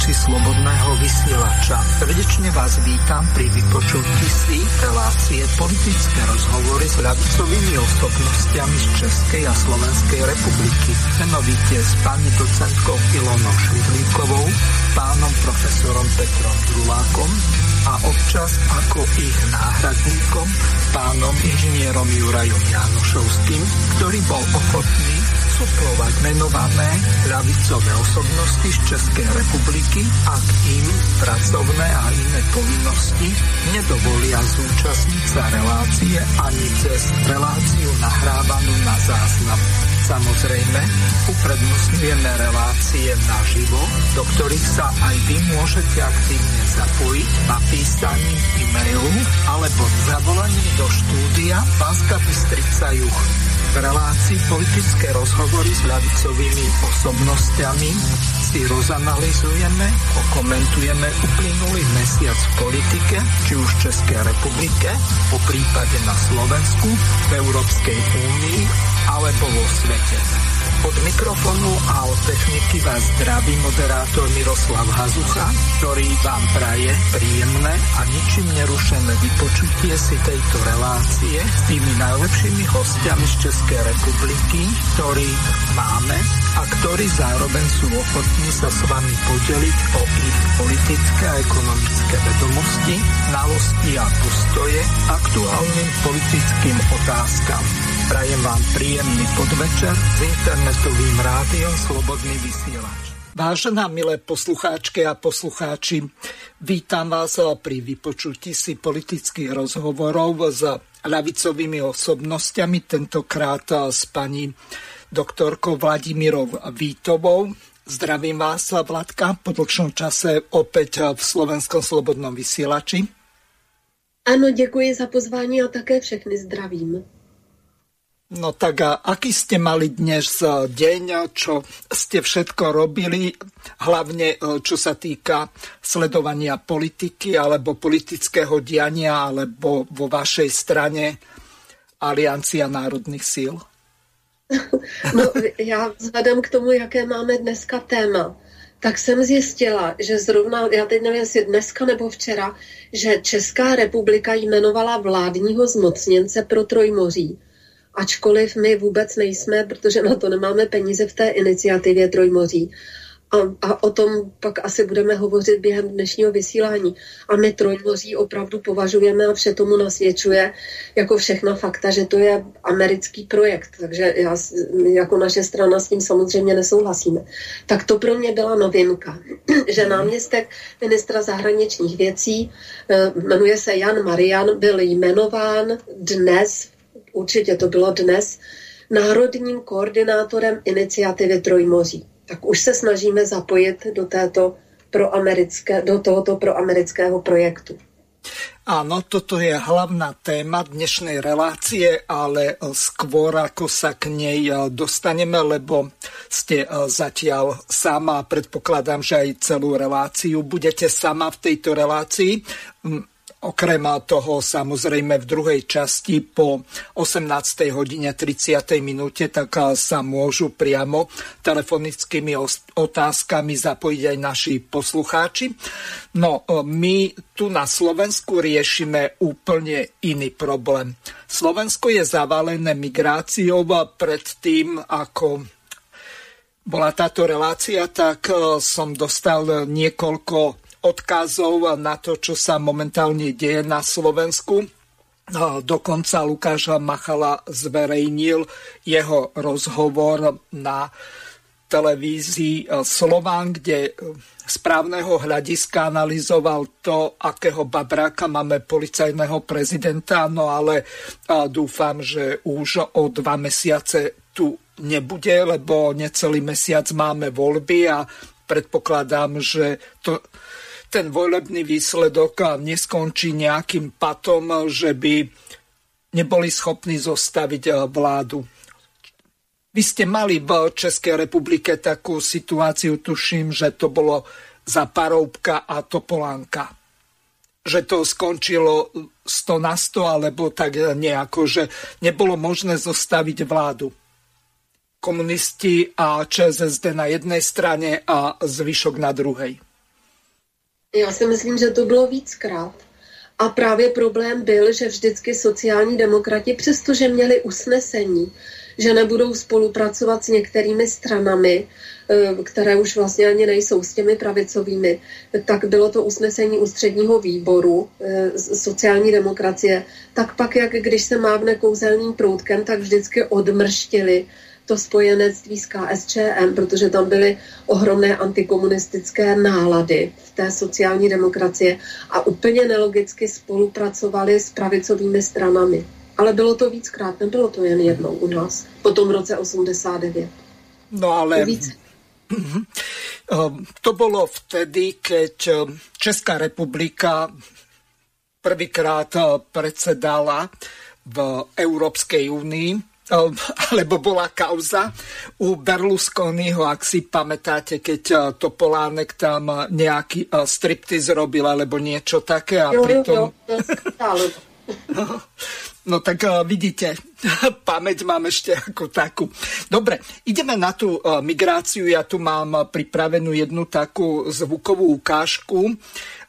poslucháči Slobodného vysielača. Srdečne vás vítam pri vypočutí si relácie politické rozhovory s ľavicovými osobnostiami z Českej a Slovenskej republiky. Menovite s pani docentkou Ilonou Švidlíkovou, pánom profesorom Petrom Drulákom a občas ako ich náhradníkom pánom inžinierom Jurajom Janošovským, ktorý bol ochotný suplovať menované ľavicové osobnosti z Českej republiky, ak im pracovné a iné povinnosti nedovolia zúčastniť sa relácie ani cez reláciu nahrávanú na záznam. Samozrejme, uprednostňujeme relácie naživo, do ktorých sa aj vy môžete aktívne zapojiť napísaním e-mailu alebo zavolaním do štúdia Banska Bystrica Juch v relácii politické rozhovory s ľavicovými osobnostiami si rozanalizujeme, okomentujeme uplynulý mesiac v politike, či už v Českej republike, po prípade na Slovensku, v Európskej únii alebo vo svete. righteous. Od mikrofónu a od techniky vás zdraví moderátor Miroslav Hazucha, ktorý vám praje príjemné a ničím nerušené vypočutie si tejto relácie s tými najlepšími hostiami z Českej republiky, ktorí máme a ktorí zároveň sú ochotní sa s vami podeliť o ich politické a ekonomické vedomosti, znalosti a postoje aktuálnym politickým otázkam. Prajem vám príjemný podvečer s internetovým rádiom Slobodný vysielač. Vážená milé poslucháčky a poslucháči, vítam vás pri vypočutí si politických rozhovorov s ľavicovými osobnostiami, tentokrát s pani doktorkou Vladimírov Vítovou. Zdravím vás, Vladka, po dlhšom čase opäť v Slovenskom slobodnom vysielači. Ano, děkuji za pozvání a také všechny zdravím. No tak a aký ste mali dnes e, deň, čo ste všetko robili, hlavne e, čo sa týka sledovania politiky alebo politického diania, alebo vo vašej strane Aliancia národných síl? No já vzhledem k tomu, jaké máme dneska téma, tak jsem zjistila, že zrovna, já teď nevím, jestli dneska nebo včera, že Česká republika jmenovala vládního zmocněnce pro Trojmoří ačkoliv my vůbec nejsme, protože na to nemáme peníze v té iniciativě Trojmoří. A, a o tom pak asi budeme hovořit během dnešního vysílání. A my Trojmoří opravdu považujeme a vše tomu nasvědčuje jako všechna fakta, že to je americký projekt. Takže já, jako naše strana s tím samozřejmě nesouhlasíme. Tak to pro mě byla novinka, že náměstek ministra zahraničních věcí, eh, jmenuje se Jan Marian, byl jmenován dnes určitě to bylo dnes, národním koordinátorem iniciativy Trojmoří. Tak už se snažíme zapojit do, této proamerické, do tohoto proamerického projektu. Áno, toto je hlavná téma dnešnej relácie, ale skôr ako sa k nej dostaneme, lebo ste zatiaľ sama a predpokladám, že aj celú reláciu budete sama v tejto relácii. Okrem toho samozrejme v druhej časti po 18. hodine 30. minúte tak sa môžu priamo telefonickými otázkami zapojiť aj naši poslucháči. No my tu na Slovensku riešime úplne iný problém. Slovensko je zavalené migráciou pred tým, ako bola táto relácia, tak som dostal niekoľko odkazov na to, čo sa momentálne deje na Slovensku. Dokonca Lukáš Machala zverejnil jeho rozhovor na televízii Slován, kde z právneho hľadiska analyzoval to, akého babráka máme policajného prezidenta, no ale dúfam, že už o dva mesiace tu nebude, lebo necelý mesiac máme voľby a predpokladám, že to ten volebný výsledok neskončí nejakým patom, že by neboli schopní zostaviť eh, vládu. Vy ste mali v Českej republike takú situáciu, tuším, že to bolo za Paroubka a Topolánka. Že to skončilo 100 na 100, alebo tak nejako, že nebolo možné zostaviť vládu. Komunisti a ČSSD na jednej strane a zvyšok na druhej. Já si myslím, že to bylo víckrát. A právě problém byl, že vždycky sociální demokrati, přestože měli usnesení, že nebudou spolupracovat s některými stranami, eh, které už vlastně ani nejsou s těmi pravicovými, tak bylo to usnesení ústředního výboru eh, sociální demokracie, tak pak, jak když se mávne kouzelným proutkem, tak vždycky odmrštili to spojenectví s KSČM, protože tam byly ohromné antikomunistické nálady v té sociální demokracie a úplně nelogicky spolupracovali s pravicovými stranami. Ale bylo to víckrát, nebylo to jen jednou u nás, po tom roce 89. No ale... Mhm. Ehm, to bolo vtedy, keď ehm, Česká republika prvýkrát ehm, predsedala v Európskej únii alebo bola kauza u Berlusconiho, ak si pamätáte, keď e, Topolánek tam nejaký e, striptiz robil, alebo niečo také. A jo, pritom... jo, jo, No tak vidíte, pamäť mám ešte ako takú. Dobre, ideme na tú migráciu. Ja tu mám pripravenú jednu takú zvukovú ukážku,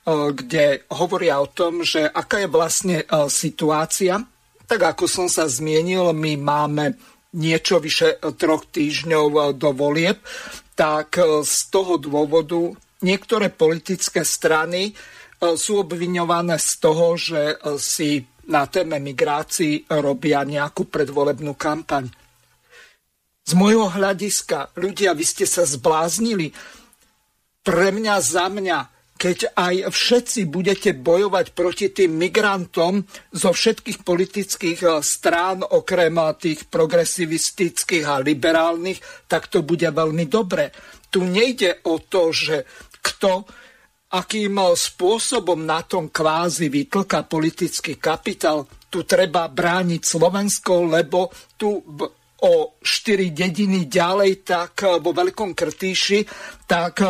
kde hovoria o tom, že aká je vlastne situácia tak ako som sa zmienil, my máme niečo vyše troch týždňov do volieb, tak e, z toho dôvodu niektoré politické strany e, sú obviňované z toho, že e, si na téme migrácii robia nejakú predvolebnú kampaň. Z môjho hľadiska, ľudia, vy ste sa zbláznili. Pre mňa, za mňa, keď aj všetci budete bojovať proti tým migrantom zo všetkých politických eh, strán, okrem eh, tých progresivistických a liberálnych, tak to bude veľmi dobre. Tu nejde o to, že kto akým eh, spôsobom na tom kvázi vytlka politický kapitál. Tu treba brániť Slovensko, lebo tu o štyri dediny ďalej, tak vo Veľkom Krtíši, tak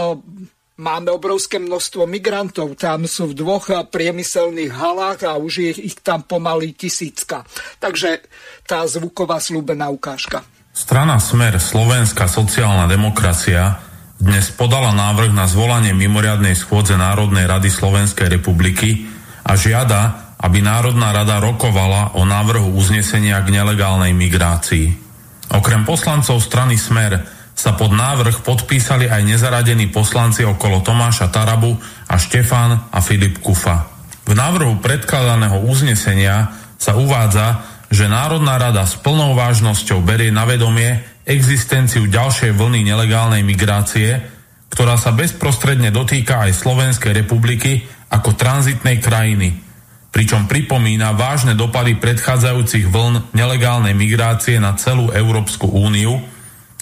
Máme obrovské množstvo migrantov, tam sú v dvoch priemyselných halách a už je ich tam pomaly tisícka. Takže tá zvuková slúbená ukážka. Strana Smer Slovenská sociálna demokracia dnes podala návrh na zvolanie mimoriadnej schôdze Národnej rady Slovenskej republiky a žiada, aby Národná rada rokovala o návrhu uznesenia k nelegálnej migrácii. Okrem poslancov strany Smer sa pod návrh podpísali aj nezaradení poslanci okolo Tomáša Tarabu a Štefán a Filip Kufa. V návrhu predkladaného uznesenia sa uvádza, že Národná rada s plnou vážnosťou berie na vedomie existenciu ďalšej vlny nelegálnej migrácie, ktorá sa bezprostredne dotýka aj Slovenskej republiky ako tranzitnej krajiny, pričom pripomína vážne dopady predchádzajúcich vln nelegálnej migrácie na celú Európsku úniu,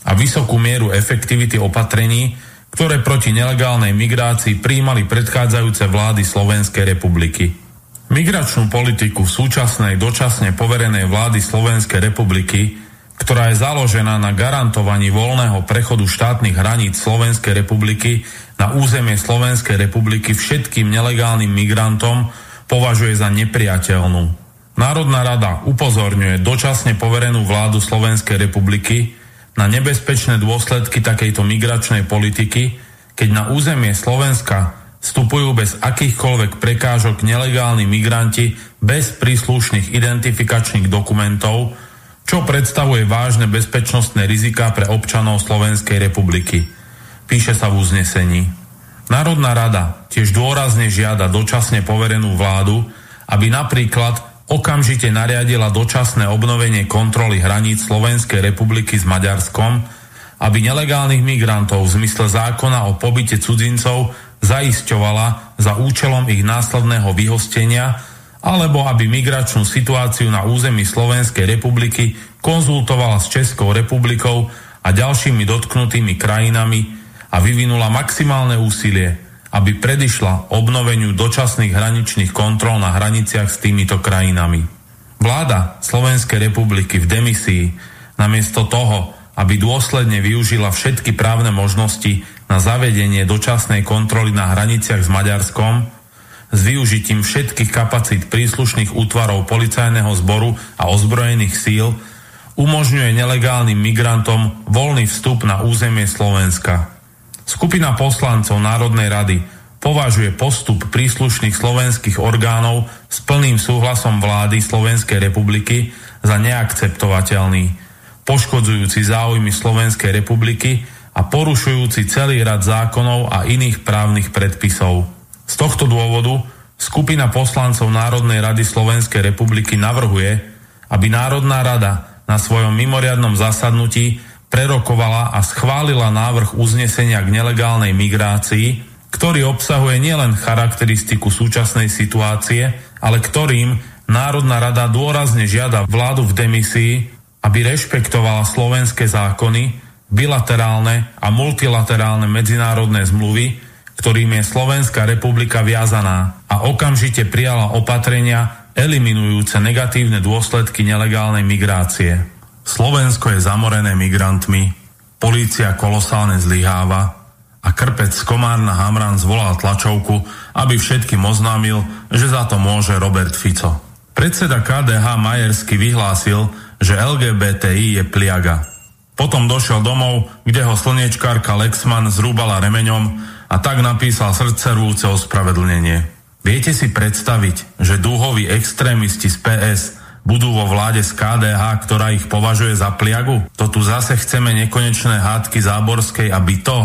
a vysokú mieru efektivity opatrení, ktoré proti nelegálnej migrácii príjmali predchádzajúce vlády Slovenskej republiky. Migračnú politiku v súčasnej dočasne poverenej vlády Slovenskej republiky, ktorá je založená na garantovaní voľného prechodu štátnych hraníc Slovenskej republiky na územie Slovenskej republiky všetkým nelegálnym migrantom, považuje za nepriateľnú. Národná rada upozorňuje dočasne poverenú vládu Slovenskej republiky, na nebezpečné dôsledky takejto migračnej politiky, keď na územie Slovenska vstupujú bez akýchkoľvek prekážok nelegálni migranti bez príslušných identifikačných dokumentov, čo predstavuje vážne bezpečnostné rizika pre občanov Slovenskej republiky. Píše sa v uznesení. Národná rada tiež dôrazne žiada dočasne poverenú vládu, aby napríklad okamžite nariadila dočasné obnovenie kontroly hraníc Slovenskej republiky s Maďarskom, aby nelegálnych migrantov v zmysle zákona o pobyte cudzincov zaisťovala za účelom ich následného vyhostenia alebo aby migračnú situáciu na území Slovenskej republiky konzultovala s Českou republikou a ďalšími dotknutými krajinami a vyvinula maximálne úsilie aby predišla obnoveniu dočasných hraničných kontrol na hraniciach s týmito krajinami. Vláda Slovenskej republiky v demisii namiesto toho, aby dôsledne využila všetky právne možnosti na zavedenie dočasnej kontroly na hraniciach s Maďarskom, s využitím všetkých kapacít príslušných útvarov policajného zboru a ozbrojených síl, umožňuje nelegálnym migrantom voľný vstup na územie Slovenska. Skupina poslancov Národnej rady považuje postup príslušných slovenských orgánov s plným súhlasom vlády Slovenskej republiky za neakceptovateľný, poškodzujúci záujmy Slovenskej republiky a porušujúci celý rad zákonov a iných právnych predpisov. Z tohto dôvodu skupina poslancov Národnej rady Slovenskej republiky navrhuje, aby Národná rada na svojom mimoriadnom zasadnutí prerokovala a schválila návrh uznesenia k nelegálnej migrácii, ktorý obsahuje nielen charakteristiku súčasnej situácie, ale ktorým Národná rada dôrazne žiada vládu v demisii, aby rešpektovala slovenské zákony, bilaterálne a multilaterálne medzinárodné zmluvy, ktorým je Slovenská republika viazaná a okamžite prijala opatrenia eliminujúce negatívne dôsledky nelegálnej migrácie. Slovensko je zamorené migrantmi, polícia kolosálne zlyháva a krpec Komárna Hamran zvolal tlačovku, aby všetkým oznámil, že za to môže Robert Fico. Predseda KDH Majersky vyhlásil, že LGBTI je pliaga. Potom došiel domov, kde ho slniečkárka Lexman zrúbala remeňom a tak napísal srdcervúce ospravedlnenie. Viete si predstaviť, že dúhoví extrémisti z PS budú vo vláde z KDH, ktorá ich považuje za pliagu? To tu zase chceme nekonečné hádky Záborskej a to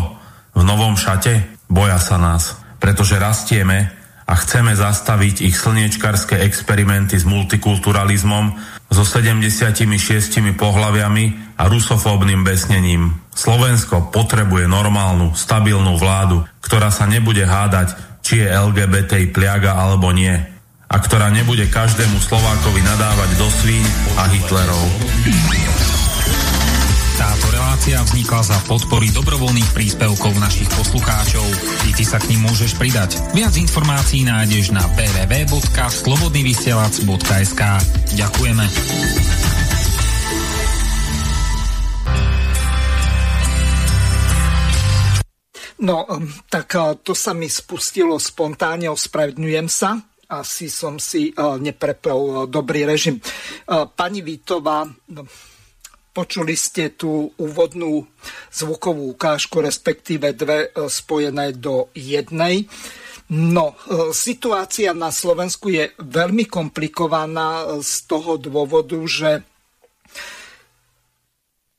v novom šate? Boja sa nás, pretože rastieme a chceme zastaviť ich slniečkarské experimenty s multikulturalizmom, so 76 pohľaviami a rusofóbnym besnením. Slovensko potrebuje normálnu, stabilnú vládu, ktorá sa nebude hádať, či je LGBTI pliaga alebo nie a ktorá nebude každému Slovákovi nadávať do svíň a Hitlerov. Táto relácia vznikla za podpory dobrovoľných príspevkov našich poslucháčov. I ty sa k ním môžeš pridať. Viac informácií nájdeš na www.slobodnyvysielac.sk Ďakujeme. No, um, tak uh, to sa mi spustilo spontánne, ospravedňujem sa. Asi som si uh, neprepel uh, dobrý režim. Pani Vítová, no, Počuli ste tú úvodnú zvukovú ukážku, respektíve dve e, spojené do jednej. No, e, situácia na Slovensku je veľmi komplikovaná e, z toho dôvodu, že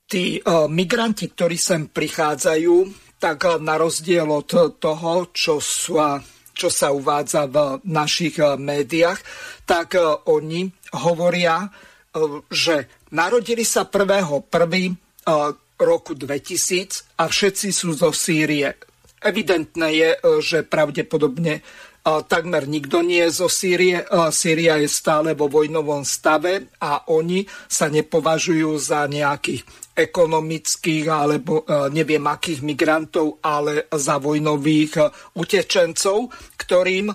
tí migranti, ktorí sem prichádzajú, tak na rozdiel od toho, čo, sú, čo sa uvádza v našich médiách, tak oni hovoria, že Narodili sa 1.1. E, roku 2000 a všetci sú zo Sýrie. Evidentné je, že pravdepodobne takmer nikto nie je zo Sýrie. Sýria je stále vo vojnovom stave a oni sa nepovažujú za nejakých ekonomických alebo neviem akých migrantov, ale za vojnových utečencov, ktorým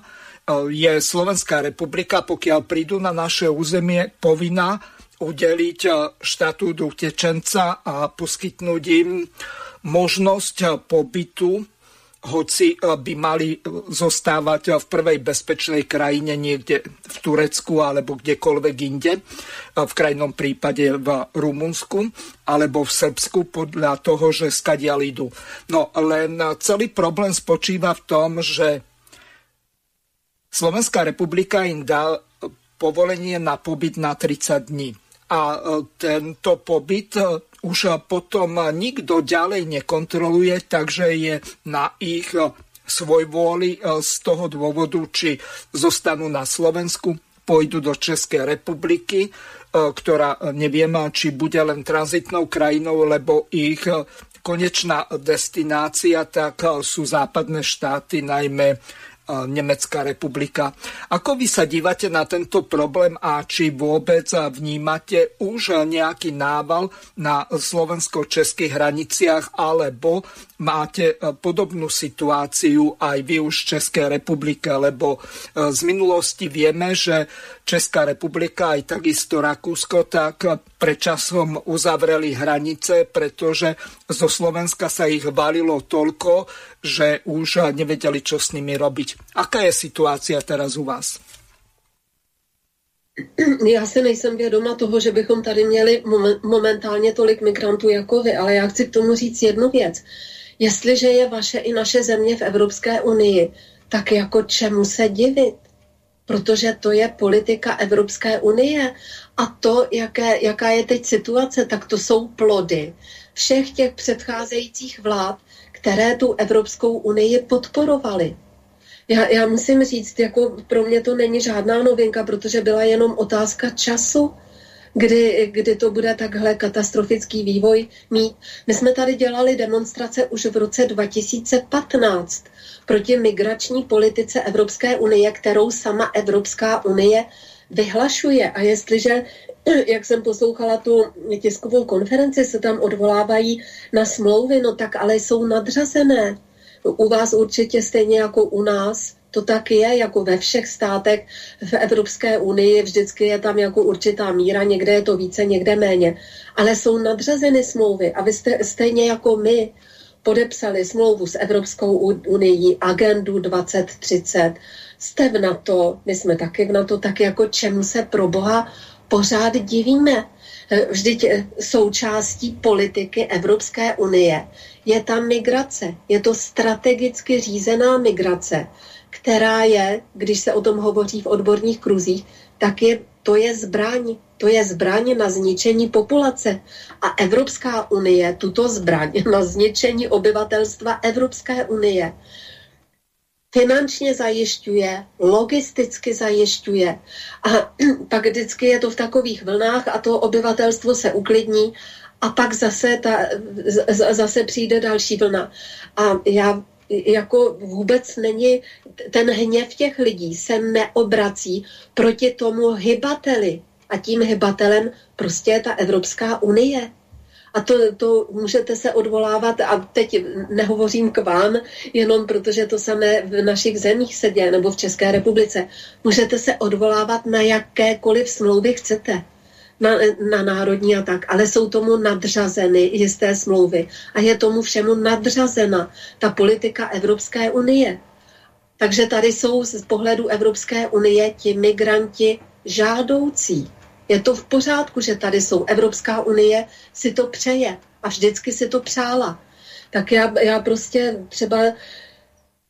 je Slovenská republika, pokiaľ prídu na naše územie, povinná udeliť štatút utečenca a poskytnúť im možnosť pobytu, hoci eh, by mali zostávať v prvej bezpečnej krajine niekde v Turecku alebo kdekoľvek inde, v krajnom prípade v Rumunsku alebo v Srbsku podľa toho, že skadiaľ idú. No len celý problém spočíva v tom, že Slovenská republika im dá povolenie na pobyt na 30 dní a tento pobyt už potom nikto ďalej nekontroluje, takže je na ich e, svoj vôli z toho dôvodu, či zostanú na Slovensku, pôjdu do Českej republiky, ktorá neviem, či bude len tranzitnou krajinou, lebo ich konečná destinácia tak sú západné štáty, najmä Nemecká republika. Ako vy sa dívate na tento problém a či vôbec vnímate už nejaký nával na slovensko-českých hraniciach alebo máte e, podobnú situáciu aj vy už v Českej republike, lebo e, z minulosti vieme, že Česká republika aj takisto Rakúsko tak predčasom uzavreli hranice, pretože zo Slovenska sa ich valilo toľko, že už nevedeli, čo s nimi robiť. Aká je situácia teraz u vás? Já si nejsem vědoma toho, že bychom tady měli momentálně tolik migrantů jako vy, ale já chci k tomu říct jednu věc. Jestliže je vaše i naše země v Evropské unii, tak jako čemu se divit? Protože to je politika Evropské unie a to, jaké, jaká je teď situace, tak to jsou plody všech těch předcházejících vlád, které tu Evropskou unii podporovaly. Já, já musím říct, jako pro mě to není žádná novinka, protože byla jenom otázka času, kdy, kdy to bude takhle katastrofický vývoj mít. My jsme tady dělali demonstrace už v roce 2015 proti migrační politice Evropské unie, kterou sama Evropská unie vyhlašuje. A jestliže, jak jsem poslouchala tu tiskovou konferenci, se tam odvolávají na smlouvy, no tak ale jsou nadřazené. U vás určitě stejně jako u nás to tak je, jako ve všech státech v Evropské unii, vždycky je tam jako určitá míra, někde je to více, někde méně. Ale jsou nadřazeny smlouvy a vy jste stejně jako my podepsali smlouvu s Evropskou unii, agendu 2030, jste v NATO, my jsme taky v NATO, tak jako čemu se pro Boha pořád divíme? Vždyť součástí politiky Evropské unie je ta migrace. Je to strategicky řízená migrace, která je, když se o tom hovoří v odborných kruzích, tak je, to je zbraň. To je zbraň na zničení populace. A Evropská unie tuto zbraň na zničení obyvatelstva Evropské unie finančně zajišťuje, logisticky zajišťuje. A pak vždycky je to v takových vlnách a to obyvatelstvo se uklidní a pak zase, ta, zase přijde další vlna. A já jako vůbec není, ten hněv těch lidí se neobrací proti tomu hybateli. A tím hybatelem prostě je ta Evropská unie. A to, to můžete se odvolávat, a teď nehovořím k vám, jenom protože to samé v našich zemích se děje, nebo v České republice. Můžete se odvolávat na jakékoliv smlouvy chcete na, na národní a tak, ale jsou tomu nadřazeny jisté smlouvy a je tomu všemu nadřazena ta politika Evropské unie. Takže tady jsou z pohledu Evropské unie ti migranti žádoucí. Je to v pořádku, že tady jsou. Evropská unie si to přeje a vždycky si to přála. Tak já, já prostě třeba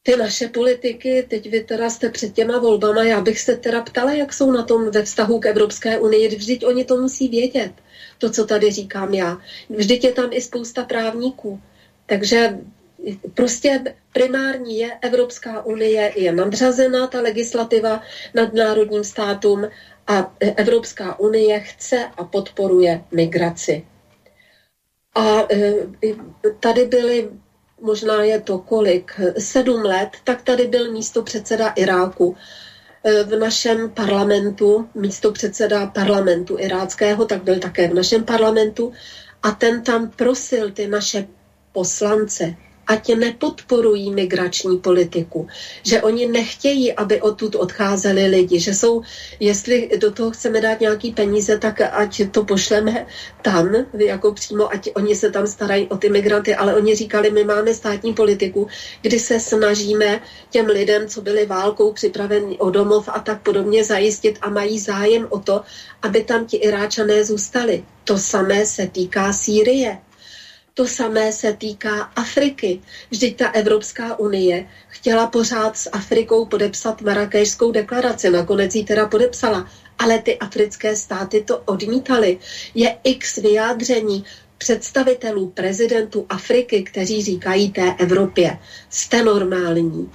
ty naše politiky, teď vy teda jste před těma volbama, já bych se teda ptala, jak jsou na tom ve vztahu k Evropské unii, vždyť oni to musí vědět, to, co tady říkám já. Vždyť je tam i spousta právníků. Takže prostě primární je Evropská unie, je nadřazená ta legislativa nad národním státům a Evropská unie chce a podporuje migraci. A e, tady byly možná je to kolik, sedm let, tak tady byl místo předseda Iráku e, v našem parlamentu, místo předseda parlamentu iráckého, tak byl také v našem parlamentu. A ten tam prosil ty naše poslance, ať nepodporují migrační politiku, že oni nechtějí, aby odtud odcházeli lidi, že jsou, jestli do toho chceme dát nějaký peníze, tak ať to pošleme tam, jako přímo, ať oni se tam starají o ty migranty, ale oni říkali, my máme státní politiku, kdy se snažíme těm lidem, co byli válkou připraveni o domov a tak podobně zajistit a mají zájem o to, aby tam ti Iráčané zůstali. To samé se týká Sýrie. To samé se týká Afriky. Vždyť ta Evropská unie chtěla pořád s Afrikou podepsat Marrakešskou deklaraci, nakonec ji teda podepsala, ale ty africké státy to odmítaly. Je x vyjádření představitelů prezidentů Afriky, kteří říkají té Evropě, jste normální,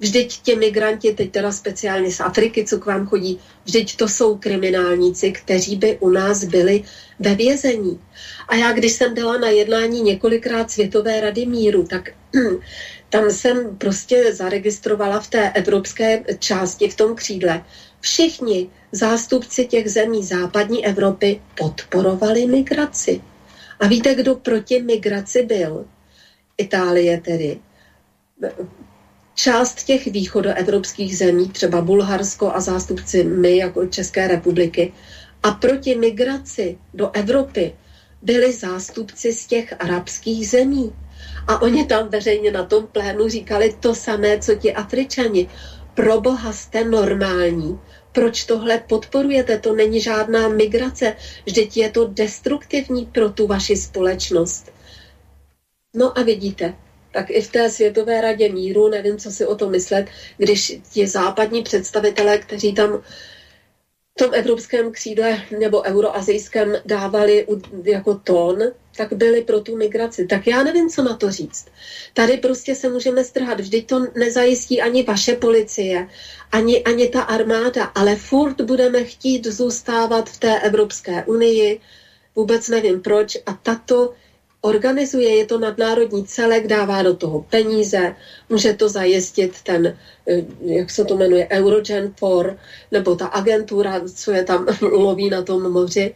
Vždyť ti migranti, teď teda speciálně z Afriky, co k vám chodí, vždyť to jsou kriminálníci, kteří by u nás byli ve vězení. A já, když jsem byla na jednání několikrát Světové rady míru, tak tam jsem prostě zaregistrovala v té evropské části, v tom křídle, všichni zástupci těch zemí západní Evropy podporovali migraci. A víte, kdo proti migraci byl? Itálie tedy část těch východoevropských zemí, třeba Bulharsko a zástupci my jako České republiky, a proti migraci do Evropy byli zástupci z těch arabských zemí. A oni tam veřejně na tom plénu říkali to samé, co ti Afričani. Pro boha jste normální. Proč tohle podporujete? To není žádná migrace. Vždyť je to destruktivní pro tu vaši společnost. No a vidíte, tak i v té Světové radě míru, nevím, co si o tom myslet, když ti západní představitelé, kteří tam v tom evropském křídle nebo euroazijském dávali jako tón, tak byli pro tu migraci. Tak já nevím, co na to říct. Tady prostě se můžeme strhat. Vždyť to nezajistí ani vaše policie, ani, ani ta armáda, ale furt budeme chtít zůstávat v té Evropské unii. Vůbec nevím proč. A tato organizuje, je to nadnárodní celek, dává do toho peníze, může to zajistit ten, eh, jak se to jmenuje, Eurogen 4, nebo ta agentura, co je tam loví na tom moři.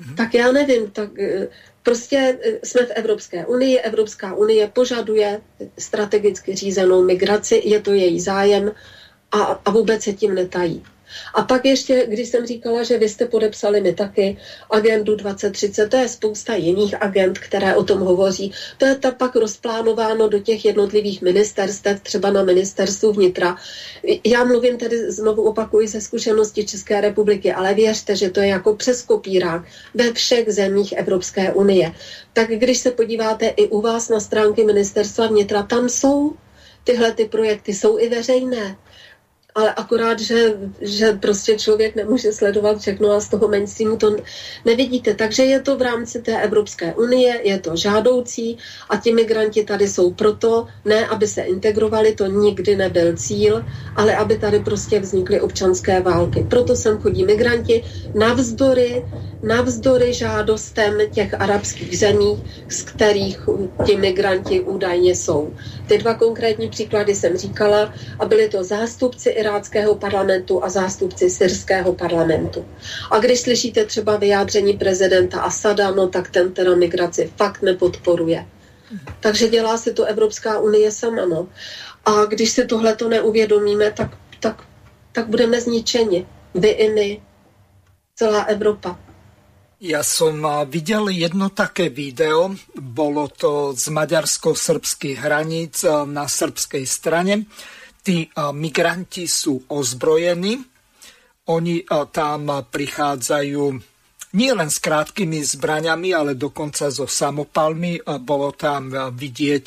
Mm-hmm. Tak já nevím, tak eh, prostě eh, jsme v Evropské unii, Evropská unie požaduje strategicky řízenou migraci, je to její zájem a, a vůbec se tím netají. A pak ještě, když jsem říkala, že vy jste podepsali mi taky agendu 2030, to je spousta jiných agent, které o tom hovoří. To je tak pak rozplánováno do těch jednotlivých ministerstev, třeba na ministerstvu vnitra. Já mluvím tedy znovu opakuji ze zkušenosti České republiky, ale věřte, že to je jako přes kopírák ve všech zemích Evropské unie. Tak když se podíváte i u vás na stránky ministerstva vnitra, tam jsou tyhle ty projekty, jsou i veřejné ale akorát, že, že prostě člověk nemůže sledovat všechno a z toho mainstreamu to nevidíte. Takže je to v rámci té Evropské unie, je to žádoucí a ti migranti tady jsou proto, ne aby se integrovali, to nikdy nebyl cíl, ale aby tady prostě vznikly občanské války. Proto sem chodí migranti navzdory, navzdory žádostem těch arabských zemí, z kterých ti migranti údajně jsou. Ty dva konkrétní příklady jsem říkala a byli to zástupci iráckého parlamentu a zástupci syrského parlamentu. A když slyšíte třeba vyjádření prezidenta Asada, no tak ten teda migraci fakt nepodporuje. Takže dělá si to Evropská unie sama. No. A když si tohle to neuvědomíme, tak, tak, tak budeme zničeni. Vy i my. Celá Evropa. Ja som videl jedno také video, bolo to z maďarsko-srbských hraníc na srbskej strane tí migranti sú ozbrojení, oni tam prichádzajú nie len s krátkými zbraňami, ale dokonca so samopalmi. Bolo tam vidieť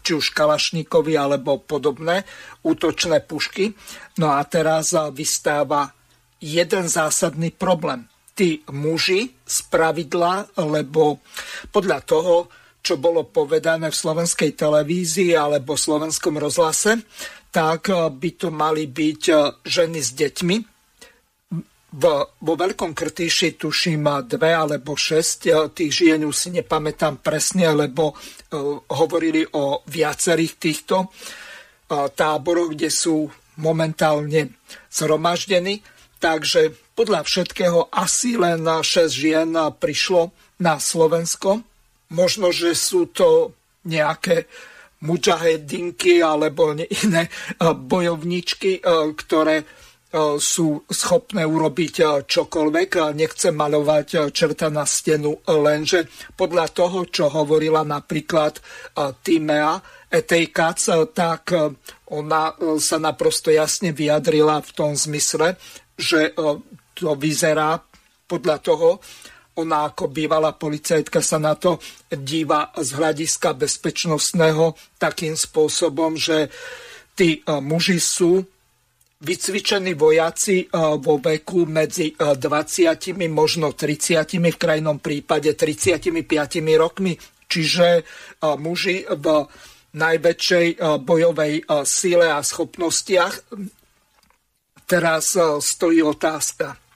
či už kalašníkovi alebo podobné útočné pušky. No a teraz vystáva jeden zásadný problém. Tí muži z pravidla, lebo podľa toho, čo bolo povedané v slovenskej televízii alebo v slovenskom rozhlase, tak eh, by to mali byť eh, ženy s deťmi. V, vo Veľkom Krtíši tuším dve alebo šesť eh, tých žien, už si nepamätám presne, lebo hovorili o viacerých týchto táboroch, kde sú momentálne zhromaždení. Takže podľa všetkého asi len 6 žien prišlo na Slovensko. Možno, že sú to nejaké mujahedinky alebo iné bojovničky, ktoré sú schopné urobiť čokoľvek. Nechcem malovať čerta na stenu, lenže podľa toho, čo hovorila napríklad Timea Etejkac, tak ona sa naprosto jasne vyjadrila v tom zmysle, že to vyzerá podľa toho, ona ako bývalá policajtka sa na to díva z hľadiska bezpečnostného takým spôsobom, že tí e, muži sú vycvičení vojaci e, vo veku medzi 20, e, možno 30, v krajnom prípade 35 rokmi. Čiže muži v najväčšej bojovej síle a schopnostiach. Teraz stojí otázka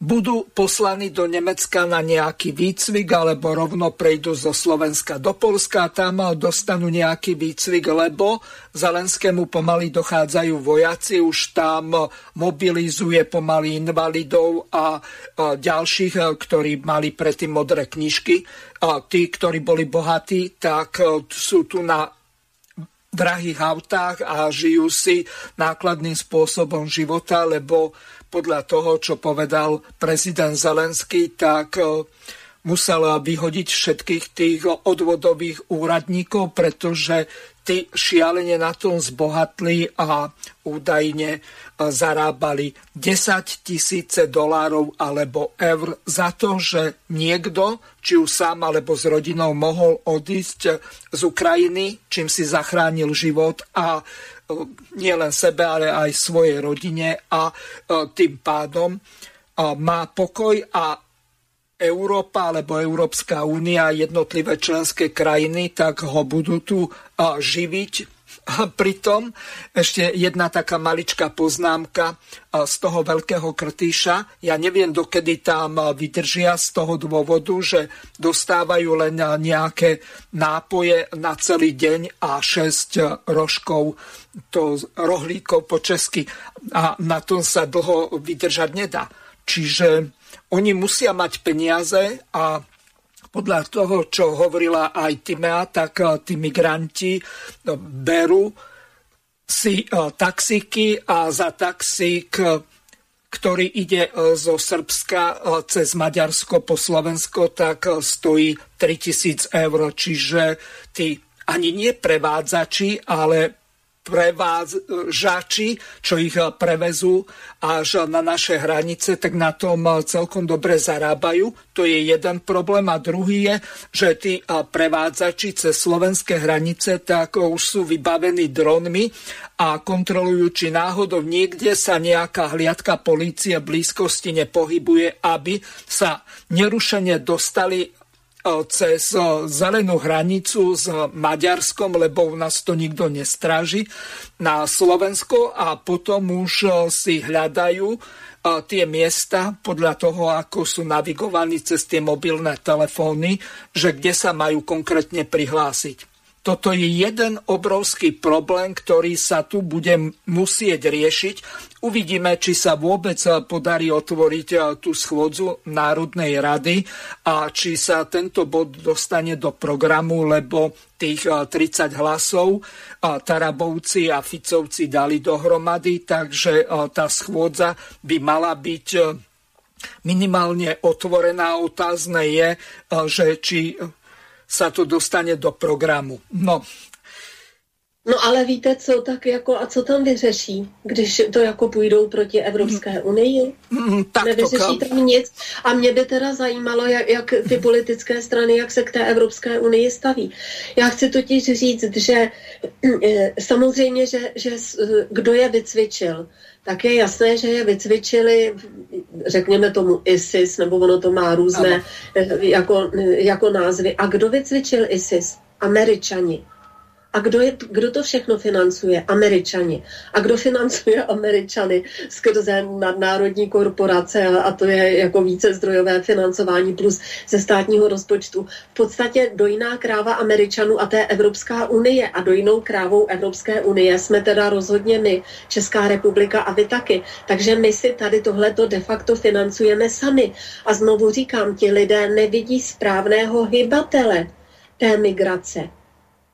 budú poslaní do Nemecka na nejaký výcvik alebo rovno prejdú zo Slovenska do Polska a tam dostanú nejaký výcvik, lebo Zelenskému pomaly dochádzajú vojaci, už tam mobilizuje pomaly invalidov a ďalších, ktorí mali predtým modré knižky. A tí, ktorí boli bohatí, tak sú tu na drahých autách a žijú si nákladným spôsobom života, lebo podľa toho, čo povedal prezident Zelenský, tak e, musel vyhodiť všetkých tých odvodových úradníkov, pretože tí šialene na tom zbohatli a údajne e, zarábali 10 tisíce dolárov alebo eur za to, že niekto, či už sám alebo s rodinou, mohol odísť z Ukrajiny, čím si zachránil život a nielen sebe, ale aj svojej rodine a tým pádom má pokoj a Európa alebo Európska únia, jednotlivé členské krajiny, tak ho budú tu živiť. A pritom ešte jedna taká maličká poznámka z toho veľkého krtýša. Ja neviem, dokedy tam vydržia z toho dôvodu, že dostávajú len nejaké nápoje na celý deň a 6 rožkov, to rohlíkov po česky. A na tom sa dlho vydržať nedá. Čiže oni musia mať peniaze a podľa toho, čo hovorila aj Timea, tak eh, tí migranti no, berú si eh, taxíky a za taxík, eh, ktorý ide zo Srbska cez Maďarsko po Slovensko, tak stojí 3000 eur. Čiže tí ani nie prevádzači, ale prevádzači, čo ich eh, prevezú až na naše hranice, tak na tom celkom dobre zarábajú. To je jeden problém. A druhý je, že tí prevádzači cez slovenské hranice tak už sú vybavení dronmi a kontrolujú, či náhodou niekde sa nejaká hliadka polície v blízkosti nepohybuje, aby sa nerušene dostali cez zelenú hranicu s Maďarskom, lebo nás to nikto nestráži, na Slovensko a potom už si hľadajú tie miesta podľa toho, ako sú navigovaní cez tie mobilné telefóny, že kde sa majú konkrétne prihlásiť. Toto je jeden obrovský problém, ktorý sa tu bude musieť riešiť. Uvidíme, či sa vôbec podarí otvoriť eh, tú schôdzu Národnej rady a či sa tento bod dostane do programu, lebo tých 30 eh, hlasov Tarabovci a Ficovci dali dohromady, takže eh, tá schôdza by mala byť minimálne otvorená. Otázne je, že či sa to dostane do programu. No, No ale víte co, tak jako, a co tam vyřeší, když to jako půjdou proti Evropské unii? Mm, tak Nevyřeší to tam nic. A mě by teda zajímalo, jak, jak ty politické strany, jak se k té Evropské unii staví. Já chci totiž říct, že eh, samozřejmě, že, že kdo je vycvičil, tak je jasné, že je vycvičili, řekněme tomu ISIS, nebo ono to má různé jako, jako názvy. A kdo vycvičil ISIS? Američani. A kdo, je, kdo to všechno financuje? Američani. A kdo financuje Američany skrze nadnárodní korporace a to je jako více zdrojové financování plus ze státního rozpočtu. V podstatě dojná kráva Američanů a té Evropská unie a dojnou krávou Evropské unie jsme teda rozhodně my, Česká republika a vy taky. Takže my si tady tohleto de facto financujeme sami. A znovu říkám, ti lidé nevidí správného hybatele té migrace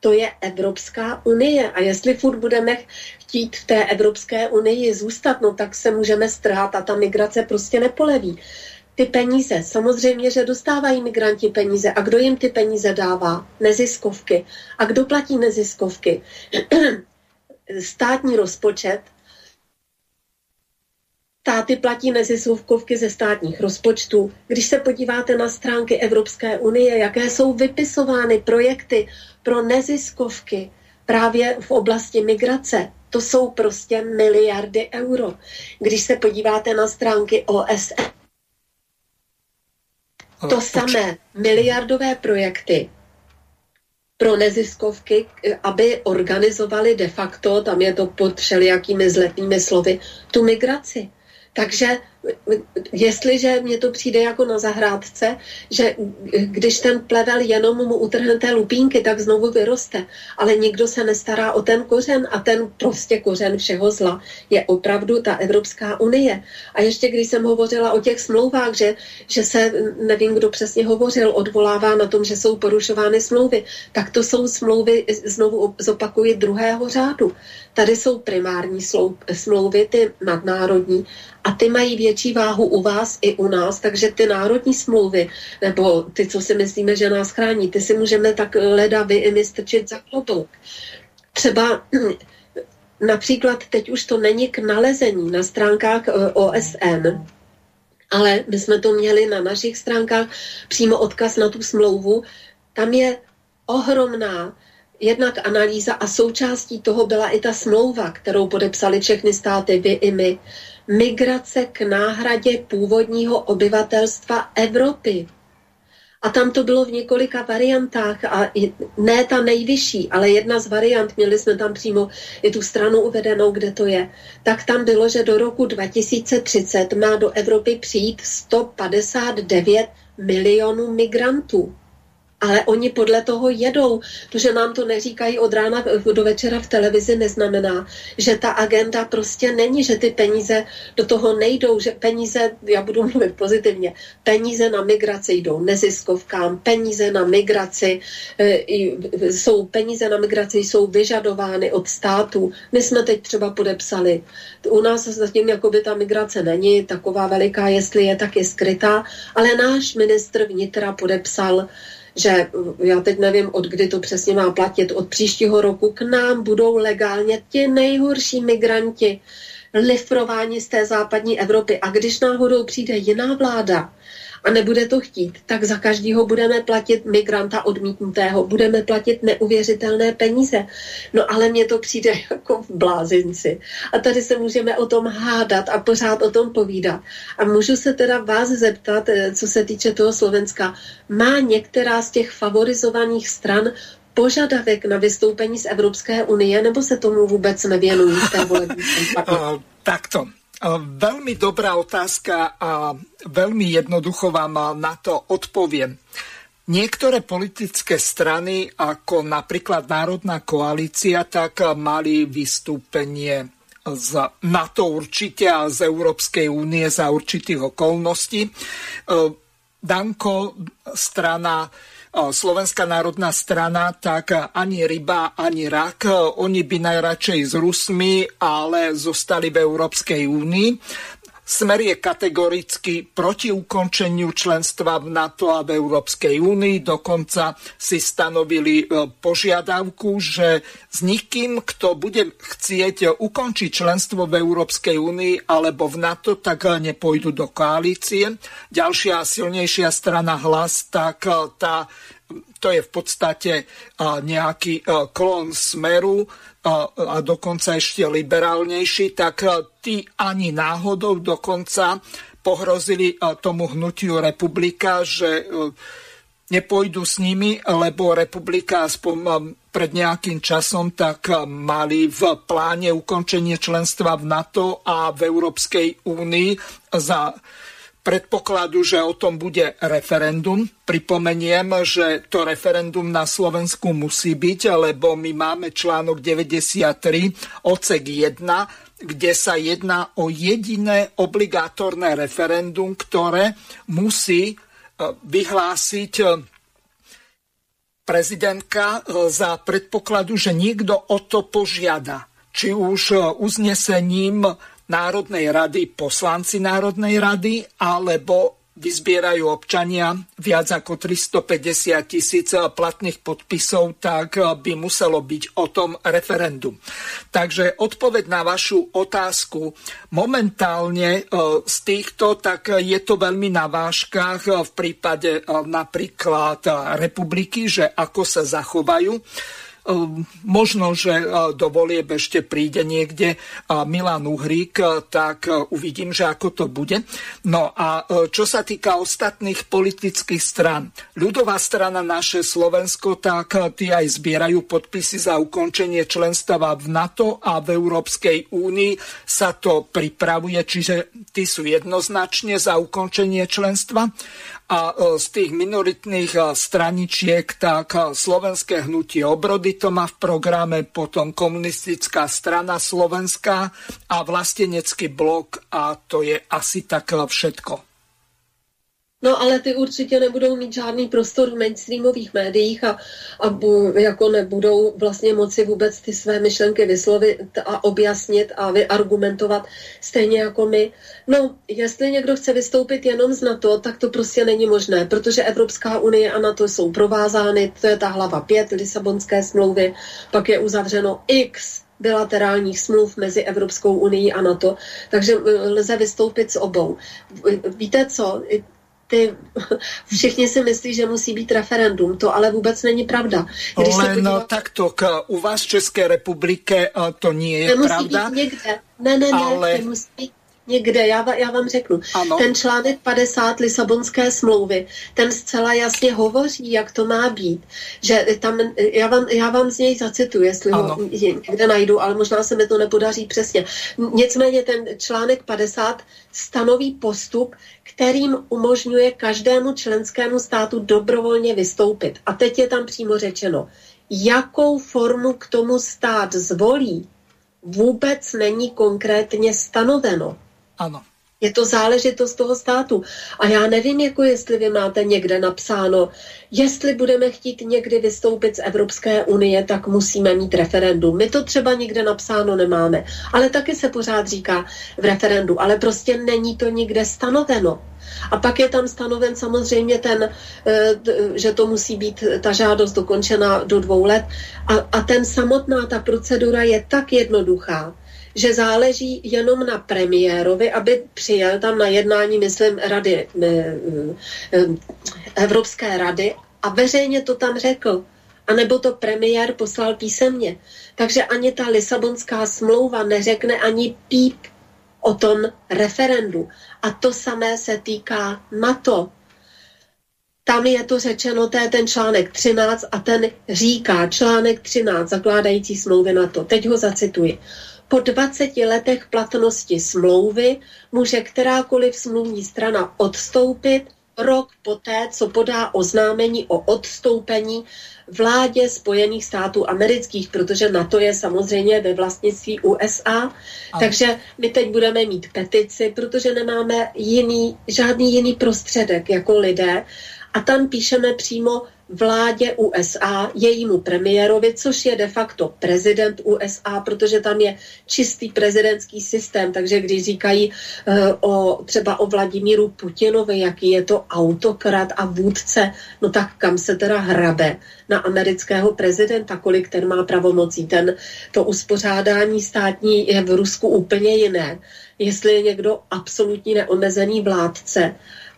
to je Evropská unie. A jestli furt budeme chtít v té Evropské unii zůstat, no tak se můžeme strhat a ta migrace prostě nepoleví. Ty peníze, samozřejmě, že dostávají migranti peníze. A kdo jim ty peníze dává? Neziskovky. A kdo platí neziskovky? Státní rozpočet Státy platí neziskovky ze státních rozpočtů. Když se podíváte na stránky Evropské unie, jaké jsou vypisovány projekty pro neziskovky právě v oblasti migrace, to jsou prostě miliardy euro. Když se podíváte na stránky OSN, to samé, miliardové projekty pro neziskovky, aby organizovali de facto, tam je to pod všelijakými zletnými slovy, tu migraci. Takže jestliže mně to přijde jako na zahrádce, že když ten plevel jenom mu utrhnete lupínky, tak znovu vyroste. Ale nikdo se nestará o ten kořen a ten prostě kořen všeho zla je opravdu ta Evropská unie. A ještě když jsem hovořila o těch smlouvách, že, že se, nevím, kdo přesně hovořil, odvolává na tom, že jsou porušovány smlouvy, tak to jsou smlouvy, znovu zopakuji, druhého řádu. Tady jsou primární smlouvy, ty nadnárodní, a ty mají větší váhu u vás i u nás, takže ty národní smlouvy, nebo ty, co si myslíme, že nás chrání, ty si můžeme tak leda vy i my strčit za klotouk. třeba například teď už to není k nalezení na stránkách eh, OSN, ale my jsme to měli na našich stránkách přímo odkaz na tu smlouvu. Tam je ohromná jednak analýza a součástí toho byla i ta smlouva, kterou podepsali všechny státy, vy i my. Migrace k náhradě původního obyvatelstva Evropy. A tam to bylo v několika variantách a ne ta nejvyšší, ale jedna z variant, měli jsme tam přímo i tu stranu uvedenou, kde to je, tak tam bylo, že do roku 2030 má do Evropy přijít 159 milionů migrantů ale oni podle toho jedou. To, že nám to neříkají od rána do večera v televizi, neznamená, že ta agenda prostě není, že ty peníze do toho nejdou, že peníze, já budu mluvit pozitivně, peníze na migraci jdou neziskovkám, peníze na migraci e, jsou, peníze na migraci jsou vyžadovány od států. My jsme teď třeba podepsali, u nás zatím jakoby ta migrace není taková veliká, jestli je, tak je skrytá, ale náš ministr vnitra podepsal že já teď nevím, od kdy to přesně má platit, od příštího roku k nám budou legálně ti nejhorší migranti lifrováni z té západní Evropy. A když náhodou přijde jiná vláda, a nebude to chtít, tak za každého budeme platit migranta odmítnutého, budeme platit neuvěřitelné peníze. No ale mně to přijde jako v blázinci. A tady se můžeme o tom hádat a pořád o tom povídat. A můžu se teda vás zeptat, eh, co se týče toho Slovenska, má některá z těch favorizovaných stran požadavek na vystoupení z Evropské unie, nebo se tomu vůbec nevěnují v té volební Takto. Veľmi dobrá otázka a veľmi jednoducho vám na to odpoviem. Niektoré politické strany, ako napríklad Národná koalícia, tak mali vystúpenie z NATO určite a z Európskej únie za určitých okolností. Danko, strana Slovenská národná strana, tak ani ryba, ani rak. Oni by najradšej s Rusmi, ale zostali v Európskej únii. Smer je kategoricky proti ukončeniu členstva v NATO a v Európskej únii. Dokonca si stanovili e, požiadavku, že s nikým, kto bude chcieť ukončiť členstvo v Európskej únii alebo v NATO, tak nepôjdu do koalície. Ďalšia silnejšia strana hlas, tak e, tá to je v podstate nejaký klon smeru a dokonca ešte liberálnejší, tak tí ani náhodou dokonca pohrozili tomu hnutiu republika, že nepôjdu s nimi, lebo republika aspoň pred nejakým časom tak mali v pláne ukončenie členstva v NATO a v Európskej únii za predpokladu, že o tom bude referendum. Pripomeniem, že to referendum na Slovensku musí byť, lebo my máme článok 93 odsek 1, kde sa jedná o jediné obligátorné referendum, ktoré musí e, vyhlásiť e, prezidentka e, za predpokladu, že niekto o to požiada. Či už uznesením Národnej rady poslanci Národnej rady alebo vyzbierajú občania viac ako 350 tisíc platných podpisov, tak by muselo byť o tom referendum. Takže odpoveď na vašu otázku. Momentálne e, z týchto, tak je to veľmi na váškach v prípade e, napríklad republiky, že ako sa zachovajú. Ehm, možno, že e, do volieb ešte príde niekde e, Milan Uhrík, e, tak uvidím, že ako to bude. No a čo sa týka ostatných politických stran, ľudová strana naše Slovensko, tak tí aj zbierajú podpisy za ukončenie členstva v NATO a v Európskej únii. Sa to pripravuje, čiže tí sú jednoznačne za ukončenie členstva a e, z tých minoritných e, straničiek, tak e, slovenské hnutie obrody to má v programe, potom komunistická strana Slovenska a vlastenecký blok a to je asi tak všetko. No ale ty určitě nebudou mít žádný prostor v mainstreamových médiích a, a bu, jako nebudou vlastně moci vůbec ty své myšlenky vyslovit a objasnit a vyargumentovat stejně jako my. No, jestli někdo chce vystoupit jenom z NATO, tak to prostě není možné, protože Evropská unie a NATO jsou provázány, to je ta hlava 5 Lisabonské smlouvy, pak je uzavřeno x bilaterálních smluv mezi Evropskou unii a NATO, takže lze vystoupit s obou. Víte co, ty, všichni si myslí, že musí být referendum. To ale vůbec není pravda. Když Len podívá... takto, k, u vás v České republike to nie je nemusí pravda. Být někde. Ne, ne, ne, ale... nemusí být někde, já, já vám řeknu. Ano. Ten článek 50 Lisabonské smlouvy, ten zcela jasně hovoří, jak to má být. Že tam, já vám, já vám z něj zacituji, jestli ano. ho někde najdu, ale možná se mi to nepodaří přesně. Nicméně ten článek 50 stanoví postup, kterým umožňuje každému členskému státu dobrovolně vystoupit. A teď je tam přímo řečeno, jakou formu k tomu stát zvolí, vůbec není konkrétně stanoveno. Ano. Je to záležitost toho státu. A já nevím, jako jestli vy máte někde napsáno, jestli budeme chtít někdy vystoupit z Evropské unie, tak musíme mít referendum. My to třeba někde napsáno nemáme, ale taky se pořád říká v referendu, ale prostě není to nikde stanoveno. A pak je tam stanoven samozřejmě ten, eh, že to musí být ta žádost dokončena do dvou let. A, a ten samotná, ta procedura je tak jednoduchá, že záleží jenom na premiérovi, aby přijel tam na jednání, myslím, rady, eh, eh, Evropské rady a veřejně to tam řekl. A nebo to premiér poslal písemně. Takže ani ta Lisabonská smlouva neřekne ani píp o tom referendu. A to samé se týká NATO. Tam je to řečeno, to je ten článek 13 a ten říká článek 13 zakládající smlouvy NATO. Teď ho zacituji. Po 20 letech platnosti smlouvy může kterákoliv smluvní strana odstoupit rok poté, co podá oznámení o odstoupení vládě Spojených států amerických, protože na to je samozřejmě ve vlastnictví USA. A. Takže my teď budeme mít petici, protože nemáme jiný, žádný jiný prostředek jako lidé. A tam píšeme přímo vládě USA, jejímu premiérovi, což je de facto prezident USA, protože tam je čistý prezidentský systém, takže když říkají uh, o, třeba o Vladimíru Putinovi, jaký je to autokrat a vůdce, no tak kam se teda hrabe na amerického prezidenta, kolik ten má pravomocí. Ten, to uspořádání státní je v Rusku úplně jiné. Jestli je někdo absolutní neomezený vládce,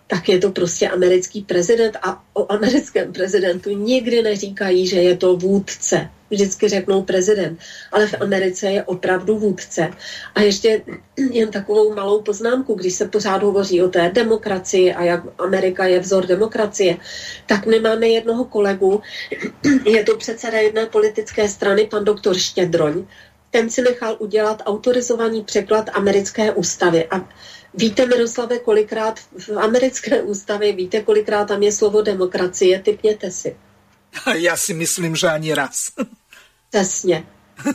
tak je to prostě americký prezident a o americkém prezidentu nikdy neříkají, že je to vůdce. Vždycky řeknou prezident, ale v Americe je opravdu vůdce. A ještě jen takovou malou poznámku, když se pořád hovoří o té demokracii a jak Amerika je vzor demokracie, tak my máme jednoho kolegu, je to předseda jedné politické strany, pan doktor Štědroň, ten si nechal udělat autorizovaný překlad americké ústavy. A Víte, Miroslave, kolikrát v americké ústavě, víte, kolikrát tam je slovo demokracie, typněte si. Já si myslím, že ani raz. Přesně.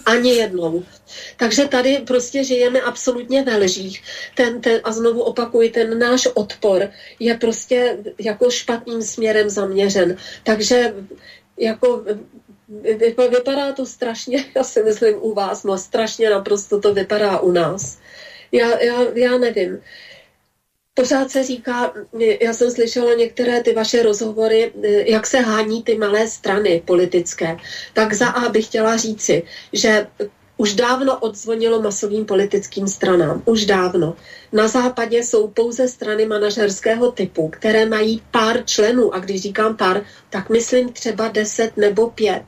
Ani jednou. Takže tady prostě žijeme absolutně ve lžích. Ten, ten, a znovu opakuji, ten náš odpor je prostě jako špatným směrem zaměřen. Takže jako vypadá to strašně, já si myslím u vás, no strašně naprosto to vypadá u nás. Já, já, já nevím. Pořád se říká, já jsem slyšela některé ty vaše rozhovory, jak se hání ty malé strany politické. Tak za A bych chtěla říci, že už dávno odzvonilo masovým politickým stranám. Už dávno. Na západě jsou pouze strany manažerského typu, které mají pár členů. A když říkám pár, tak myslím třeba deset nebo pět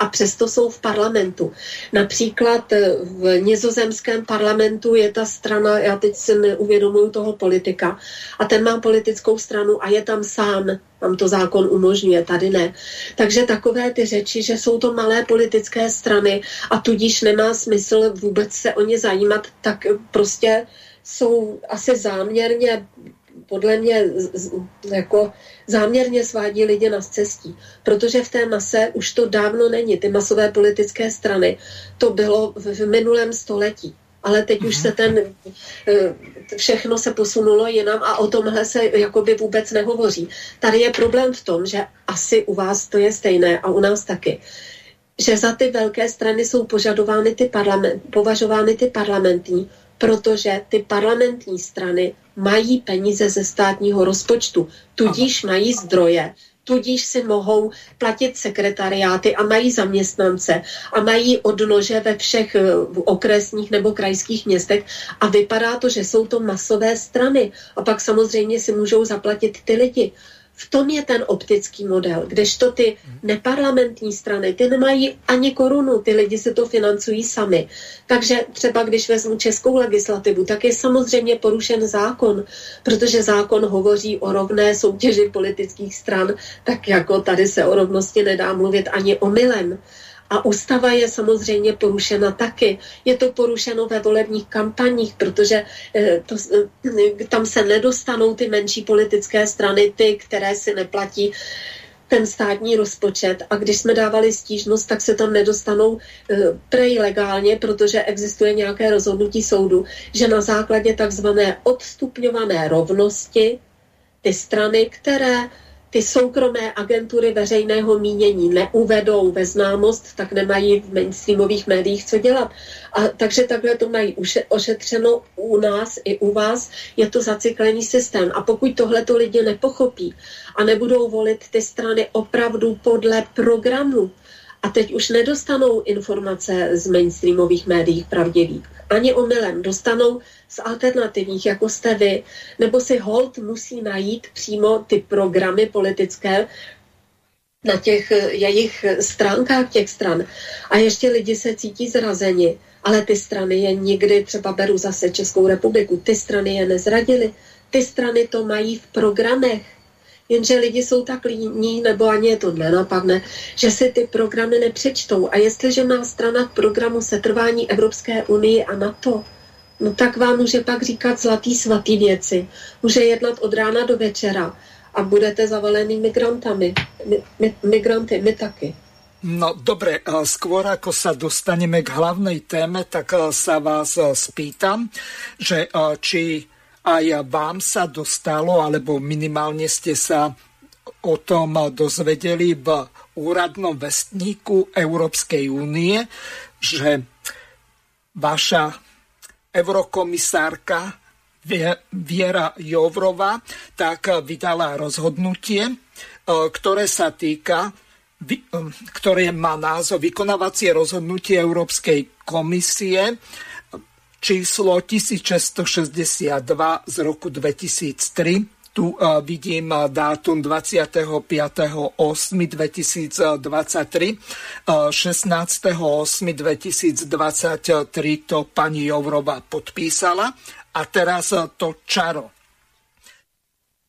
a přesto jsou v parlamentu. Například eh, v nizozemském parlamentu je ta strana, já teď si neuvědomuju toho politika, a ten má politickou stranu a je tam sám. Tam to zákon umožňuje, tady ne. Takže takové ty řeči, že jsou to malé politické strany a tudíž nemá smysl vůbec se o ně zajímat, tak prostě jsou asi záměrně podle mě jako záměrně svádí lidi na cestí, protože v té mase už to dávno není. Ty masové politické strany, to bylo v, v minulém století. ale teď už se ten, eh, všechno se posunulo jinam a o tomhle se jakoby vůbec nehovoří. Tady je problém v tom, že asi u vás to je stejné a u nás taky, že za ty velké strany jsou požadovány ty parlament, považovány ty parlamentní, protože ty parlamentní strany mají peníze ze státního rozpočtu, tudíž mají zdroje, tudíž si mohou platit sekretariáty a mají zaměstnance a mají odnože ve všech eh, okresních nebo krajských městech a vypadá to, že jsou to masové strany a pak samozřejmě si můžou zaplatit ty lidi. V tom je ten optický model, kdežto ty neparlamentní strany, ty nemají ani korunu, ty lidi se to financují sami. Takže třeba když vezmu českou legislativu, tak je samozřejmě porušen zákon, protože zákon hovoří o rovné soutěži politických stran, tak jako tady se o rovnosti nedá mluvit ani o milem. A ústava je samozřejmě porušena taky. Je to porušeno ve volebních kampaních, protože eh, to, eh, tam se nedostanou ty menší politické strany, ty, které si neplatí ten státní rozpočet a když jsme dávali stížnost, tak se tam nedostanou e, prej legálně, protože existuje nějaké rozhodnutí soudu, že na základě takzvané odstupňované rovnosti ty strany, které ty soukromé agentury veřejného mínění neuvedou ve známost, tak nemají v mainstreamových médiích co dělat. A takže takhle to mají ošetřeno u nás i u vás. Je to zacyklený systém. A pokud tohle to lidi nepochopí a nebudou volit ty strany opravdu podle programu, a teď už nedostanou informace z mainstreamových médií pravdivých. Ani omylem. Dostanou z alternativních, jako jste vy, nebo si hold musí najít přímo ty programy politické na těch jejich stránkách těch stran. A ještě lidi se cítí zrazeni, ale ty strany je nikdy, třeba beru zase Českou republiku, ty strany je nezradily, ty strany to mají v programech jenže lidi jsou tak líní, nebo ani je to nenapadne, že si ty programy nepřečtou. A jestliže má strana programu setrvání Evropské unie a NATO, no tak vám může pak říkat zlatý svatý věci. Může jednat od rána do večera a budete zavalený migrantami. My, my, migranty, my taky. No dobre, skôr ako sa dostaneme k hlavnej téme, tak sa vás spýtam, že či aj vám sa dostalo, alebo minimálne ste sa o tom dozvedeli v úradnom vestníku Európskej únie, že vaša eurokomisárka Viera Jovrova tak vydala rozhodnutie, ktoré sa týka ktoré má názov Vykonávacie rozhodnutie Európskej komisie číslo 1662 z roku 2003. Tu uh, vidím uh, dátum 25.8.2023, uh, 16.8.2023 to pani Jovrova podpísala. A teraz to čaro.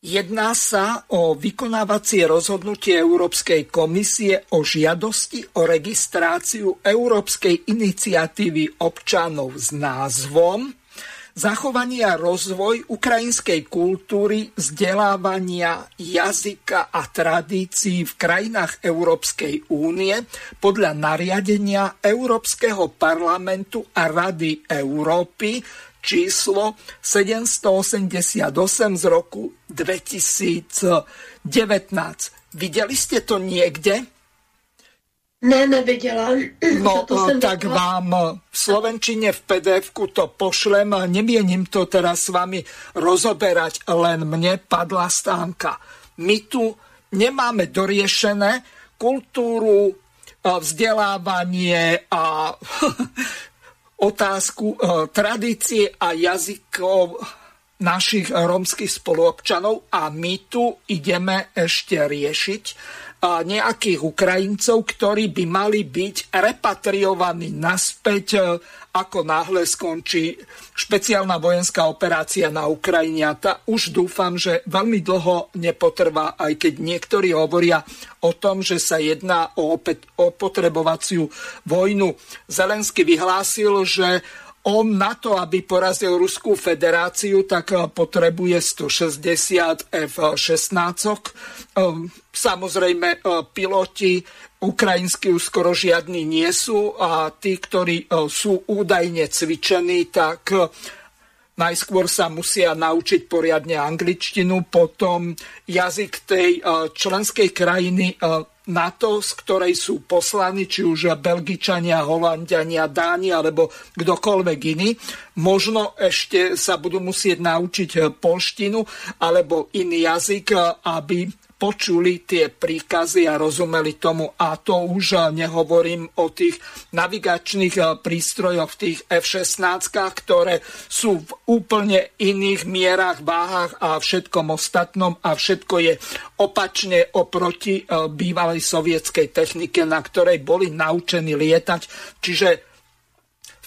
Jedná sa o vykonávacie rozhodnutie Európskej komisie o žiadosti o registráciu Európskej iniciatívy občanov s názvom Zachovanie a rozvoj ukrajinskej kultúry, vzdelávania, jazyka a tradícií v krajinách Európskej únie podľa nariadenia Európskeho parlamentu a Rady Európy číslo 788 z roku 2019. Viděli jste to někde? Ne, neviděla. No, tak viděla. vám v Slovenčine v pdf to pošlem. Nemienim to teraz s vami rozoberať, len mne padla stánka. My tu nemáme doriešené kultúru, vzdelávanie a otázku eh, tradície a jazykov našich rómskych spoluobčanov a my tu ideme ešte riešiť nejakých Ukrajincov, ktorí by mali byť repatriovaní naspäť, e, ako náhle skončí špeciálna vojenská operácia na Ukrajine. A tá už dúfam, že veľmi dlho nepotrvá, aj keď niektorí hovoria o tom, že sa jedná o opotrebovaciu vojnu. Zelensky vyhlásil, že on na to, aby porazil Ruskú federáciu, tak potrebuje 160 F-16. Samozrejme, piloti ukrajinskí už skoro žiadni nie sú a tí, ktorí sú údajne cvičení, tak Najskôr sa musia naučiť poriadne angličtinu, potom jazyk tej e, členskej krajiny e, NATO, z ktorej sú poslani, či už Belgičania, Holandiania, Dáni alebo kdokoľvek iný. Možno ešte sa budú musieť naučiť e, polštinu alebo iný jazyk, aby počuli tie príkazy a rozumeli tomu. A to už nehovorím o tých navigačných eh, prístrojoch, tých F-16, ktoré sú v úplne iných mierach, váhach a všetkom ostatnom a všetko je opačne oproti eh, bývalej sovietskej technike, na ktorej boli naučení lietať. Čiže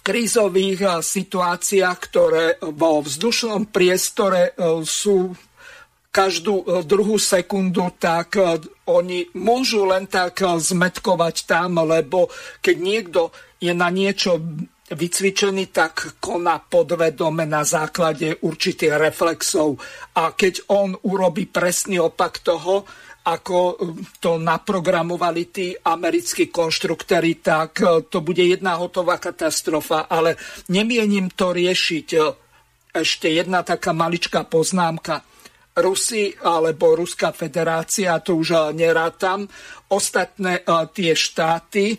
krízových eh, situáciách, ktoré vo vzdušnom priestore sú každú e, druhú sekundu, tak e, oni môžu len tak e, zmetkovať tam, lebo keď niekto je na niečo vycvičený, tak koná podvedome na základe určitých reflexov. A keď on urobí presný opak toho, ako to naprogramovali tí americkí konštruktéry, tak to bude jedna hotová katastrofa. Ale nemienim to riešiť. Ešte jedna taká maličká poznámka Rusi alebo Ruská federácia, to už eh, nerátam, ostatné eh, tie štáty eh,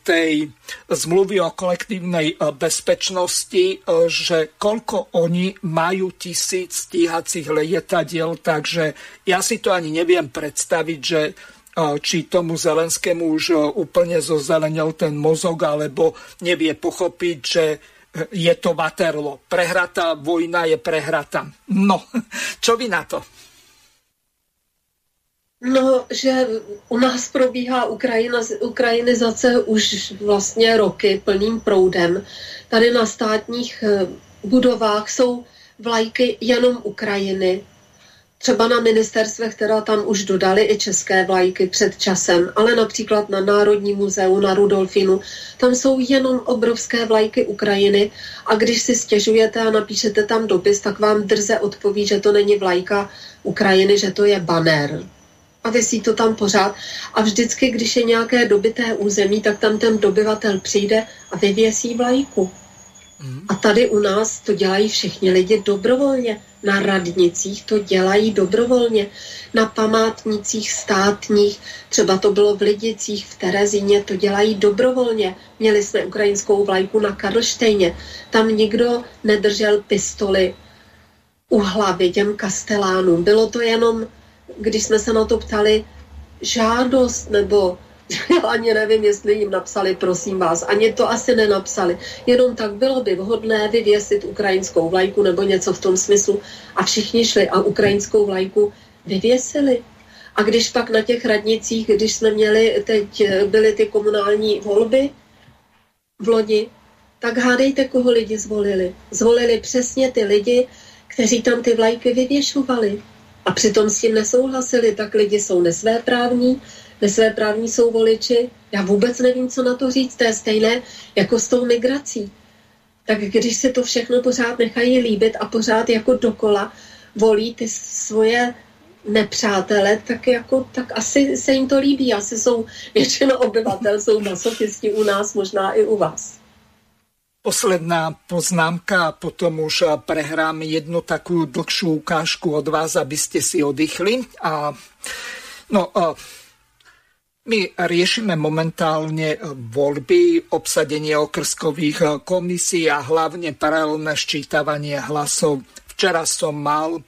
tej zmluvy o kolektívnej bezpečnosti, že koľko oni majú tisíc stíhacích lietadiel, takže ja si to ani neviem predstaviť, že či tomu Zelenskému už úplne zozelenil ten mozog, alebo nevie pochopiť, že je to Waterloo. Prehratá vojna je prehratá. No, čo vy na to? No, že u nás probíhá Ukrajina, ukrajinizace už vlastně roky plným proudem. Tady na státních eh, budovách jsou vlajky jenom Ukrajiny, Třeba na ministerstvech, která tam už dodali i české vlajky před časem, ale například na Národní muzeu, na Rudolfinu, tam jsou jenom obrovské vlajky Ukrajiny a když si stěžujete a napíšete tam dopis, tak vám drze odpoví, že to není vlajka Ukrajiny, že to je banner. A vysí to tam pořád. A vždycky, když je nějaké dobité území, tak tam ten dobyvatel přijde a vyvěsí vlajku. Mm. A tady u nás to dělají všichni lidi dobrovolně na radnicích to dělají dobrovolně, na památnicích státních, třeba to bylo v Lidicích, v Terezíně, to dělají dobrovolně. Měli jsme ukrajinskou vlajku na Karlštejně, tam nikdo nedržel pistoli u hlavy těm kastelánům. Bylo to jenom, když jsme se na to ptali, žádost nebo ani nevím, jestli jim napsali, prosím vás, ani to asi nenapsali. Jenom tak bylo by vhodné vyvěsit ukrajinskou vlajku nebo něco v tom smyslu. A všichni šli a ukrajinskou vlajku vyvěsili. A když pak na těch radnicích, když jsme měli, teď byly ty komunální volby v lodi, tak hádejte, koho lidi zvolili. Zvolili přesně ty lidi, kteří tam ty vlajky vyvěšovali. A přitom s tím nesouhlasili, tak lidi jsou nesvéprávní, právní jsou voliči. Já vůbec nevím, co na to říct. To je stejné jako s tou migrací. Tak když se to všechno pořád nechají líbit a pořád jako dokola volí ty svoje nepřátele, tak, jako, tak asi se jim to líbí. Asi jsou většina obyvatel, jsou masochisti u nás, možná i u vás. Posledná poznámka a potom už prehrám jednu takú dlhšiu ukážku od vás, aby ste si oddychli. A, no, my riešime momentálne voľby, obsadenie okrskových komisí a hlavne paralelné ščítavanie hlasov. Včera som mal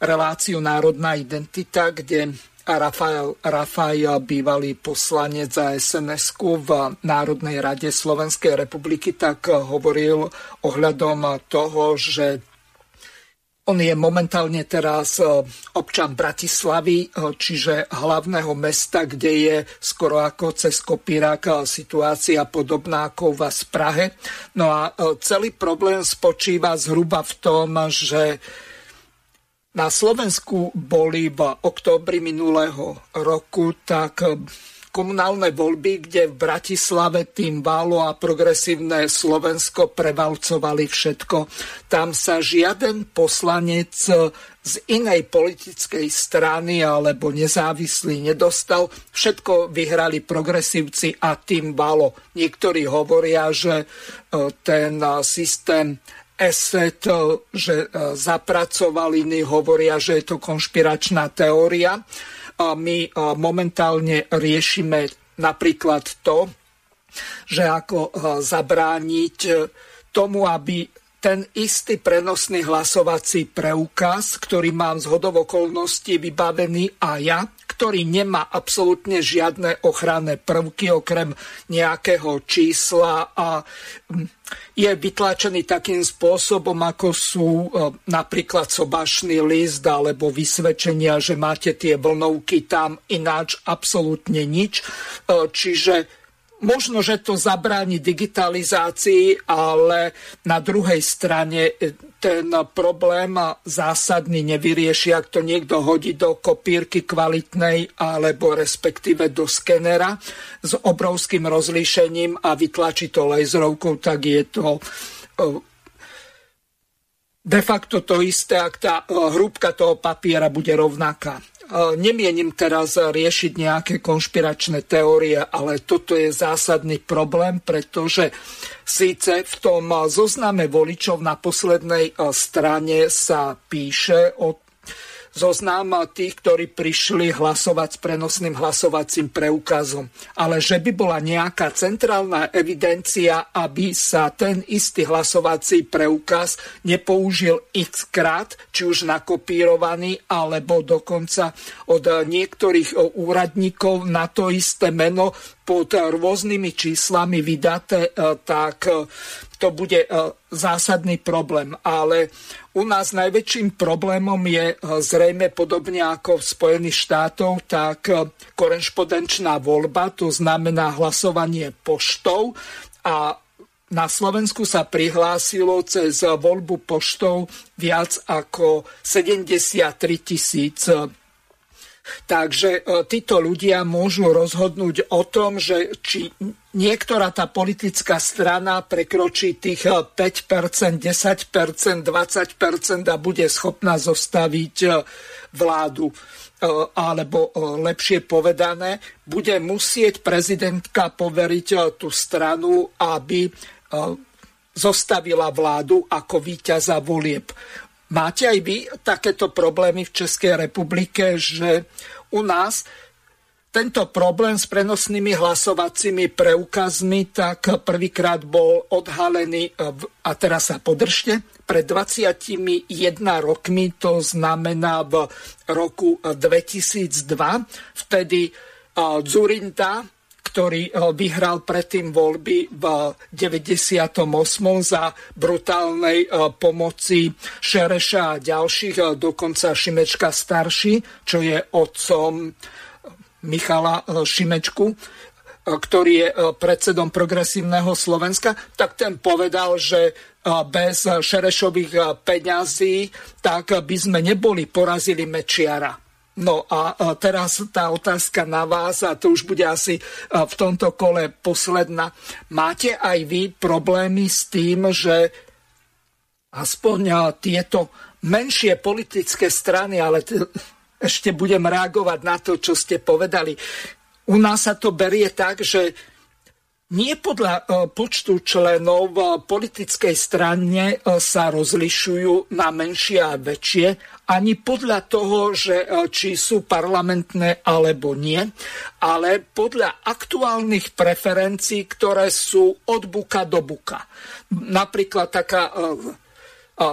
reláciu Národná identita, kde Rafael, Rafael, bývalý poslanec za sns v Národnej rade Slovenskej republiky, tak hovoril ohľadom toho, že on je momentálne teraz e, občan Bratislavy, e, čiže hlavného mesta, kde je skoro ako cez kopírak e, situácia podobná ako u vás v Prahe. No a celý problém spočíva zhruba v tom, že na Slovensku boli v októbri minulého roku tak komunálne voľby, kde v Bratislave tým Válo a progresívne Slovensko prevalcovali všetko. Tam sa žiaden poslanec z inej politickej strany alebo nezávislý nedostal. Všetko vyhrali progresívci a tým Válo. Niektorí hovoria, že e, ten systém ESET, že e, zapracovali, iní hovoria, že je to konšpiračná teória. My e, momentálne riešime napríklad to, že ako e, zabrániť tomu, aby ten istý prenosný hlasovací preukaz, ktorý mám z hodov okolností vybavený a ja, ktorý nemá absolútne žiadne ochranné prvky okrem nejakého čísla a je vytlačený takým spôsobom, ako sú e, napríklad sobašný list alebo vysvedčenia, že máte tie vlnovky tam, ináč absolútne nič. E, čiže možno, že to zabráni digitalizácii, ale na druhej strane e, ten problém zásadný nevyrieši, ak to niekto hodí do kopírky kvalitnej alebo respektíve do skenera s obrovským rozlíšením a vytlačí to laserovkou, tak je to e, de facto to isté, ak tá e, hrúbka toho papiera bude rovnaká. E, nemienim teraz riešiť nejaké konšpiračné teórie, ale toto je zásadný problém, pretože síce v tom zozname voličov na poslednej e, strane sa píše o zoznam tých, ktorí prišli hlasovať s prenosným hlasovacím preukazom. Ale že by bola nejaká centrálna evidencia, aby sa ten istý hlasovací preukaz nepoužil x krát, či už nakopírovaný, alebo dokonca od niektorých úradníkov na to isté meno pod rôznymi číslami vydaté, tak to bude zásadný problém. Ale u nás najväčším problémom je e, zrejme podobne ako v Spojených štátoch, tak e, korešpondenčná voľba, to znamená hlasovanie poštou a na Slovensku sa prihlásilo cez voľbu poštou viac ako 73 tisíc Takže e, títo ľudia môžu rozhodnúť o tom, že či niektorá tá politická strana prekročí tých 5%, 10%, 20% a bude schopná zostaviť e, vládu e, alebo lepšie povedané, bude musieť prezidentka poveriť tú stranu, aby zostavila vládu ako víťaza volieb. Máte aj vy takéto problémy v Českej republike, že u nás tento problém s prenosnými hlasovacími preukazmi tak prvýkrát bol odhalený, a teraz sa podržte, pred 21 rokmi, to znamená v roku 2002. Vtedy Zurinda, ktorý eh, vyhral predtým voľby v 98. za brutálnej pomoci Šereša a ďalších, dokonca Šimečka starší, čo je otcom Michala Šimečku, ktorý je predsedom progresívneho Slovenska, tak ten povedal, že bez Šerešových peňazí tak by sme neboli porazili Mečiara. No a teraz tá otázka na vás, a to už bude asi v tomto kole posledná. Máte aj vy problémy s tým, že aspoň tieto menšie politické strany, ale ešte budem reagovať na to, čo ste povedali. U nás sa to berie tak, že nie podľa e, počtu členov v politickej strane e, sa rozlišujú na menšie a väčšie, ani podľa toho, že e, či sú parlamentné alebo nie, ale podľa aktuálnych preferencií, ktoré sú od buka do buka. Napríklad taká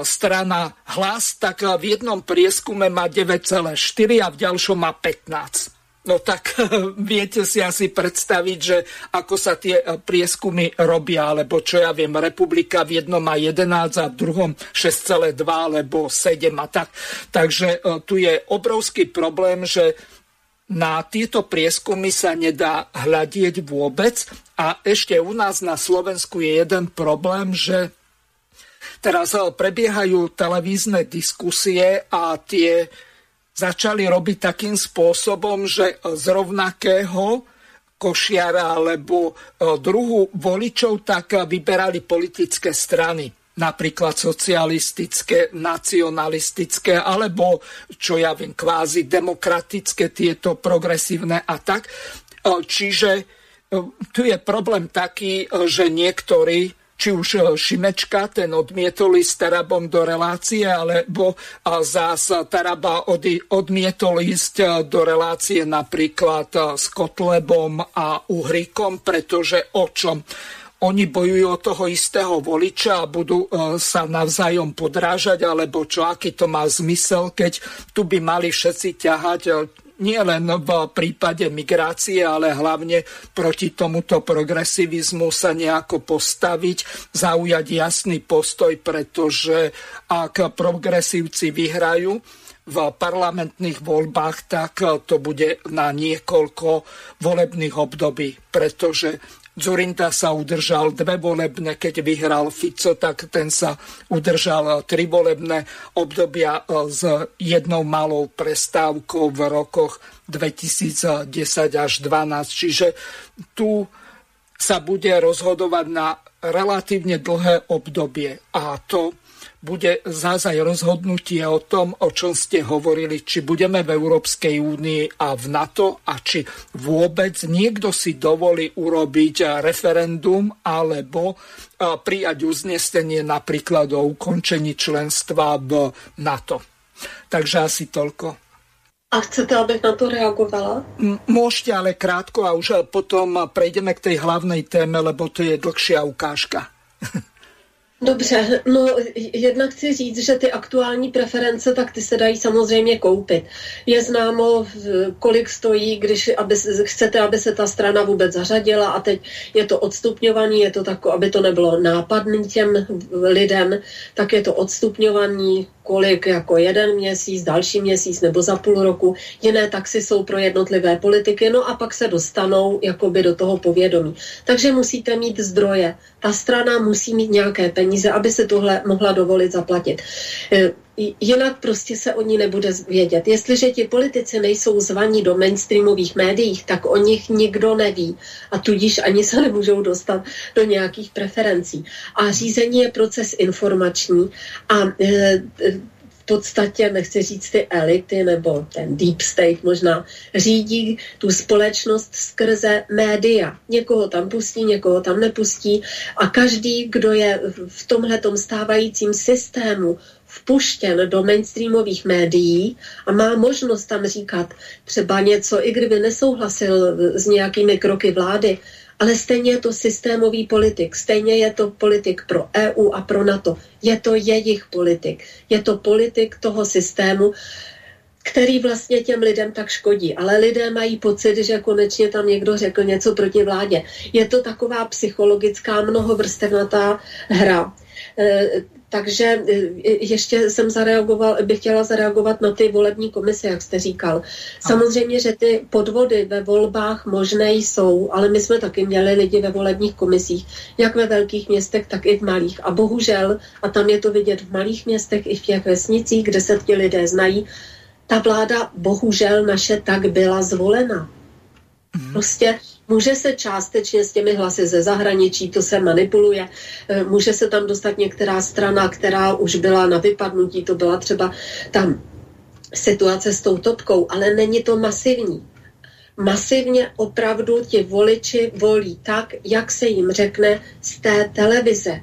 strana hlas, tak v jednom prieskume má 9,4 a v ďalšom má 15. No tak viete si asi predstaviť, že ako sa tie e, prieskumy robia, alebo čo ja viem, Republika v jednom má 11 a v druhom 6,2 alebo 7 a tak. Takže e, tu je obrovský problém, že na tieto prieskumy sa nedá hľadieť vôbec a ešte u nás na Slovensku je jeden problém, že teraz e, prebiehajú televízne diskusie a tie začali robiť takým spôsobom, že z rovnakého košiara alebo druhu voličov, tak vyberali politické strany napríklad socialistické, nacionalistické, alebo čo ja viem, kvázi demokratické, tieto progresívne a tak. Čiže tu je problém taký, že niektorí či už e, Šimečka, ten odmietol ísť Tarabom do relácie, alebo zás Taraba odmietol ísť e, do relácie napríklad e, s Kotlebom a Uhrikom, pretože o čom? oni bojujú o toho istého voliča a budú sa navzájom podrážať, alebo čo, aký to má zmysel, keď tu by mali všetci ťahať nie len v prípade migrácie, ale hlavne proti tomuto progresivizmu sa nejako postaviť, zaujať jasný postoj, pretože ak progresívci vyhrajú, v parlamentných voľbách, tak to bude na niekoľko volebných období, pretože Zurinda sa udržal dve volebné, keď vyhral Fico, tak ten sa udržal tri volebné obdobia e, s jednou malou prestávkou v rokoch 2010 až 2012. Čiže tu sa bude rozhodovať na relatívne dlhé obdobie a to bude zás aj rozhodnutie o tom, o čom ste hovorili, či budeme v Európskej únii a v NATO a či vôbec niekto si dovolí urobiť referendum alebo prijať uznesenie napríklad o ukončení členstva v NATO. Takže asi toľko. A chcete, abych na to reagovala? Môžete, ale krátko a už potom prejdeme k tej hlavnej téme, lebo to je dlhšia ukážka. Dobře, no jednak chci říct, že ty aktuální preference, tak ty se dají samozřejmě koupit. Je známo, kolik stojí, když aby, chcete, aby se ta strana vůbec zařadila a teď je to odstupňovaný, je to tak, aby to nebylo nápadný těm lidem, tak je to odstupňovaný, kolik jako jeden měsíc, další měsíc nebo za půl roku. Jiné taxy jsou pro jednotlivé politiky, no a pak se dostanou jakoby do toho povědomí. Takže musíte mít zdroje. Ta strana musí mít nějaké peníze, aby se tohle mohla dovolit zaplatit. E, jinak prostě se o ní nebude vědět. Jestliže ti politici nejsou zvaní do mainstreamových médiích, tak o nich nikdo neví a tudíž ani se nemůžou dostat do nějakých preferencí. A řízení je proces informační a e, podstatě, nechci říct ty elity nebo ten deep state možná, řídí tu společnost skrze média. Někoho tam pustí, někoho tam nepustí a každý, kdo je v tomhletom stávajícím systému vpuštěn do mainstreamových médií a má možnost tam říkat třeba něco, i kdyby nesouhlasil s nějakými kroky vlády, ale stejně je to systémový politik, stejně je to politik pro EU a pro NATO. Je to jejich politik, je to politik toho systému, který vlastně těm lidem tak škodí. Ale lidé mají pocit, že konečně tam někdo řekl něco proti vládě. Je to taková psychologická, mnohovrstevnatá hra. E, takže e, ještě jsem zareagoval, bych chtěla zareagovat na ty volební komise, jak jste říkal. Samozřejmě, že ty podvody ve volbách možné jsou, ale my jsme taky měli lidi ve volebních komisích, jak ve velkých městech, tak i v malých. A bohužel, a tam je to vidět v malých městech i v těch vesnicích, kde se ti lidé znají, ta vláda bohužel naše tak byla zvolena. Mhm. Prostě Může se částečně s těmi hlasy ze zahraničí, to se manipuluje, e, může se tam dostat některá strana, která už byla na vypadnutí, to byla třeba tam situace s tou topkou, ale není to masivní. Masivně opravdu ti voliči volí tak, jak se jim řekne z té televize.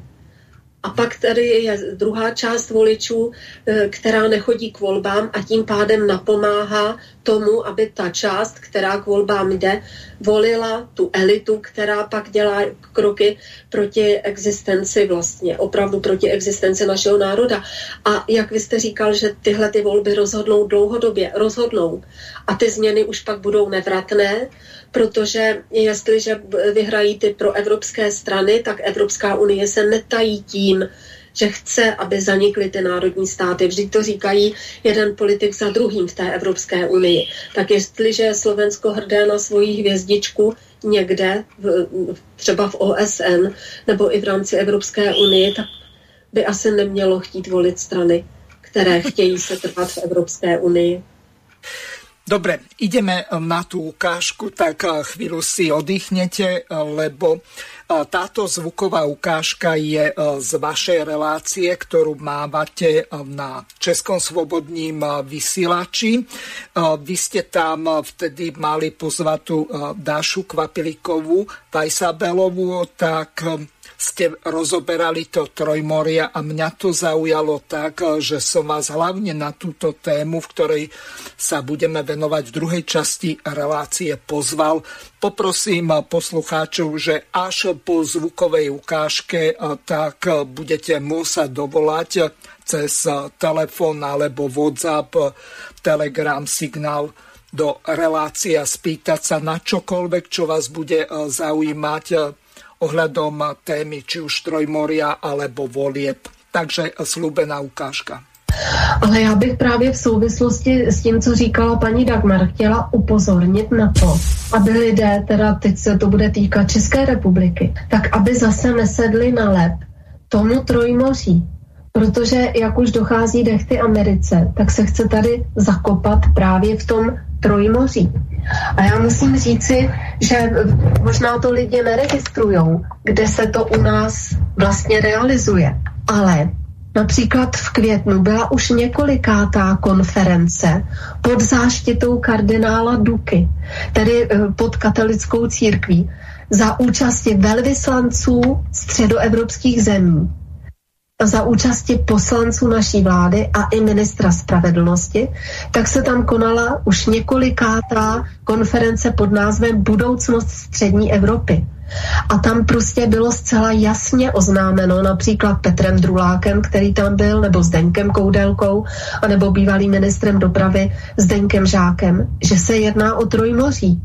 A pak tady je druhá část voličů, e, která nechodí k volbám a tím pádem napomáhá tomu, aby ta část, která k volbám jde, volila tu elitu, která pak dělá kroky proti existenci vlastně, opravdu proti existenci našeho národa. A jak vy jste říkal, že tyhle ty volby rozhodnou dlouhodobě, rozhodnou. A ty změny už pak budou nevratné, protože jestliže vyhrají ty pro evropské strany, tak Evropská unie se netají tím, že chce, aby zanikly ty národní státy. Vždyť to říkají jeden politik za druhým v té Evropské unii. Tak jestliže Slovensko hrdé na svoji hvězdičku někde, v, třeba v OSN nebo i v rámci Evropské unie, tak by asi nemělo chtít volit strany, které chtějí se trvat v Evropské unii. Dobre, ideme na tú ukážku, tak chvíľu si oddychnete, lebo táto zvuková ukážka je z vašej relácie, ktorú mávate na Českom svobodním vysielači. Vy ste tam vtedy mali pozvatú Dášu Kvapilikovú, Vajsabelovú, tak ste rozoberali to Trojmoria a mňa to zaujalo tak, že som vás hlavne na túto tému, v ktorej sa budeme venovať v druhej časti relácie pozval. Poprosím poslucháčov, že až po zvukovej ukážke tak budete môcť dovolať cez telefón alebo WhatsApp, Telegram, signál do relácie a spýtať sa na čokoľvek, čo vás bude zaujímať ohľadom témy či už Trojmoria alebo volieb. Takže slúbená ukážka. Ale já bych právě v souvislosti s tím, co říkala paní Dagmar, chtěla upozornit na to, aby lidé, teda teď se to bude týkat České republiky, tak aby zase nesedli na lep tomu trojmoří. Protože jak už dochází dechty Americe, tak se chce tady zakopat právě v tom trojmoří. A já musím říci, že možná to lidi neregistrují, kde se to u nás vlastně realizuje. Ale Například v květnu byla už několikátá konference pod záštitou kardinála Duky, tedy eh, pod katolickou církví, za účasti velvyslanců středoevropských zemí za účasti poslanců naší vlády a i ministra spravedlnosti, tak se tam konala už několikátá konference pod názvem Budoucnost střední Evropy. A tam prostě bylo zcela jasně oznámeno například Petrem Drulákem, který tam byl, nebo Zdenkem Koudelkou, anebo bývalým ministrem dopravy Zdenkem Žákem, že se jedná o trojmoří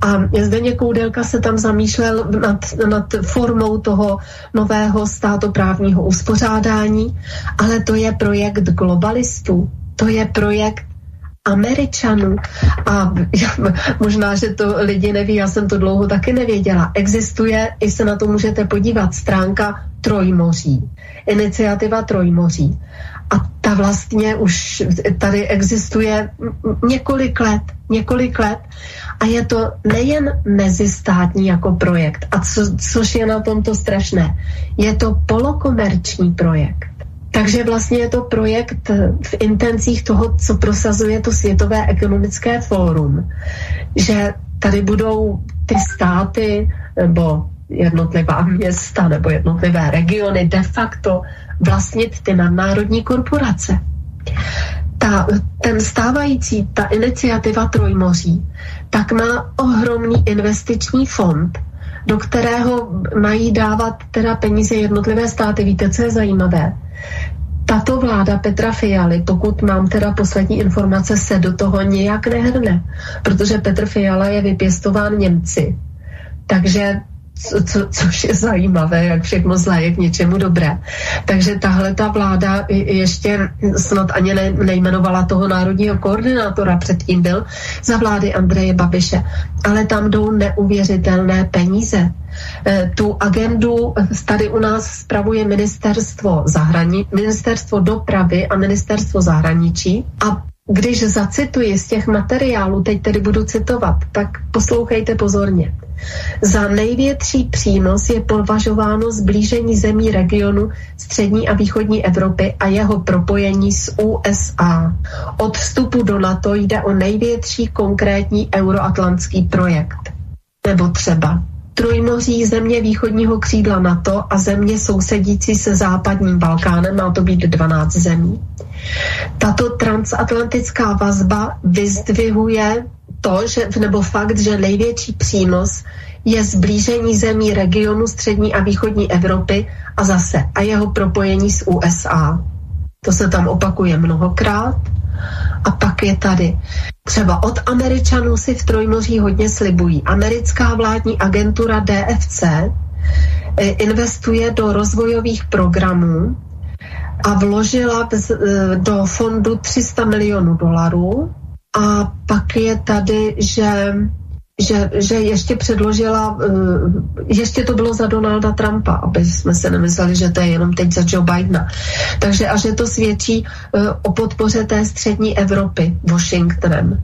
a Zdeněk Koudelka se tam zamýšlel nad, nad formou toho nového státoprávního uspořádání, ale to je projekt globalistů, to je projekt Američanů. A možná, že to lidi neví, já jsem to dlouho taky nevěděla. Existuje, i se na to můžete podívat, stránka Trojmoří, iniciativa Trojmoří. A ta vlastně už tady existuje několik let, několik let a je to nejen mezistátní jako projekt, a co, což je na tomto strašné, je to polokomerční projekt. Takže vlastně je to projekt v intencích toho, co prosazuje to Světové ekonomické fórum, že tady budou ty státy nebo jednotlivá města nebo jednotlivé regiony de facto vlastnit ty nadnárodní korporace. Ta, ten stávající, ta iniciativa Trojmoří, tak má ohromný investiční fond, do kterého mají dávat teda peníze jednotlivé státy. Víte, co je zajímavé? Tato vláda Petra Fialy, pokud mám teda poslední informace, se do toho nějak nehrne, protože Petr Fiala je vypěstován Němci. Takže co, co, což je zajímavé, jak všechno zlé je k něčemu dobré. Takže tahle ta vláda ještě snad ani ne, nejmenovala toho národního koordinátora, předtím byl za vlády Andreje Babiše, ale tam jdou neuvěřitelné peníze. E, tu agendu tady u nás spravuje ministerstvo, zahrani, ministerstvo dopravy a ministerstvo zahraničí a když zacituji z těch materiálů, teď tedy budu citovat, tak poslouchejte pozorně. Za největší přínos je považováno zblížení zemí regionu střední a východní Evropy a jeho propojení s USA. Od vstupu do NATO jde o největší konkrétní euroatlantský projekt. Nebo třeba Trojmoří země východního křídla NATO a země sousedící se západním Balkánem, má to být 12 zemí. Tato transatlantická vazba vyzdvihuje to, že, nebo fakt, že největší přínos je zblížení zemí regionu střední a východní Evropy a zase a jeho propojení s USA. To se tam opakuje mnohokrát. A pak je tady. Třeba od Američanů si v Trojmoří hodně slibují. Americká vládní agentura DFC eh, investuje do rozvojových programů a vložila eh, do fondu 300 milionů dolarů. A pak je tady, že že, že ještě předložila, eh, ještě to bylo za Donalda Trumpa, aby jsme se nemysleli, že to je jenom teď za Joe Bidena. Takže a že to svědčí eh, o podpoře té střední Evropy Washingtonem.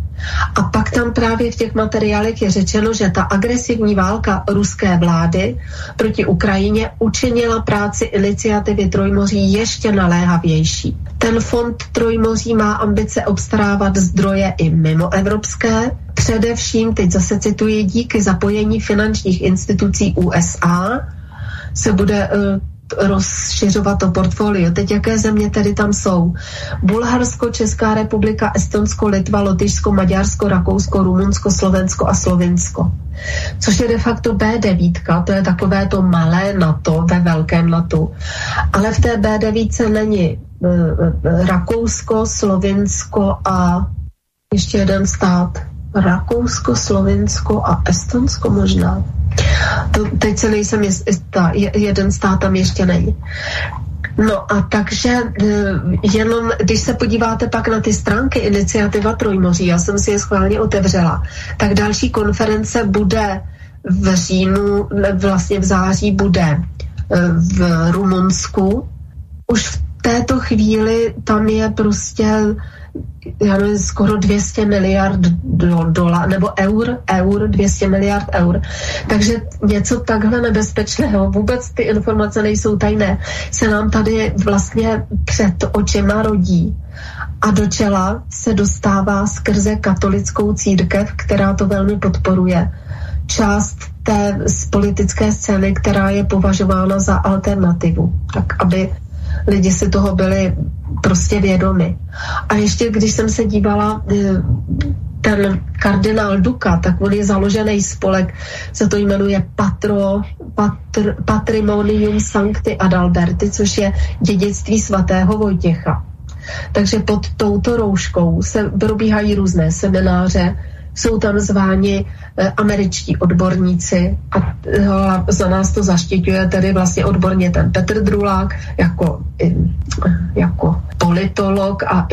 A pak tam právě v těch materiálech je řečeno, že ta agresivní válka ruské vlády proti Ukrajině učinila práci iniciativy Trojmoří ještě naléhavější. Ten fond Trojmoří má ambice obstarávat zdroje i mimo evropské, především, teď zase cituji, díky zapojení finančních institucí USA se bude uh, rozšiřovat to portfolio. Teď jaké země tedy tam jsou? Bulharsko, Česká republika, Estonsko, Litva, Lotyšsko, Maďarsko, Rakousko, Rumunsko, Slovensko a Slovinsko. Což je de facto B9, to je takové to malé NATO ve velkém NATO. Ale v té B9 není uh, Rakousko, Slovinsko a ještě jeden stát. Rakousko, Slovinsko a Estonsko možná. To, teď se nejsem jistá, jeden stát tam ještě není. No a takže e, jenom, když se podíváte pak na ty stránky iniciativa Trojmoří, já jsem si je schválně otevřela, tak další konference bude v říjnu, vlastně v září bude e, v Rumunsku. Už v této chvíli tam je prostě já nevím, skoro 200 miliard do, dola, nebo eur, eur, 200 miliard eur. Takže něco takhle nebezpečného, vůbec ty informace nejsou tajné, se nám tady vlastně před očima rodí. A do čela se dostává skrze katolickou církev, která to velmi podporuje. Část té z politické scény, která je považována za alternativu. Tak aby lidi si toho byli prostě vědomi. A ještě když jsem se dívala, eh, ten kardinál Duka, tak on je založený spolek, se to jmenuje Patro, Patr, Patrimonium Sancti Adalberti, což je dědictví svatého Vojtěcha. Takže pod touto rouškou se probíhají různé semináře, jsou tam zváni američtí odborníci a za nás to zaštiťuje tedy vlastně odborně ten Petr Drulák jako, jako politolog a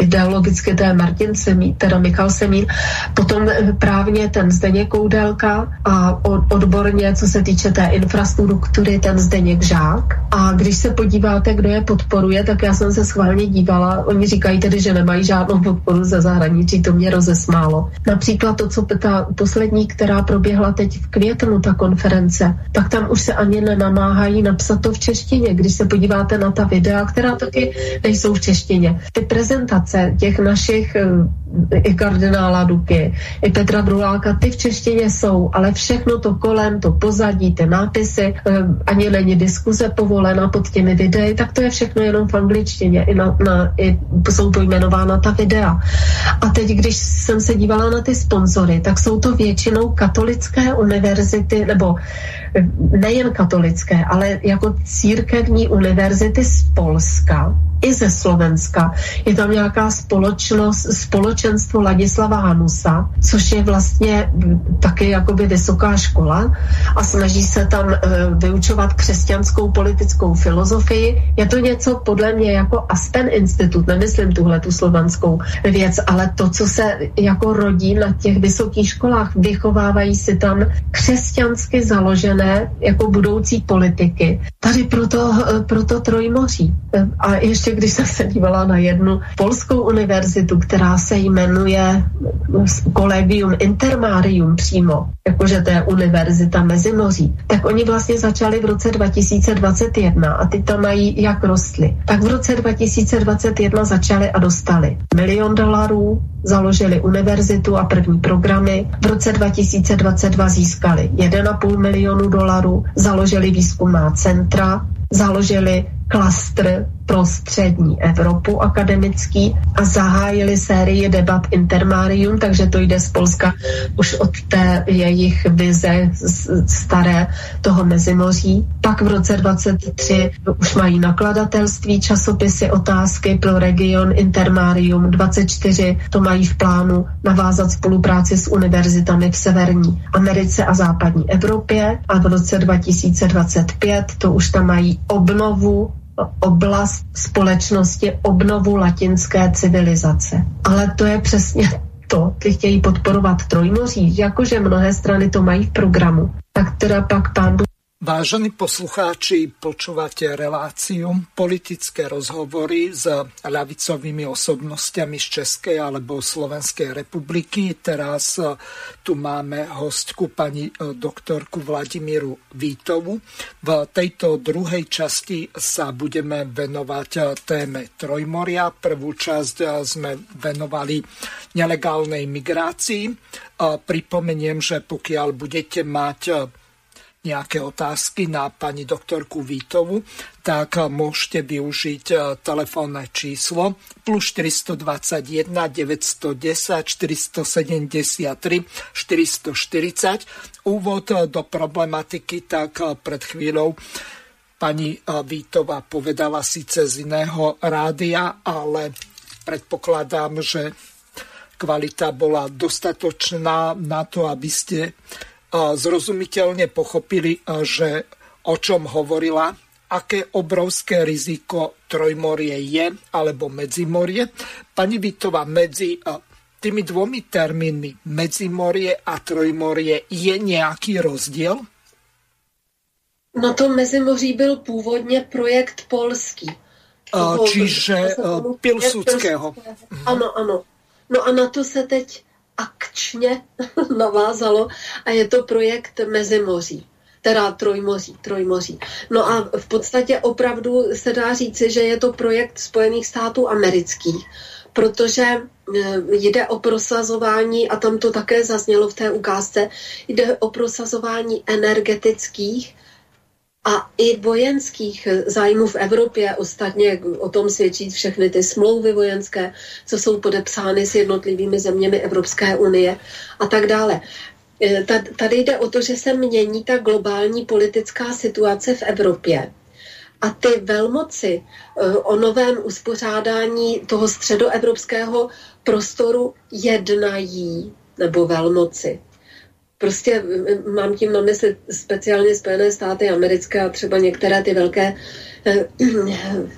ideologicky to je Martin Semín, teda Michal Semín, potom právně ten Zdeněk Koudelka a odborně, co se týče té infrastruktury, ten Zdeněk Žák. A když se podíváte, kdo je podporuje, tak já jsem se schválně dívala, oni říkají tedy, že nemají žádnou podporu ze zahraničí, to mě rozesmálo. Například to, co ta poslední, která proběhla teď v květnu, ta konference, tak tam už se ani nenamáhají napsat to v češtině. Když se podíváte na ta videa, která taky nejsou v češtině. Ty prezentace těch našich eh, i kardinála Duky, i Petra Druláka, ty v češtině jsou, ale všechno to kolem, to pozadí, ty nápisy, eh, ani není diskuze povolena pod těmi videi, tak to je všechno jenom v angličtině. I, na, na, i jsou pojmenována ta videa. A teď, když jsem se dívala na ty sponzory, tak jsou to většinou katolické univerzity, nebo nejen katolické, ale jako církevní univerzity z Polska i ze Slovenska. Je tam nějaká společnost, společenstvo Ladislava Hanusa, což je vlastně taky jakoby vysoká škola a snaží se tam uh, vyučovat křesťanskou politickou filozofii. Je to něco podle mě jako Aspen Institut, nemyslím tuhle tu slovanskou věc, ale to, co se jako rodí na těch vysokých školách, vychovávají si tam křesťansky založené jako budoucí politiky. Tady proto, uh, proto Trojmoří. A ještě když jsem se dívala na jednu polskou univerzitu, která se jmenuje Collegium Intermarium přímo, jakože to je univerzita Mezimoří, tak oni vlastně začali v roce 2021 a ty tam mají jak rostly. Tak v roce 2021 začali a dostali milion dolarů, založili univerzitu a první programy. V roce 2022 získali 1,5 milionu dolarů, založili výzkumná centra, založili klastr pro střední Evropu akademický a zahájili sérii debat Intermarium, takže to jde z Polska už od té jejich vize staré toho Mezimoří. Pak v roce 23 už mají nakladatelství, časopisy, otázky pro region Intermarium 24, to mají v plánu navázat spolupráci s univerzitami v Severní Americe a západní Evropě a v roce 2025 to už tam mají obnovu oblast společnosti obnovu latinské civilizace. Ale to je přesně to, ty chtějí podporovat Trojmoří, jakože mnohé strany to mají v programu, tak teda pak pán Vážení poslucháči, počúvate reláciu politické rozhovory s ľavicovými osobnostiami z Českej alebo Slovenskej republiky. Teraz e, tu máme hostku pani e, doktorku Vladimíru Vítovu. V tejto druhej časti sa budeme venovať e, téme Trojmoria. Prvú časť sme venovali nelegálnej migrácii. Pripomeniem, že pokiaľ budete mať nejaké otázky na pani doktorku Vítovu, tak môžete využiť e, telefónne číslo plus 421 910 473 440. Úvod do problematiky, tak e, pred chvíľou pani e, Vítová povedala síce z iného rádia, ale predpokladám, že kvalita bola dostatočná na to, aby ste zrozumiteľne pochopili, že o čom hovorila, aké obrovské riziko Trojmorie je, alebo Medzimorie. Pani Vitová, medzi tými dvomi termínmi Medzimorie a Trojmorie je nejaký rozdiel? No to Mezimoří byl původně projekt polský. Toho, Čiže Pilsudského. Ano, ano. No a na to se teď akčně navázalo a je to projekt Mezimoří teda Trojmoří, Trojmoří. No a v podstatě opravdu se dá říci, že je to projekt Spojených států amerických, protože e, jde o prosazování, a tam to také zaznělo v té ukázce, jde o prosazování energetických a i vojenských zájmů v Evropě, ostatně o tom svědčí všechny ty smlouvy vojenské, co jsou podepsány s jednotlivými zeměmi Evropské unie a tak dále. E, tady jde o to, že se mění ta globální politická situace v Evropě. A ty velmoci e, o novém uspořádání toho středoevropského prostoru jednají, nebo velmoci prostě mám tím na mysli speciálně Spojené státy americké a třeba některé ty velké eh,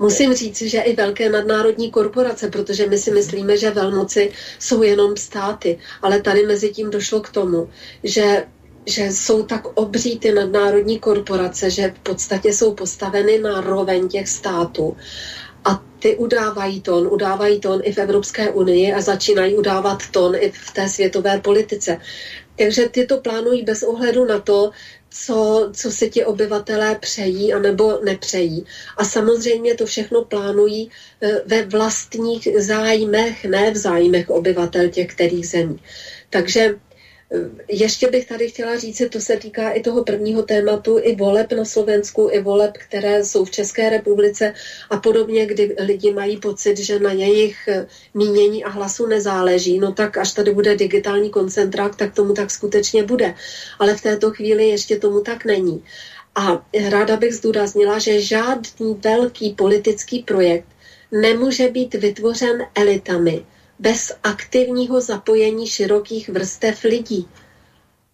Musím říct, že i velké nadnárodní korporace, protože my si myslíme, že velmoci jsou jenom státy, ale tady mezi tím došlo k tomu, že že jsou tak obří ty nadnárodní korporace, že v podstatě jsou postaveny na roveň těch států a ty udávají tón, udávají tón i v Evropské unii a začínají udávat tón i v té světové politice. Takže ty to plánují bez ohledu na to, co, co si ti obyvatelé přejí anebo nepřejí. A samozřejmě to všechno plánují eh, ve vlastních zájmech, ne v zájmech obyvatel těch kterých zemí. Takže ještě bych tady chtěla říct, to se týká i toho prvního tématu, i voleb na Slovensku, i voleb, které jsou v České republice a podobně, kdy lidi mají pocit, že na jejich mínění a hlasu nezáleží, no tak až tady bude digitální koncentrák, tak tomu tak skutečně bude. Ale v této chvíli ještě tomu tak není. A ráda bych zdůraznila, že žádný velký politický projekt nemůže být vytvořen elitami, bez aktivního zapojení širokých vrstev lidí.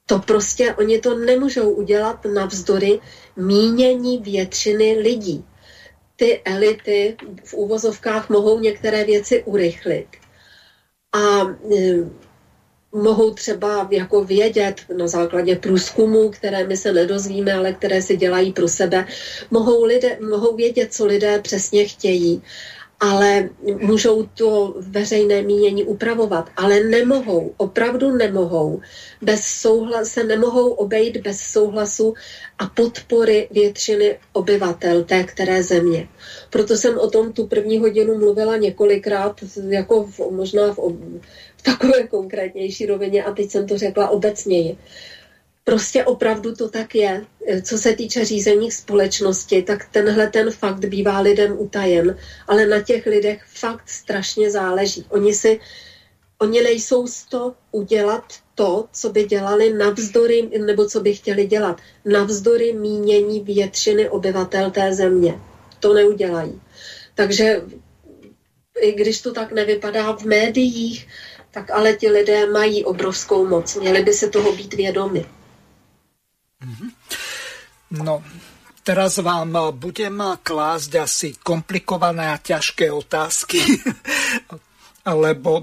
To prostě oni to nemůžou udělat navzdory mínění většiny lidí. Ty elity v úvozovkách mohou některé věci urychlit. A e, mohou třeba jako vědět na základě průzkumů, které my se nedozvíme, ale které si dělají pro sebe, mohou, lidé, mohou vědět, co lidé přesně chtějí ale můžou to veřejné mínění upravovat, ale nemohou, opravdu nemohou, bez souhlasu, se nemohou obejít bez souhlasu a podpory většiny obyvatel té které země. Proto jsem o tom tu první hodinu mluvila několikrát, jako v, možná v, v takové konkrétnější rovině a teď jsem to řekla obecněji. Prostě opravdu to tak je. Co se týče řízení společnosti, tak tenhle ten fakt bývá lidem utajen, ale na těch lidech fakt strašně záleží. Oni si, oni nejsou z to udělat to, co by dělali navzdory, nebo co by chtěli dělat, navzdory mínění většiny obyvatel té země. To neudělají. Takže i když to tak nevypadá v médiích, tak ale ti lidé mají obrovskou moc. Měli by se toho být vědomi. Mhm. No, teraz vám budem klásť asi komplikované a ťažké otázky, lebo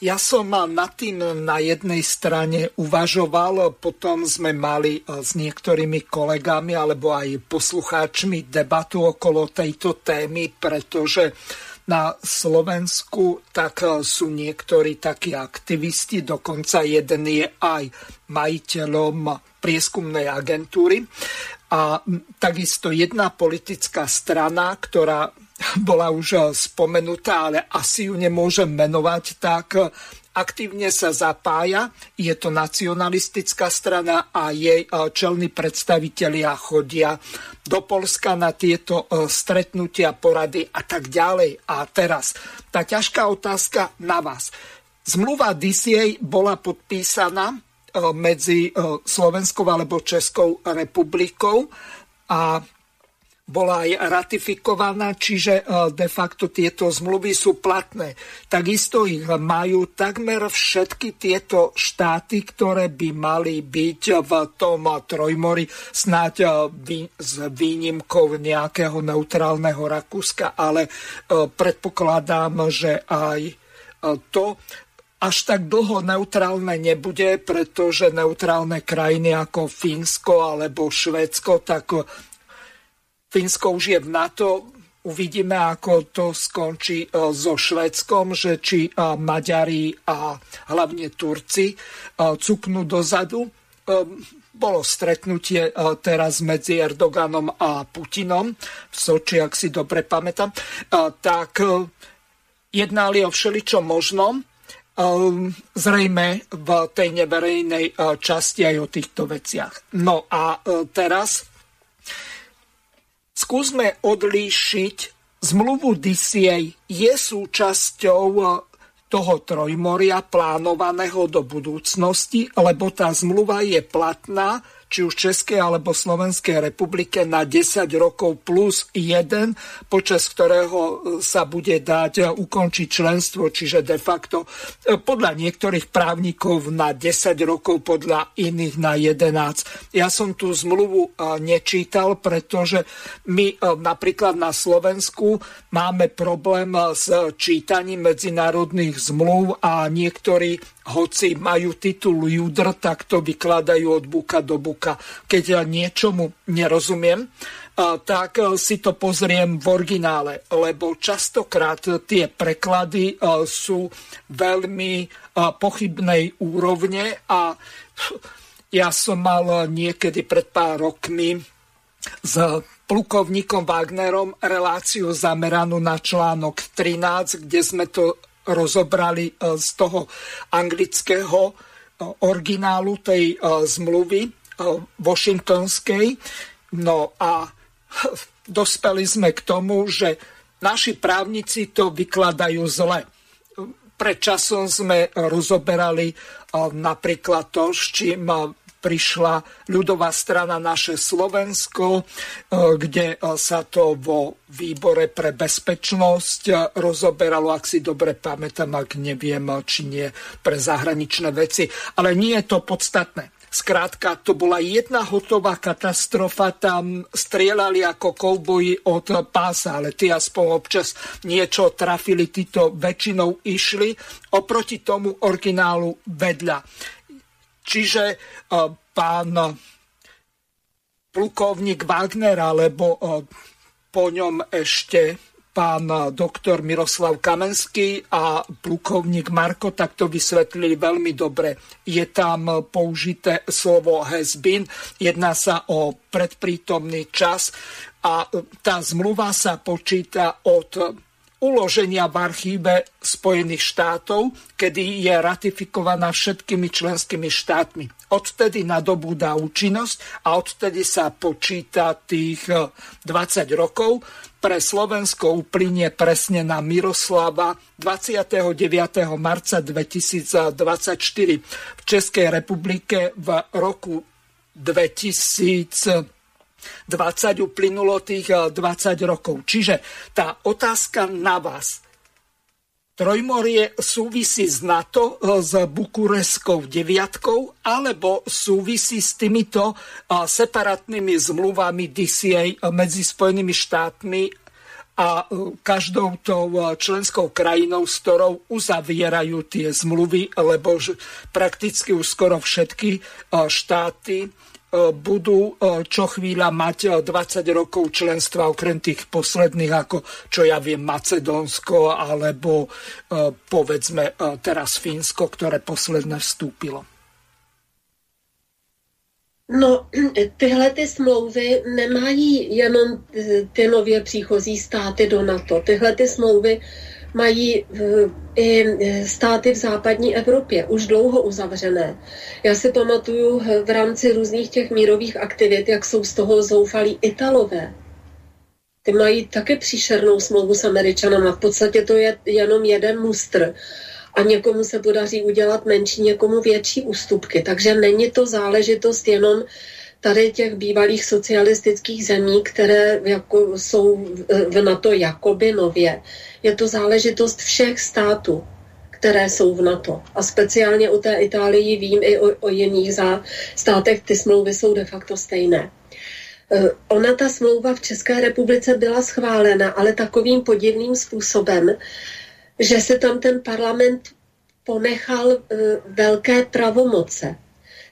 Ja som nad tým na jednej strane uvažoval, potom sme mali s niektorými kolegami alebo aj poslucháčmi debatu okolo tejto témy, pretože na Slovensku tak sú niektorí takí aktivisti, dokonca jeden je aj majiteľom prieskumnej agentúry. A takisto jedna politická strana, ktorá bola už spomenutá, ale asi ju nemôžem menovať, tak aktívne sa zapája. Je to nacionalistická strana a jej eh, čelní predstavitelia chodia do Polska na tieto stretnutia, porady a tak ďalej. A teraz tá ťažká otázka na vás. Zmluva DCA bola podpísaná medzi Slovenskou alebo Českou republikou a bola aj ratifikovaná, čiže e, de facto tieto zmluvy sú platné. Takisto ich majú takmer všetky tieto štáty, ktoré by mali byť v tom trojmori, snáď s výnimkou nejakého neutrálneho Rakúska, ale predpokladám, že aj to až tak dlho neutrálne nebude, pretože neutrálne krajiny ako Fínsko alebo Švédsko tak Fínsko už je v NATO, uvidíme, ako to skončí e, so Švedskom, že či e, Maďari a hlavne Turci e, cuknú dozadu. Bolo stretnutie teraz medzi Erdoganom a Putinom v Soči, ak si dobre pamätám. Tak jednali o všeličom možnom, zrejme v tej neverejnej časti aj o týchto veciach. No a teraz skúsme odlíšiť zmluvu DCA je súčasťou eh, toho trojmoria plánovaného do budúcnosti, lebo tá zmluva je platná či už Českej alebo Slovenskej republike na 10 rokov plus 1, počas ktorého e, sa bude dať e, ukončiť členstvo, čiže de facto e, podľa niektorých právnikov na 10 rokov, podľa iných na 11. Ja som tú zmluvu nečítal, pretože my napríklad na Slovensku máme problém s čítaním medzinárodných zmluv a niektorí hoci majú titul Judr, tak to vykladajú od buka do buka. Keď ja niečomu nerozumiem, tak e, si to pozriem v originále, lebo častokrát tie preklady e, sú veľmi e, pochybnej úrovne a ja som mal niekedy pred pár rokmi s plukovníkom Wagnerom reláciu zameranú na článok 13, kde sme to rozobrali e, z toho anglického e, originálu tej e, zmluvy washingtonskej. No a dospeli sme k tomu, že naši právnici to vykladajú zle. Pred časom sme rozoberali napríklad to, s čím prišla ľudová strana Naše Slovensko, e, kde e, sa to vo výbore pre bezpečnosť e, rozoberalo, ak si dobre pamätám, ak neviem, či nie pre zahraničné veci. Ale nie je to podstatné. Skrátka, to bola jedna hotová katastrofa, tam strieľali ako kouboji od pása, ale tí aspoň občas niečo trafili, títo väčšinou išli oproti tomu originálu vedľa. Čiže e, pán plukovník Wagner alebo e, po ňom ešte pán doktor Miroslav Kamenský a plukovník Marko tak to vysvetlili veľmi dobre. Je tam použité slovo has been, jedná sa o predprítomný čas a tá zmluva sa počíta od uloženia v archíve Spojených štátov, kedy je ratifikovaná všetkými členskými štátmi. Odtedy nadobúda účinnosť a odtedy sa počíta tých 20 eh, rokov. Pre Slovensko uplynie presne na Miroslava 29. marca 2024. V Českej republike v roku 2000 20 uplynulo tých 20 eh, rokov. Čiže tá otázka na vás. Trojmorie súvisí s NATO, eh, s Bukureskou deviatkou, alebo súvisí s týmito eh, separátnymi zmluvami DCA medzi Spojenými štátmi a každou tou členskou krajinou, s ktorou uzavierajú tie zmluvy, lebo prakticky už skoro všetky štáty budú e, čo chvíľa mať 20 e, rokov členstva, okrem tých posledných, ako čo ja viem, Macedónsko alebo povedzme teraz Fínsko, ktoré posledné vstúpilo. No, tyhle ty smlouvy nemají jenom ty nově příchozí státy do NATO. Tyhle ty smlouvy mají i státy v západní Evropě už dlouho uzavřené. Já si pamatuju v rámci různých těch mírových aktivit, jak jsou z toho zoufalí Italové. Ty mají také příšernou smlouvu s Američanama. V podstatě to je jenom jeden mustr a někomu se podaří udělat menší, někomu větší ústupky. Takže není to záležitost jenom tady těch bývalých socialistických zemí, které jako jsou v NATO jakoby nově. Je to záležitost všech států, které jsou v NATO. A speciálně o té Itálii vím i o, o jiných zá, státech, ty smlouvy jsou de facto stejné. E, ona, ta smlouva v České republice byla schválena, ale takovým podivným způsobem, že se tam ten parlament ponechal e, velké pravomoce.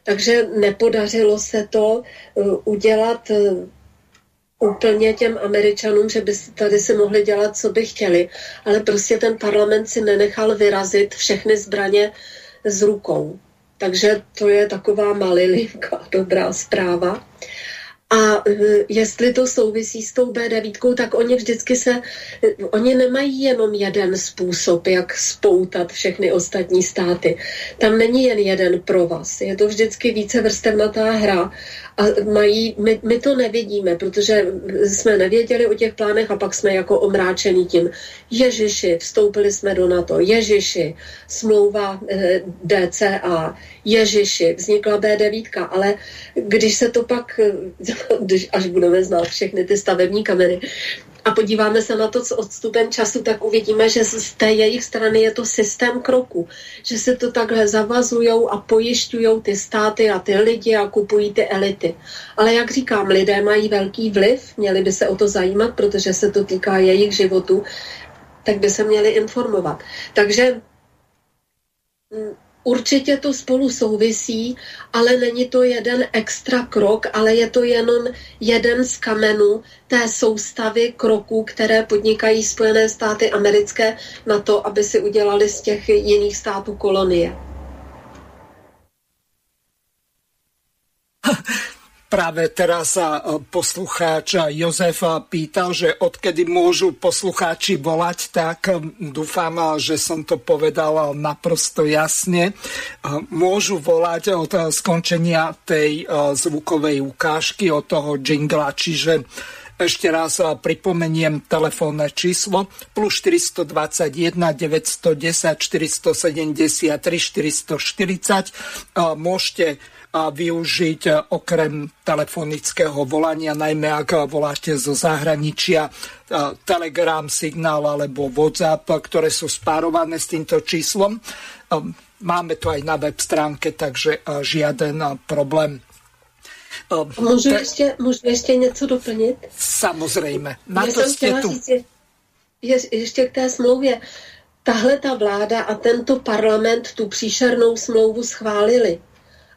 Takže nepodařilo se to eh, udělat úplně těm Američanům, že by tady si mohli dělat, co by chtěli, ale prostě ten parlament si nenechal vyrazit všechny zbraně z rukou. Takže to je taková malilinka dobrá zpráva. A e, jestli to souvisí s tou B9, tak oni vždycky se, e, oni nemají jenom jeden způsob, jak spoutat všechny ostatní státy. Tam není jen jeden provaz, je to vždycky více vrstevnatá hra a mají, my, my to nevidíme, protože jsme nevěděli o těch plánech a pak jsme jako omráčený tím, Ježiši, vstoupili jsme do NATO, Ježiši, smlouva eh, DCA, Ježiši, vznikla B9, ale když se to pak, když, až budeme znát všechny ty stavební kamery, a podíváme se na to s odstupem času, tak uvidíme, že z té jejich strany je to systém kroku, že se to takhle zavazují a pojišťují ty státy a ty lidi a kupují ty elity. Ale jak říkám, lidé mají velký vliv, měli by se o to zajímat, protože se to týká jejich životu, tak by se měli informovat. Takže mm, Určitě to spolu souvisí, ale není to jeden extra krok, ale je to jenom jeden z kamenů té soustavy kroků, které podnikají Spojené státy americké na to, aby si udělali z těch jiných států kolonie. Práve teraz sa e, poslucháč Jozef pýtal, že odkedy môžu poslucháči volať, tak e, dúfam, že som to povedal naprosto jasne. E, môžu volať od skončenia tej zvukovej ukážky, od toho jingla, čiže ešte raz pripomeniem telefónne číslo plus 421 910 473 440. Môžete využiť e, okrem telefonického volania, najmä ak voláte zo zahraničia, e, Telegram, Signál alebo WhatsApp, ktoré sú spárované s týmto číslom. E, máme to aj na web stránke, takže žiaden problém. Můžu, ještě, můžu ještě něco doplnit? Samozřejmě. Na to jste tu. Říct, je, ještě k té smlouvě. Tahle ta vláda a tento parlament tu příšernou smlouvu schválili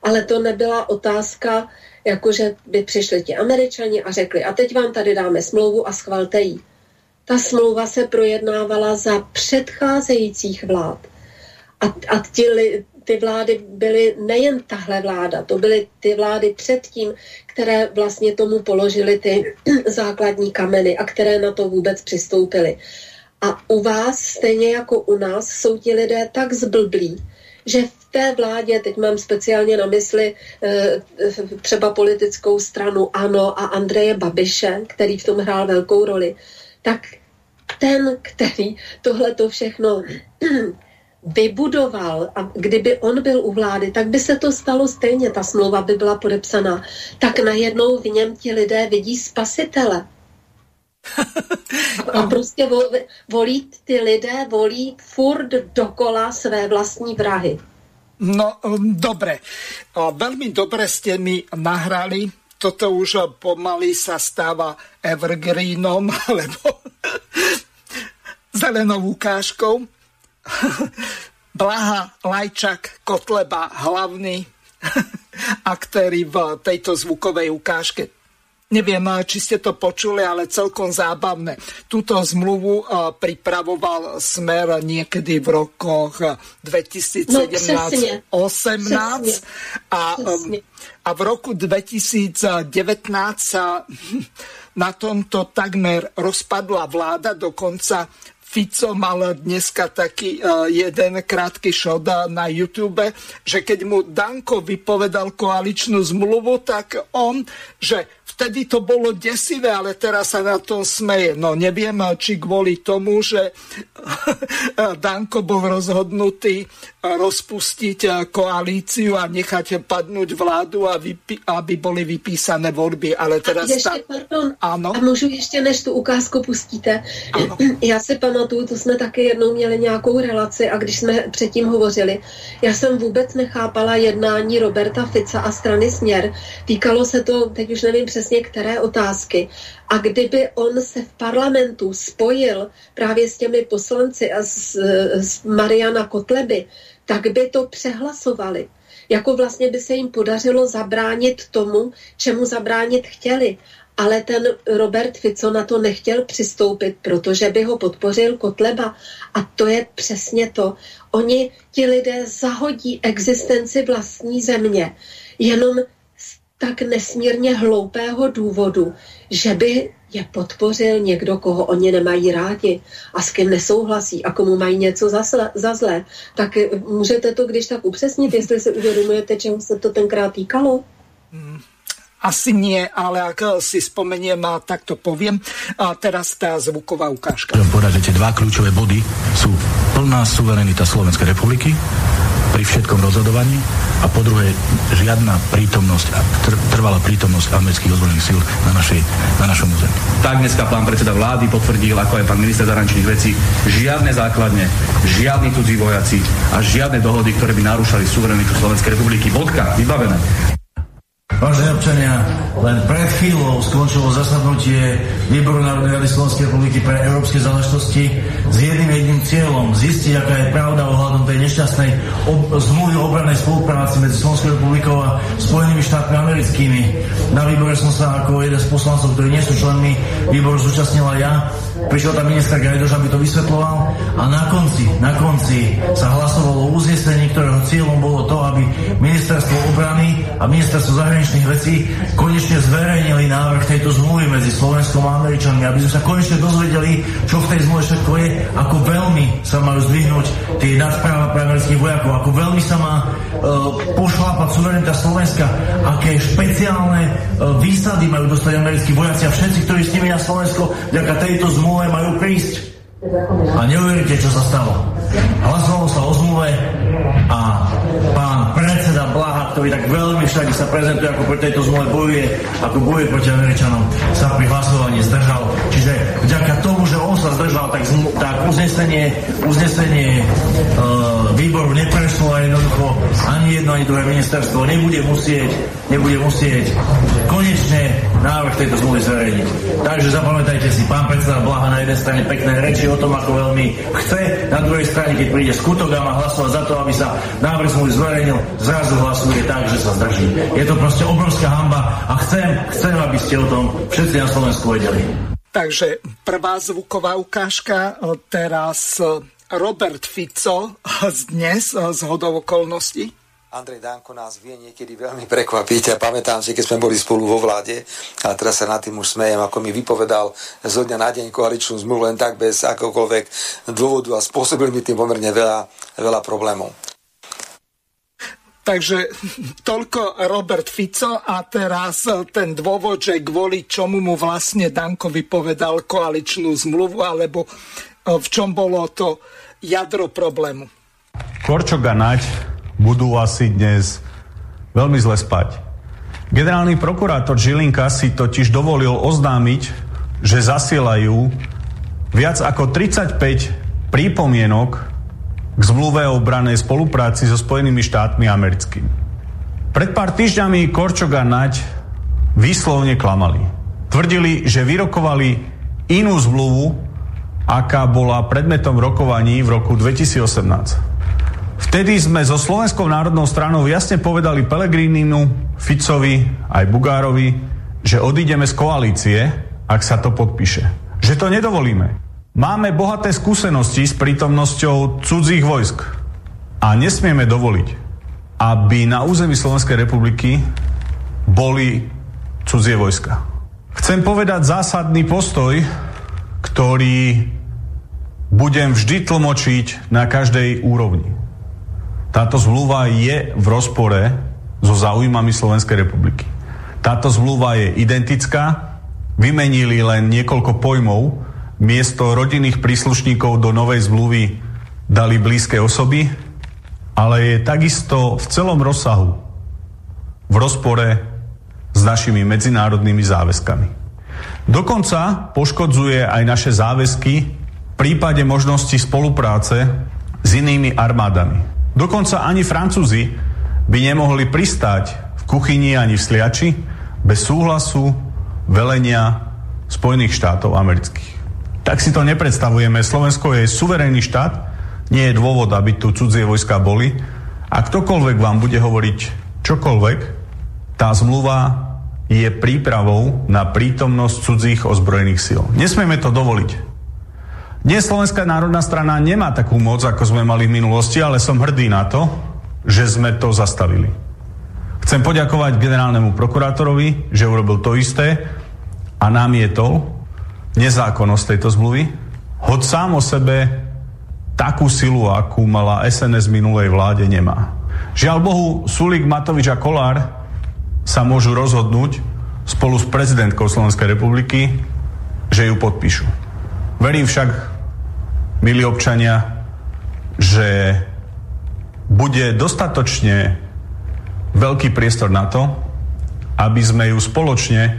ale to nebyla otázka, jakože by přišli ti američani a řekli, a teď vám tady dáme smlouvu a schvalte ji. Ta smlouva se projednávala za předcházejících vlád. A, a ti, ty vlády byly nejen tahle vláda, to byly ty vlády předtím, které vlastně tomu položily ty základní kameny a které na to vůbec přistoupily. A u vás, stejně jako u nás, jsou ti lidé tak zblblí, že v té vládě, teď mám speciálně na mysli eh, třeba politickou stranu ANO a Andreje Babiše, který v tom hrál velkou roli, tak ten, který tohle to všechno vybudoval a kdyby on byl u vlády, tak by se to stalo stejně, ta smlouva by byla podepsaná. Tak najednou v něm ti lidé vidí spasitele. A prostě volí, ty lidé volí furt dokola své vlastní vrahy. No, um, dobre. Veľmi dobre ste mi nahrali. Toto už pomaly sa stáva evergreenom, lebo zelenou ukážkou. Blaha, Lajčak, Kotleba, hlavný aktéry v tejto zvukovej ukážke. Neviem, či ste to počuli, ale celkom zábavné. Túto zmluvu pripravoval Smer niekedy v rokoch 2017-18 no, a, a v roku 2019 sa na tomto takmer rozpadla vláda, dokonca Fico mal dneska taký jeden krátky šod na YouTube, že keď mu Danko vypovedal koaličnú zmluvu, tak on, že vtedy to bolo desivé, ale teraz sa na tom smeje. No neviem, či kvôli tomu, že Danko bol rozhodnutý rozpustiť koalíciu a nechať padnúť vládu, aby boli vypísané voľby. Ale teraz a ještě, ta... pardon, ano? a můžu ještě, než tu ukázku pustíte. Ano. Já si pamatuju, to jsme taky jednou měli nějakou relaci a když jsme předtím hovořili, já jsem vůbec nechápala jednání Roberta Fica a strany Směr. Týkalo se to, teď už nevím přesně, přesně které otázky. A kdyby on se v parlamentu spojil právě s těmi poslanci a s, s Mariana Kotleby, tak by to přehlasovali. Jako vlastně by se jim podařilo zabránit tomu, čemu zabránit chtěli. Ale ten Robert Fico na to nechtěl přistoupit, protože by ho podpořil Kotleba. A to je přesně to. Oni, ti lidé, zahodí existenci vlastní země. Jenom tak nesmírně hloupého důvodu, že by je podpořil někdo, koho oni nemají rádi a s kým nesouhlasí a komu mají něco za, za zlé, tak můžete to když tak upřesnit, jestli si uvědomujete, čeho se to tenkrát týkalo? Hmm. Asi nie, ale ak si spomeniem, tak to poviem. A teraz tá zvuková ukážka. Chcem povedať, že tie dva kľúčové body sú plná suverenita Slovenskej republiky pri všetkom rozhodovaní a po druhé žiadna prítomnosť trvalá prítomnosť amerických ozbrojených síl na, našej, na našom území. Tak dneska pán predseda vlády potvrdil, ako aj pán minister zahraničných vecí, žiadne základne, žiadni cudzí vojaci a žiadne dohody, ktoré by narúšali suverenitu Slovenskej republiky. Bodka, vybavené. Vážení občania, len pred chvíľou skončilo zasadnutie Výboru Národnej rady Slovenskej republiky pre európske záležitosti s jedným jedným cieľom zistiť, aká je pravda ohľadom tej nešťastnej ob- zmluvy obranej spolupráci medzi Slovenskou republikou a Spojenými štátmi americkými. Na výbore som sa ako jeden z poslancov, ktorí nie sú členmi výboru, zúčastnila ja. Prišiel tam minister Gajdoš, aby to vysvetloval a na konci, na konci sa hlasovalo o uznesení, ktorého cieľom bolo to, aby ministerstvo obrany a ministerstvo zahraničných zahraničných vecí konečne zverejnili návrh tejto zmluvy medzi Slovenskom a Američanmi, aby sme sa konečne dozvedeli, čo v tej zmluve všetko je, ako veľmi sa majú zdvihnúť tie nadpráva pre amerických vojakov, ako veľmi sa má uh, pošlápať suverenita Slovenska, aké špeciálne uh, výsady majú dostať americkí vojaci a všetci, ktorí s nimi na Slovensko vďaka tejto zmluve majú prísť. A neuveríte, čo sa stalo. Hlasovalo sa o zmluve a pán Blaha, ktorý tak veľmi všade sa prezentuje, ako pri tejto zmluve bojuje, ako bojuje proti Američanom, sa pri hlasovaní zdržal. Čiže vďaka tomu, že on sa zdržal, tak, tak uznesenie, uznesenie e, výboru neprešlo a jednoducho ani jedno, ani druhé ministerstvo nebude musieť, nebude musieť konečne návrh tejto zmluvy zverejniť. Takže zapamätajte si, pán predseda Blaha na jednej strane pekné reči o tom, ako veľmi chce, na druhej strane, keď príde skutok a má hlasovať za to, aby sa návrh zmluvy zverejnil, zrazu hlasuje tak, že sa zdrží. Je to proste obrovská hamba a chcem, chcem, aby ste o tom všetci na Slovensku vedeli. Takže prvá zvuková ukážka, teraz Robert Fico z dnes z hodov okolností. Andrej Danko nás vie niekedy veľmi prekvapiť a pamätám si, keď sme boli spolu vo vláde a teraz sa nad tým už smejem, ako mi vypovedal zo dňa na deň koaličnú zmluvu len tak bez akokoľvek dôvodu a spôsobil mi tým pomerne veľa, veľa problémov. Takže toľko Robert Fico a teraz ten dôvod, že kvôli čomu mu vlastne Danko vypovedal koaličnú zmluvu, alebo v čom bolo to jadro problému. Korčok a Naď budú asi dnes veľmi zle spať. Generálny prokurátor Žilinka si totiž dovolil oznámiť, že zasielajú viac ako 35 prípomienok k zmluve o obranej spolupráci so Spojenými štátmi americkými. Pred pár týždňami Korčok a Naď výslovne klamali. Tvrdili, že vyrokovali inú zmluvu aká bola predmetom rokovaní v roku 2018. Vtedy sme so Slovenskou národnou stranou jasne povedali Pelegríninu, Ficovi aj Bugárovi, že odídeme z koalície, ak sa to podpíše. Že to nedovolíme. Máme bohaté skúsenosti s prítomnosťou cudzích vojsk a nesmieme dovoliť, aby na území Slovenskej republiky boli cudzie vojska. Chcem povedať zásadný postoj, ktorý budem vždy tlmočiť na každej úrovni. Táto zmluva je v rozpore so záujmami Slovenskej republiky. Táto zmluva je identická, vymenili len niekoľko pojmov, miesto rodinných príslušníkov do novej zmluvy dali blízke osoby, ale je takisto v celom rozsahu v rozpore s našimi medzinárodnými záväzkami. Dokonca poškodzuje aj naše záväzky v prípade možnosti spolupráce s inými armádami. Dokonca ani Francúzi by nemohli pristáť v kuchyni ani v sliači bez súhlasu velenia Spojených štátov amerických tak si to nepredstavujeme. Slovensko je suverénny štát, nie je dôvod, aby tu cudzie vojska boli. A ktokoľvek vám bude hovoriť čokoľvek, tá zmluva je prípravou na prítomnosť cudzích ozbrojených síl. Nesmieme to dovoliť. Dnes Slovenská národná strana nemá takú moc, ako sme mali v minulosti, ale som hrdý na to, že sme to zastavili. Chcem poďakovať generálnemu prokurátorovi, že urobil to isté a namietol, nezákonnosť tejto zmluvy, hoď sám o sebe takú silu, akú mala SNS minulej vláde, nemá. Žiaľ Bohu, Sulík, Matovič a Kolár sa môžu rozhodnúť spolu s prezidentkou Slovenskej republiky, že ju podpíšu. Verím však, milí občania, že bude dostatočne veľký priestor na to, aby sme ju spoločne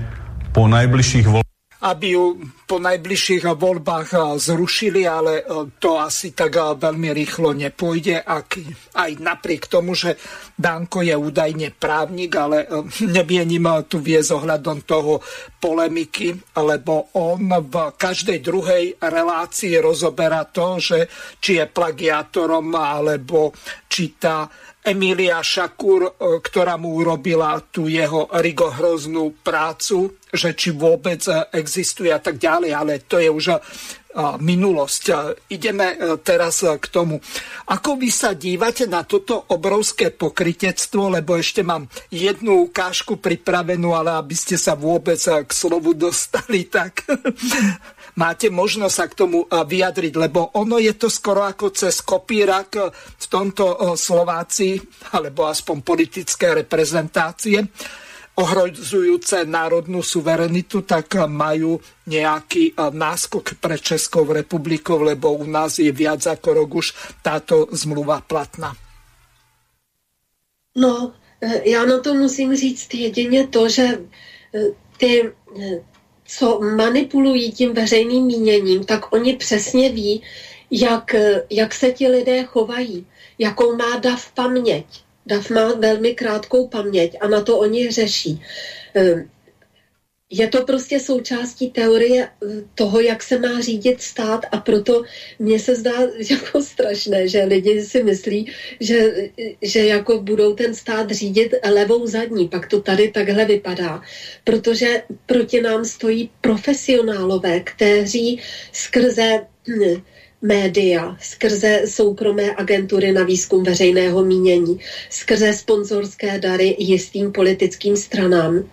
po najbližších voľbách aby ju po najbližších voľbách eh, zrušili, ale eh, to asi tak eh, veľmi rýchlo nepôjde, ak aj napriek tomu, že Danko je údajne právnik, ale nevienim tu vie ohľadom toho polemiky, lebo on v každej druhej relácii rozoberá to, že či je plagiátorom, alebo či tá Emília Šakúr, e, ktorá mu urobila tú jeho rigohroznú prácu, že či vôbec e, existuje a tak ďalej, ale to je už e, minulosť. Ideme teraz k tomu. Ako vy sa dívate na toto obrovské pokritectvo, lebo ešte mám jednu ukážku pripravenú, ale aby ste sa vôbec k slovu dostali, tak máte možnosť sa k tomu vyjadriť, lebo ono je to skoro ako cez kopírak v tomto Slováci, alebo aspoň politické reprezentácie ohrozujúce národnú suverenitu, tak majú nejaký náskok pre Českou republikou, lebo u nás je viac ako rok už táto zmluva platná. No, e, já na to musím říct jedině to, že e, ty e, co manipulují tím veřejným míněním, tak oni přesně ví, jak, jak se ti lidé chovají, jakou má DAV paměť. DAV má velmi krátkou paměť a na to oni řeší. Je to prostě součástí teorie eh, toho, jak se má řídit stát a proto mně se zdá jako strašné, že lidi si myslí, že, že jako budou ten stát řídit levou zadní, pak to tady takhle vypadá, protože proti nám stojí profesionálové, kteří skrze hm, média, skrze soukromé agentury na výzkum veřejného mínění, skrze sponzorské dary jistým politickým stranám,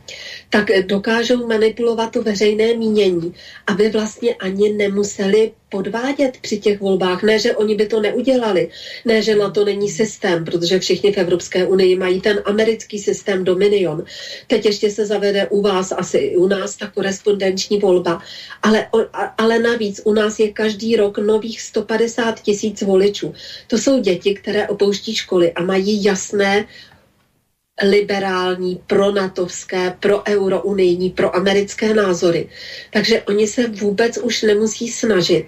tak dokážou manipulovat to veřejné mínění, aby vlastně ani nemuseli podvádět při těch volbách. Ne, že oni by to neudělali, ne, že na to není systém, protože všichni v Evropské unii mají ten americký systém Dominion. Teď ještě se zavede u vás, asi i u nás, ta korespondenční volba. Ale, ale navíc u nás je každý rok nových 150 tisíc voličů. To jsou děti, které opouští školy a mají jasné liberální, pronatovské, pro eurounijní, pro americké názory. Takže oni se vůbec už nemusí snažit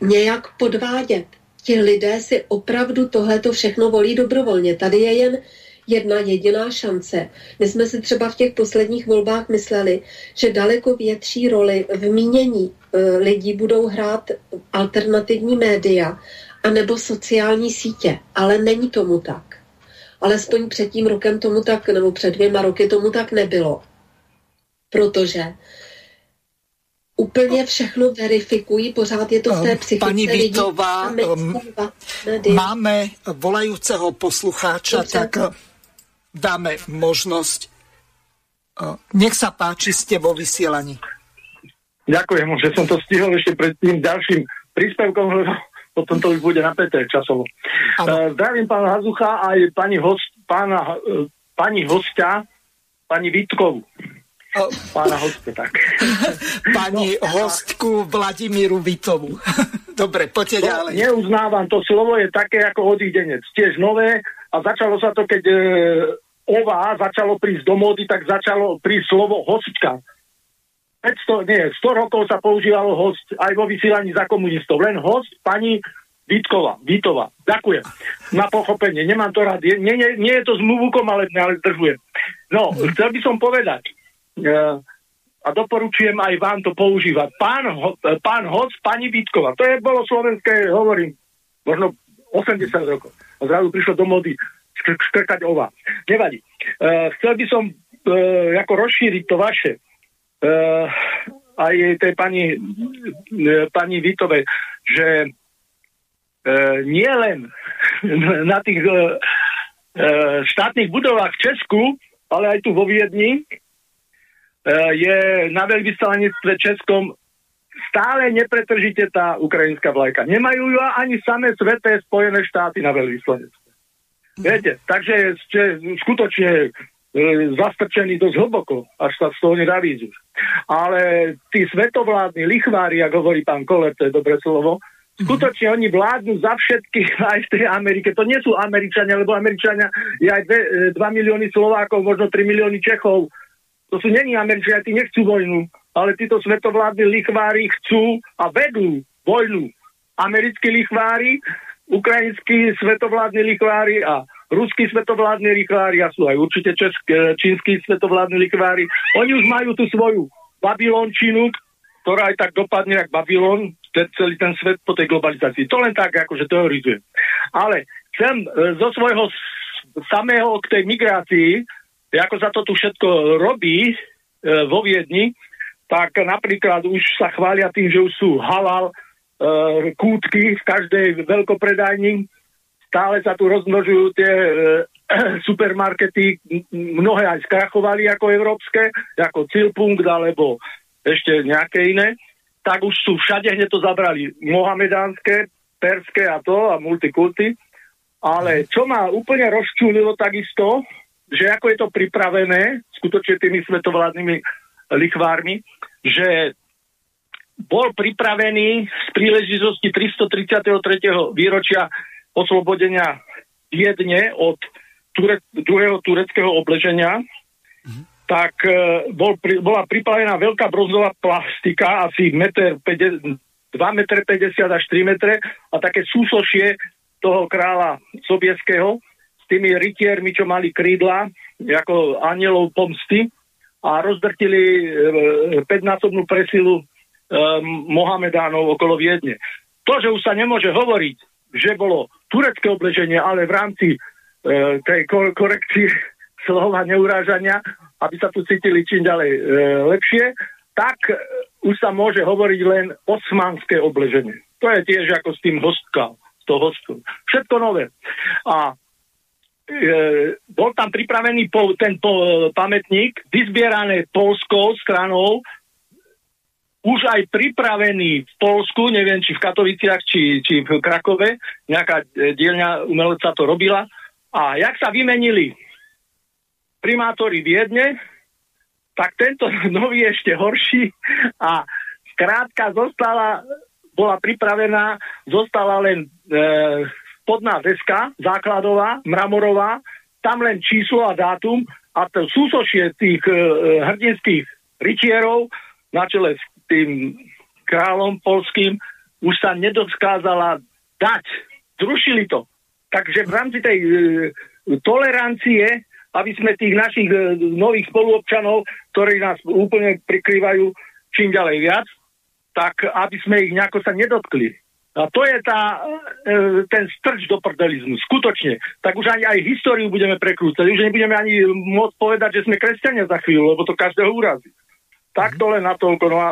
nějak podvádět. Ti lidé si opravdu tohleto všechno volí dobrovolně. Tady je jen jedna jediná šance. My jsme si třeba v těch posledních volbách mysleli, že daleko větší roli v mínění e, lidí budou hrát alternativní média anebo sociální sítě, ale není tomu tak. Alespoň před tím rokem tomu tak, nebo před dvěma roky tomu tak nebylo. Protože úplně všechno verifikují, pořád je to v té psychice Pani Vítová, um, máme volajúceho poslucháča, Dobře. tak uh, dáme možnosť. Nech sa páči, ste vo vysielaní. Ďakujem, že som to stihol ešte pred tým ďalším príspevkom, lebo potom to už bude napäté časovo. Uh, zdravím pána Hazucha aj pani, host, pána, uh, pani hostia, pani Vítkovu. Pána hostia, tak. Pani no, hostku Vladimíru Vitovu. Dobre, poďte to ďalej. Neuznávam, to slovo je také ako odídenec. Tiež nové a začalo sa to, keď e, OVA začalo prísť do módy, tak začalo prísť slovo hostka. 500, nie, 100 rokov sa používalo host aj vo vysielaní za komunistov. Len host pani Vítkova, Vítova. Ďakujem na pochopenie. Nemám to rád. Nie, nie, nie je to s mluvukom, ale, ale zdržujem. No, chcel by som povedať, uh, a doporučujem aj vám to používať. Pán, pán Hoc, pani Vítkova. To je bolo slovenské, hovorím, možno 80 rokov. A zrazu prišlo do mody škrkať ova. Nevadí. Uh, chcel by som uh, ako rozšíriť to vaše uh, aj tej pani, uh, pani Vitovej, že uh, nie len na tých uh, štátnych budovách v Česku, ale aj tu vo Viedni, uh, je na veľvyslanectve Českom stále nepretržite tá ukrajinská vlajka. Nemajú ju ani samé sveté Spojené štáty na veľvyslanectve. Viete, takže ste skutočne zastrčený dosť hlboko, až sa z toho nedá výjsť Ale tí svetovládni lichvári, ako hovorí pán Koller, to je dobré slovo, skutočne oni vládnu za všetkých aj v tej Amerike. To nie sú Američania, lebo Američania je aj 2 e, milióny Slovákov, možno 3 milióny Čechov. To sú není Američania, tí nechcú vojnu, ale títo svetovládni lichvári chcú a vedú vojnu. Americkí lichvári, ukrajinskí svetovládni lichvári a ruskí svetovládni likvári a sú aj určite české, čínsky svetovládni likvári. Oni už majú tú svoju Babylončinu, ktorá aj tak dopadne jak Babylon, celý ten svet po tej globalizácii. To len tak, akože teorizujem. Ale chcem e, zo svojho samého k tej migrácii, ako sa to tu všetko robí e, vo Viedni, tak napríklad už sa chvália tým, že už sú halal e, kútky v každej veľkopredajni, stále sa tu rozmnožujú tie e, supermarkety, mnohé aj skrachovali ako európske, ako Cilpunkt alebo ešte nejaké iné, tak už sú všade hneď to zabrali mohamedánske, perské a to a multikulty. Ale čo ma úplne rozčúlilo takisto, že ako je to pripravené, skutočne tými svetovládnymi lichvármi, že bol pripravený z príležitosti 333. výročia oslobodenia Viedne od ture, druhého tureckého obleženia, mm-hmm. tak e, bol, pri, bola pripravená veľká bronzová plastika, asi 2,50 m až 3 m a také súsošie toho kráľa sobieského s tými rytiermi, čo mali krídla, ako anielov pomsty a rozdrtili e, 5-násobnú presilu e, Mohamedánov okolo Viedne. To, že už sa nemôže hovoriť, že bolo turecké obleženie, ale v rámci e, tej ko- korekcie slova neurážania, aby sa tu cítili čím ďalej e, lepšie, tak e, už sa môže hovoriť len osmanské obleženie. To je tiež ako s tým hostka, s toho hostkou. Všetko nové. A e, bol tam pripravený po, ten po, pamätník, vyzbierané polskou stranou už aj pripravený v Polsku, neviem, či v Katoviciach, či, či v Krakove, nejaká e, dielňa umelca to robila. A jak sa vymenili primátori Viedne, tak tento nový ešte horší a skrátka zostala, bola pripravená, zostala len e, spodná deska, základová, mramorová, tam len číslo a dátum a to súsošie tých e, hrdinských rytierov na čele s tým kráľom polským už sa nedoskázala dať. Zrušili to. Takže v rámci tej e, tolerancie, aby sme tých našich e, nových spoluobčanov, ktorí nás úplne prikrývajú čím ďalej viac, tak aby sme ich nejako sa nedotkli. A to je tá, e, ten strč do prdelizmu, skutočne. Tak už ani aj históriu budeme prekrúcať. Už nebudeme ani môcť povedať, že sme kresťania za chvíľu, lebo to každého úrazí. Tak to len na toľko. No a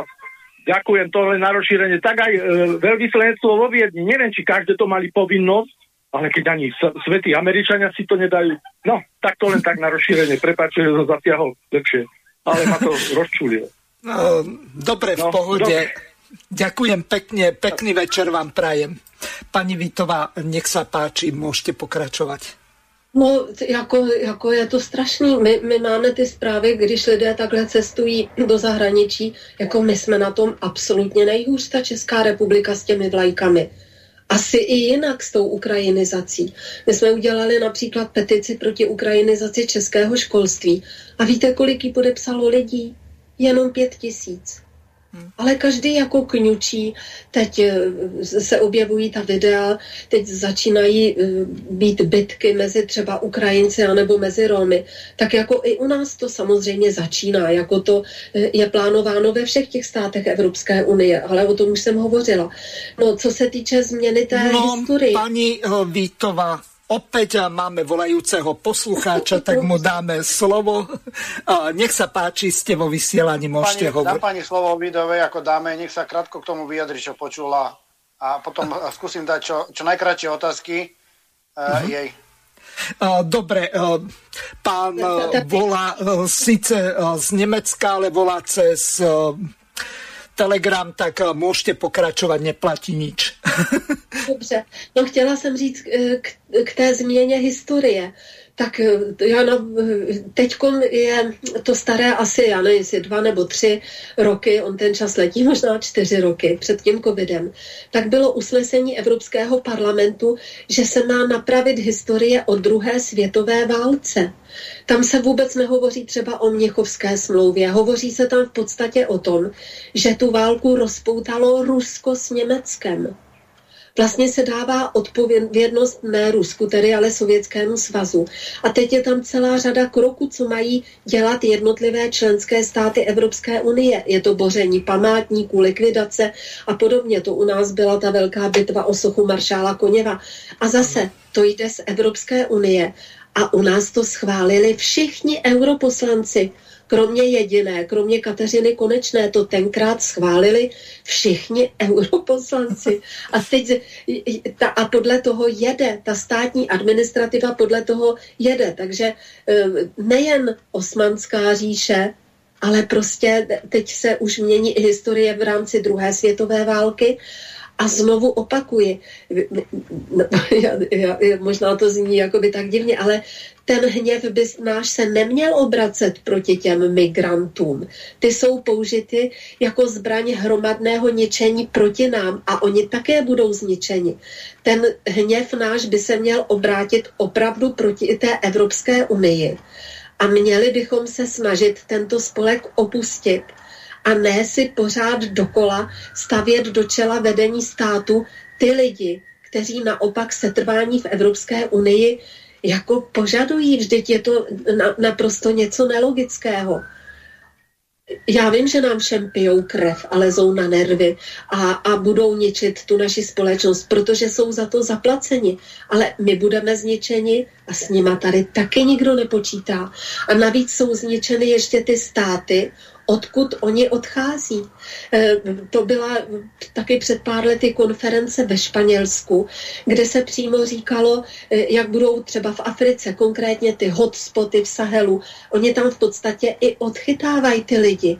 ďakujem to len na rozšírenie. Tak aj e, veľvyslenectvo vo Viedni. Neviem, či každé to mali povinnosť, ale keď ani svetí Američania si to nedajú. No, tak to len tak na rozšírenie. Prepáčte, že som zatiahol lepšie. Ale ma to rozčulilo. No, dobre, v no, pohode. Dobre. Ďakujem pekne, pekný večer vám prajem. Pani Vitová, nech sa páči, môžete pokračovat. No, jako, jako je to strašný. My, my máme ty zprávy, když lidé takhle cestují do zahraničí, jako my jsme na tom absolutně nejhůř, ta Česká republika s těmi vlajkami. Asi i jinak s tou ukrajinizací. My jsme udělali například petici proti ukrajinizaci českého školství. A víte, kolik jí podepsalo lidí? Jenom pět tisíc. Ale každý jako kňučí, teď eh, se objevují ta videa, teď začínají eh, být bitky mezi třeba Ukrajinci anebo mezi Romy. Tak jako i u nás to samozřejmě začíná, jako to eh, je plánováno ve všech těch státech Evropské unie, ale o tom už jsem hovořila. No, co se týče změny té no, historie. Pani Vítová, Opäť máme volajúceho poslucháča, tak mu dáme slovo. Nech sa páči, ste vo vysielaní, môžete pani, hovoriť. Dám pani slovo Vidovej ako dáme, nech sa krátko k tomu vyjadri, čo počula a potom skúsim dať čo, čo najkračšie otázky uh, jej. Dobre, pán volá síce z Nemecka, ale volá cez Telegram, tak eh, můžete pokračovat, neplatí nič. Dobře, no chtěla jsem říct eh, k, k té změně historie tak eh, já teď je to staré asi, já nevím, jestli dva nebo tři roky, on ten čas letí možná čtyři roky před tím covidem, tak bylo usnesení Evropského parlamentu, že se má napravit historie o druhé světové válce. Tam se vůbec nehovoří třeba o Měchovské smlouvě. Hovoří se tam v podstatě o tom, že tu válku rozpoutalo Rusko s Německem vlastně se dává odpovědnost ne Rusku, tedy ale Sovětskému svazu. A teď je tam celá řada kroků, co mají dělat jednotlivé členské státy Evropské unie. Je to boření památníků, likvidace a podobně. To u nás byla ta velká bitva o sochu maršála Koněva. A zase to jde z Evropské unie. A u nás to schválili všichni europoslanci kromě jediné, kromě Kateřiny Konečné, to tenkrát schválili všichni europoslanci. A, teď, ta, a podle toho jede, ta státní administrativa podle toho jede. Takže eh, nejen Osmanská říše, ale prostě teď se už mění i historie v rámci druhé světové války a znovu opakuji, já, já, možná to zní jakoby tak divně, ale ten hněv by náš se neměl obracet proti těm migrantům. Ty jsou použity jako zbraň hromadného ničení proti nám a oni také budou zničeni. Ten hněv náš by se měl obrátit opravdu proti té Evropské unii. A měli bychom se snažit tento spolek opustit a ne si pořád dokola stavět do čela vedení státu ty lidi, kteří naopak setrvání v Evropské unii jako požadují. Vždyť je to na, naprosto něco nelogického. Já vím, že nám všem pijou krev a lezou na nervy a, a budou ničit tu naši společnost, protože jsou za to zaplaceni. Ale my budeme zničeni a s nima tady taky nikdo nepočítá. A navíc jsou zničeny ještě ty státy, odkud oni odchází. Eh, to byla taky před pár lety konference ve Španělsku, kde se přímo říkalo, eh, jak budou třeba v Africe, konkrétně ty hotspoty v Sahelu. Oni tam v podstatě i odchytávají ty lidi.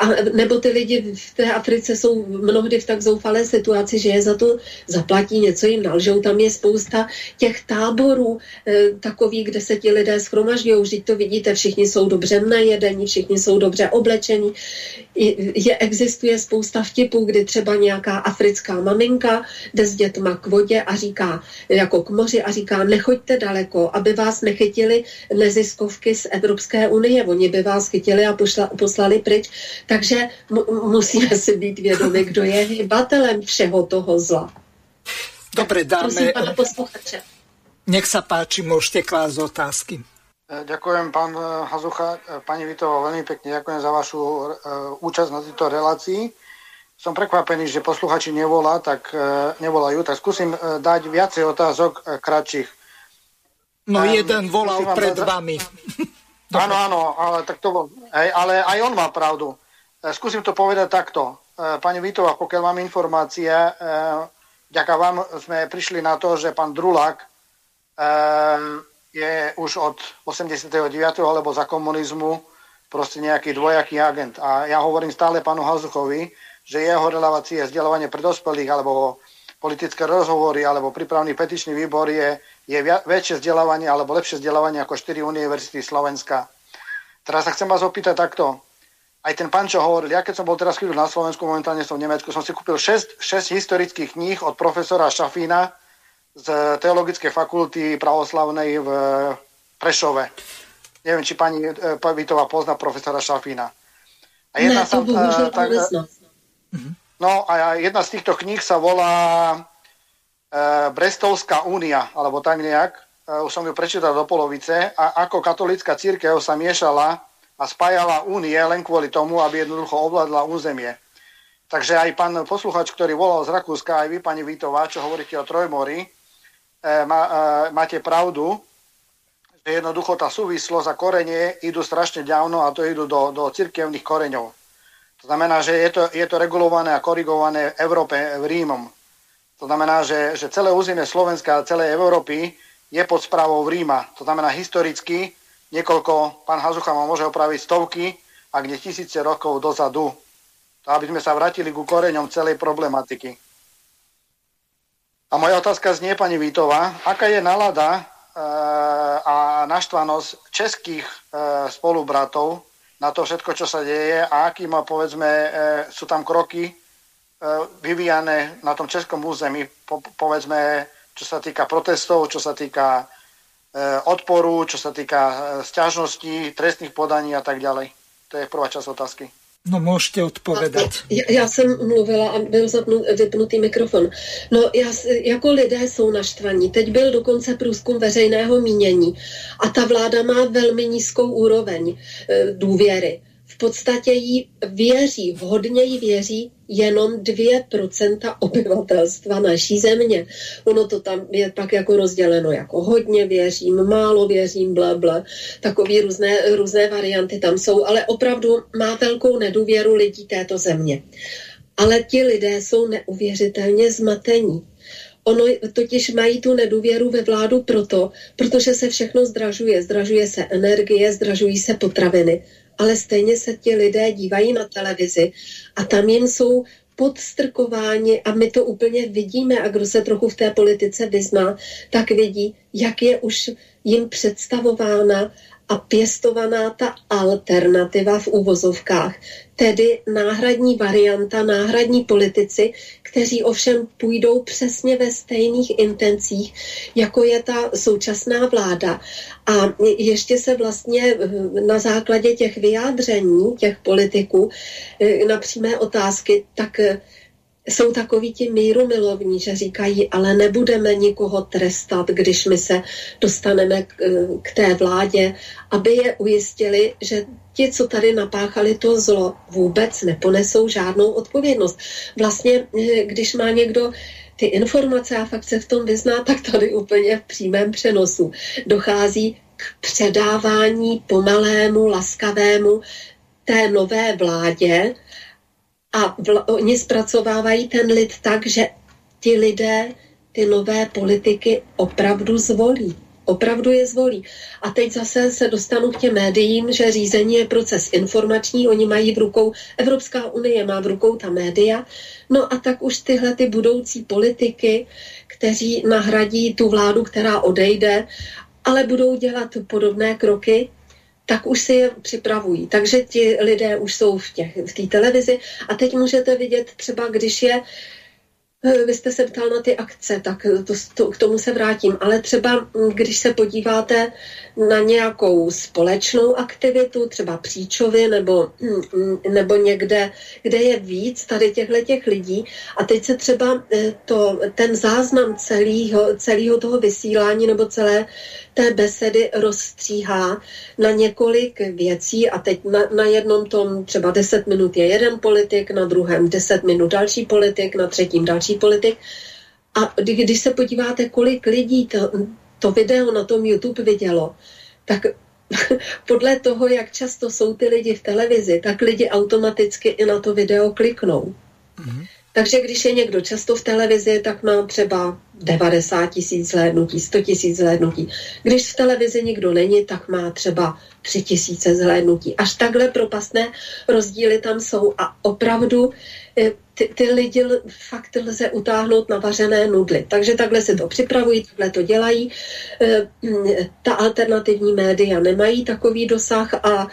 A, nebo ty lidi v té Africe jsou mnohdy v tak zoufalé situaci, že je za to zaplatí, něco jim nalžou. Tam je spousta těch táborů e, takových, kde se ti lidé schromažďují. Vždyť to vidíte, všichni jsou dobře najedení, všichni jsou dobře oblečení. Je, existuje spousta vtipů, kdy třeba nějaká africká maminka jde s dětma k vodě a říká, jako k moři a říká, nechoďte daleko, aby vás nechytili neziskovky z Evropské unie. Oni by vás chytili a pošla, poslali pryč takže musíme si být vědomi, kdo je hybatelem všeho toho zla. Dobře, dáme... Prosím pana posluchače. Nech sa páči, môžete klásť otázky. E, ďakujem, pán e, Hazucha, e, pani Vitovo, veľmi pekne ďakujem za vašu účasť na tejto relácii. Som prekvapený, že posluchači nevolá, tak nevolajú, tak skúsim dať viacej otázok kratších. No jeden volal pred za... vami. áno, áno, ale, tak to, ale aj on má pravdu. Skúsim to povedať takto. Pani Vitova, pokiaľ mám informácie, ďaká vám sme prišli na to, že pán Drulák je už od 89. alebo za komunizmu proste nejaký dvojaký agent. A ja hovorím stále pánu Hazuchovi, že jeho relácie vzdelávanie pre dospelých alebo politické rozhovory alebo prípravný petičný výbor je, je väčšie vzdelávanie alebo lepšie vzdelávanie ako 4 univerzity Slovenska. Teraz sa chcem vás opýtať takto. Aj ten pán, čo hovoril, ja keď som bol teraz chvíľu na Slovensku, momentálne som v Nemecku, som si kúpil 6, 6 historických kníh od profesora Šafína, z Teologickej fakulty pravoslavnej v Prešove. Neviem, či pani e, Pavitová pozná profesora Šafína. A jedna ne, sa, to tak, No a jedna z týchto kníh sa volá e, Brestovská únia, alebo tak nejak. E, už som ju prečítal do polovice. A ako katolická církev sa miešala a spájala únie len kvôli tomu, aby jednoducho ovládla územie. Takže aj pán posluchač, ktorý volal z Rakúska, aj vy, pani Vítová, čo hovoríte o Trojmori, E, má, e, máte pravdu, že jednoducho tá súvislosť a korenie idú strašne ďavno a to idú do, do cirkevných koreňov. To znamená, že je to, je to regulované a korigované v Európe, v Rímom. To znamená, že, že celé územie Slovenska a celej Európy je pod správou Ríma. To znamená historicky niekoľko, pán Hazucha ma môže opraviť stovky, ak nie tisíce rokov dozadu. To aby sme sa vrátili ku koreňom celej problematiky. A moja otázka znie, pani Vítová, aká je nalada e, a naštvanosť českých e, spolubratov na to všetko, čo sa deje a aký má, povedzme, e, sú tam kroky vyvíjane na tom českom území, povedzme, čo sa týka protestov, čo sa týka odporu, čo sa týka sťažností, trestných podaní a tak ďalej. To je prvá časť otázky. No můžete odpovědat. Já, já jsem mluvila a byl zapnut, vypnutý mikrofon. No já, jako lidé jsou naštvaní. Teď byl dokonce průzkum veřejného mínění a ta vláda má velmi nízkou úroveň e, důvěry podstatě jí věří, vhodně jí věří jenom 2% obyvatelstva naší země. Ono to tam je pak jako rozděleno jako hodně věřím, málo věřím, bla, bla. Takový různé, různé varianty tam jsou, ale opravdu má velkou nedůvěru lidí této země. Ale ti lidé jsou neuvěřitelně zmatení. Ono totiž mají tu nedůvěru ve vládu proto, protože se všechno zdražuje. Zdražuje se energie, zdražují se potraviny ale stejně se ti lidé dívají na televizi a tam jim jsou podstrkováni a my to úplně vidíme. A kdo se trochu v té politice vyzná, tak vidí, jak je už jim představována a pěstovaná ta alternativa v úvozovkách, tedy náhradní varianta, náhradní politici, kteří ovšem půjdou přesně ve stejných intencích, jako je ta současná vláda. A ještě se vlastně eh, na základě těch vyjádření těch politiků eh, na přímé otázky, tak eh, jsou takoví ti míru milovní, že říkají, ale nebudeme nikoho trestat, když my se dostaneme k, k té vládě, aby je ujistili, že ti, co tady napáchali to zlo, vůbec neponesou žádnou odpovědnost. Vlastně, když má někdo ty informace a fakt se v tom vyzná, tak tady úplně v přímém přenosu dochází k předávání pomalému, laskavému té nové vládě, a vl- oni zpracovávají ten lid tak, že ti lidé ty nové politiky opravdu zvolí. Opravdu je zvolí. A teď zase se dostanu k těm médiím, že řízení je proces informační, oni mají v rukou, Evropská unie má v rukou ta média, no a tak už tyhle ty budoucí politiky, kteří nahradí tu vládu, která odejde, ale budou dělat podobné kroky, tak už si je připravují. Takže ti lidé už jsou v té v televizi a teď můžete vidět třeba, když je vy jste se ptal na ty akce, tak to, to, k tomu se vrátím. Ale třeba, hm, když se podíváte na nějakou společnou aktivitu, třeba příčovy nebo, hm, nebo někde, kde je víc tady těchto těch lidí, a teď se třeba eh, to, ten záznam celého, celého toho vysílání nebo celé té besedy rozstříhá na několik věcí a teď na, na jednom tom třeba 10 minut je jeden politik, na druhém 10 minut další politik, na třetím další politik. A když se podíváte, kolik lidí to, to video na tom YouTube vidělo, tak podle toho, jak často jsou ty lidi v televizi, tak lidi automaticky i na to video kliknou. Mm-hmm. Takže když je někdo často v televizi, tak má třeba 90 tisíc zhlédnutí, 100 tisíc zhlédnutí. Když v televizi nikdo není, tak má třeba 3 tisíce zhlédnutí. Až takhle propastné rozdíly tam jsou a opravdu eh, ty, ty lidi fakt lze utáhnout na vařené nudly. Takže takhle se to připravují, takhle to dělají. Eh, ta alternativní média nemají takový dosah a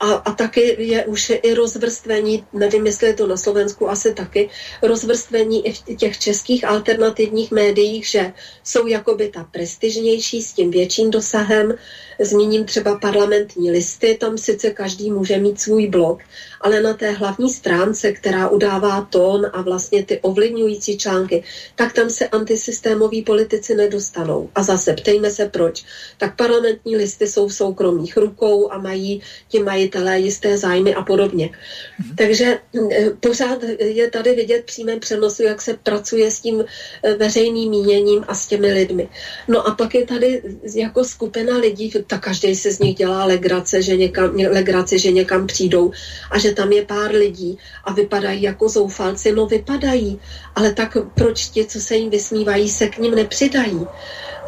a, a taky je už i rozvrstvení, nevím, jestli je to na Slovensku, asi taky, rozvrstvení i v těch českých alternativních médiích, že jsou jakoby ta prestižnější s tím větším dosahem. Zmíním třeba parlamentní listy, tam sice každý může mít svůj blog, ale na té hlavní stránce, která udává tón a vlastně ty ovlivňující články, tak tam se antisystémoví politici nedostanou. A zase ptejme se proč. Tak parlamentní listy jsou v soukromých rukou a mají ti majitelé jisté zájmy a podobně. Mhm. Takže eh, pořád je tady vidět přímém přenosu, jak se pracuje s tím eh, veřejným míněním a s těmi lidmi. No a pak je tady jako skupina lidí, tak každý se z nich dělá legrace, že někam, legrace, že někam přijdou a že tam je pár lidí a vypadají jako zoufalci, no vypadají, ale tak proč ti, co se jim vysmívají, se k ním nepřidají?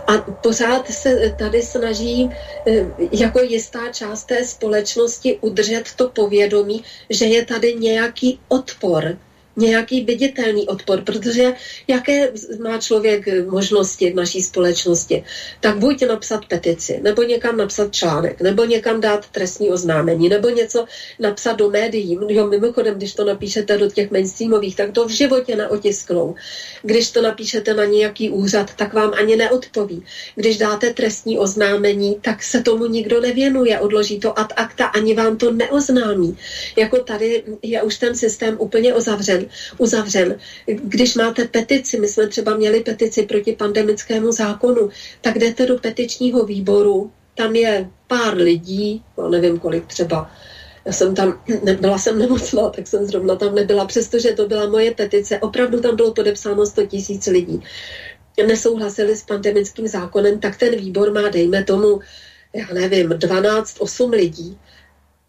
A pořád se tady snaží eh, jako jistá část té společnosti udržet to povědomí, že je tady nějaký odpor, nějaký viditelný odpor, protože jaké má člověk možnosti v naší společnosti, tak buď napsat petici, nebo někam napsat článek, nebo někam dát trestní oznámení, nebo něco napsat do médií. Jo, mimochodem, když to napíšete do těch mainstreamových, tak to v životě neotisknou. Když to napíšete na nějaký úřad, tak vám ani neodpoví. Když dáte trestní oznámení, tak se tomu nikdo nevěnuje, odloží to ad acta, ani vám to neoznámí. Jako tady je už ten systém úplně ozavřen uzavřen. Když máte petici, my jsme třeba měli petici proti pandemickému zákonu, tak jdete do petičního výboru, tam je pár lidí, no nevím kolik třeba, já jsem tam, nebyla jsem nemocná, tak jsem zrovna tam nebyla, přestože to byla moje petice. Opravdu tam bylo podepsáno 100 tisíc lidí. Nesouhlasili s pandemickým zákonem, tak ten výbor má, dejme tomu, já nevím, 12-8 lidí.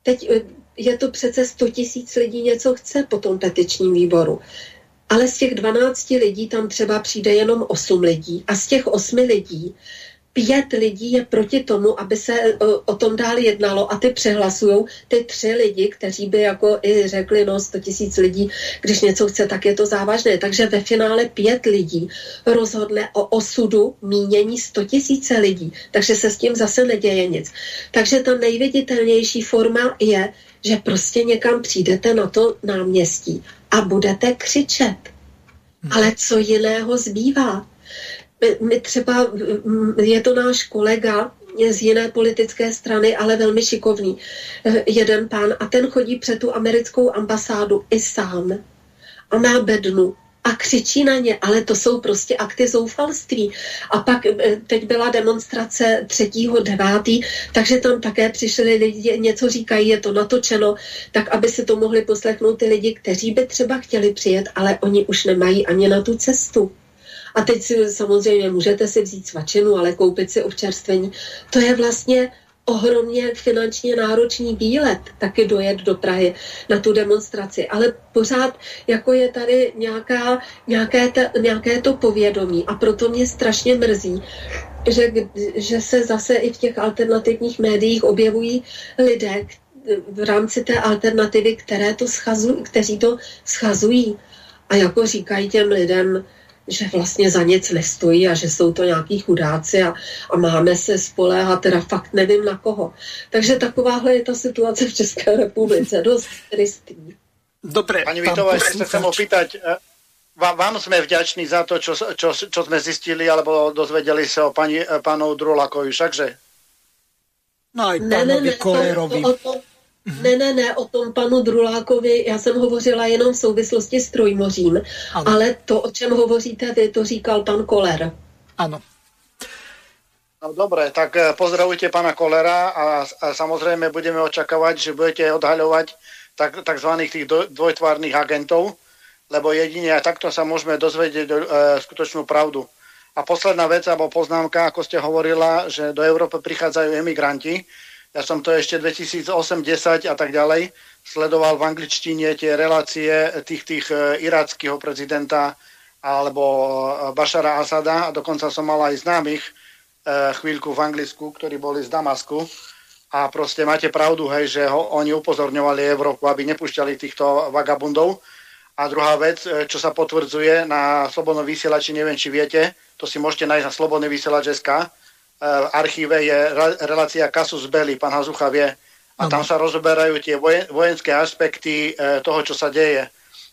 Teď je to přece 100 tisíc lidí něco chce po tom petičním výboru. Ale z těch 12 lidí tam třeba přijde jenom 8 lidí a z těch 8 lidí pět lidí je proti tomu, aby se o, e, o tom dál jednalo a ty přehlasují ty tři lidi, kteří by jako i řekli, no 100 tisíc lidí, když něco chce, tak je to závažné. Takže ve finále pět lidí rozhodne o osudu mínění 100 tisíce lidí. Takže se s tím zase neděje nic. Takže ta nejviditelnější forma je, že prostě někam přijdete na to náměstí a budete křičet. Hmm. Ale co jiného zbývá? My, my třeba, je to náš kolega z jiné politické strany, ale velmi šikovný, eh, jeden pán, a ten chodí před tu americkou ambasádu i sám a má bednu a křičí na ně, ale to jsou prostě akty zoufalství. A pak eh, teď byla demonstrace 3.9., takže tam také přišli lidi, něco říkají, je to natočeno, tak aby si to mohli poslechnout ty lidi, kteří by třeba chtěli přijet, ale oni už nemají ani na tu cestu. A teď si samozřejmě můžete si vzít svačinu, ale koupit si občerstvení. To je vlastně ohromně finančně náročný výlet taky dojet do Prahy na tu demonstraci, ale pořád jako je tady nějaká, nějaké, ta, nějaké to povědomí. A proto mě strašně mrzí, že, že se zase i v těch alternativních médiích objevují lidé v rámci té alternativy, které to schazují, kteří to schazují a jako říkají těm lidem, že vlastně za nic nestojí a že jsou to nějaký chudáci a, a máme se spoléhat teda fakt nevím na koho. Takže takováhle je ta situace v České republice, dost tristní. Dobre, Pani Vitová, ešte sa chcem opýtať, vám sme vďační za to, čo, čo, čo sme zistili alebo dozvedeli sa o pani, pánov Drulakovi, všakže? No aj pánovi ne, ne, Kolerovi. To, to, to. Ne, ne, ne, o tom panu Drulákovi, já jsem hovořila jenom v souvislosti s Trojmořím, ano. ale to, o čem hovoříte vy, to říkal pan Koler. Ano. No dobre, tak eh, pozdravujte pana Kolera a, a samozrejme budeme očakávať, že budete odhaľovať tak, takzvaných tých dvojtvárnych agentov, lebo jedine aj takto sa môžeme dozvedieť e, skutočnú pravdu. A posledná vec, alebo poznámka, ako ste hovorila, že do Európy prichádzajú emigranti, ja som to ešte 2008-10 a tak ďalej sledoval v angličtine tie relácie tých, tých e, iráckého prezidenta alebo e, Bašara Asada a dokonca som mal aj známych e, chvíľku v Anglicku, ktorí boli z Damasku a proste máte pravdu, hej, že ho, oni upozorňovali Európu, aby nepúšťali týchto vagabundov. A druhá vec, čo sa potvrdzuje na Slobodnom vysielači, neviem, či viete, to si môžete nájsť na Slobodný vysielač SK, v archíve je relácia Kasus Belli, pán Hazucha vie. A tam sa rozoberajú tie vojenské aspekty e, toho, čo sa deje.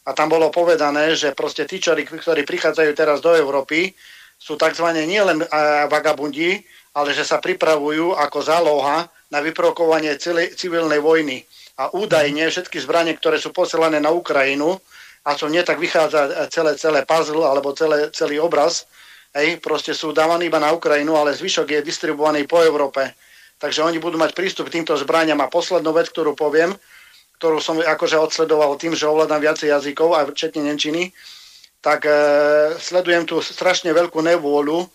A tam bolo povedané, že proste tí, ktorí prichádzajú teraz do Európy, sú tzv. nielen e, vagabundi, ale že sa pripravujú ako záloha na vyprokovanie civilnej vojny. A údajne všetky zbranie, ktoré sú posielané na Ukrajinu, a čo nie tak vychádza celé, celé puzzle alebo celé, celý obraz, Hej, proste sú dávaní iba na Ukrajinu, ale zvyšok je distribuovaný po Európe. Takže oni budú mať prístup k týmto zbraniam. A poslednú vec, ktorú poviem, ktorú som akože odsledoval tým, že ovládam viacej jazykov, aj včetne Nemčiny, tak e, sledujem tu strašne veľkú nevôľu e,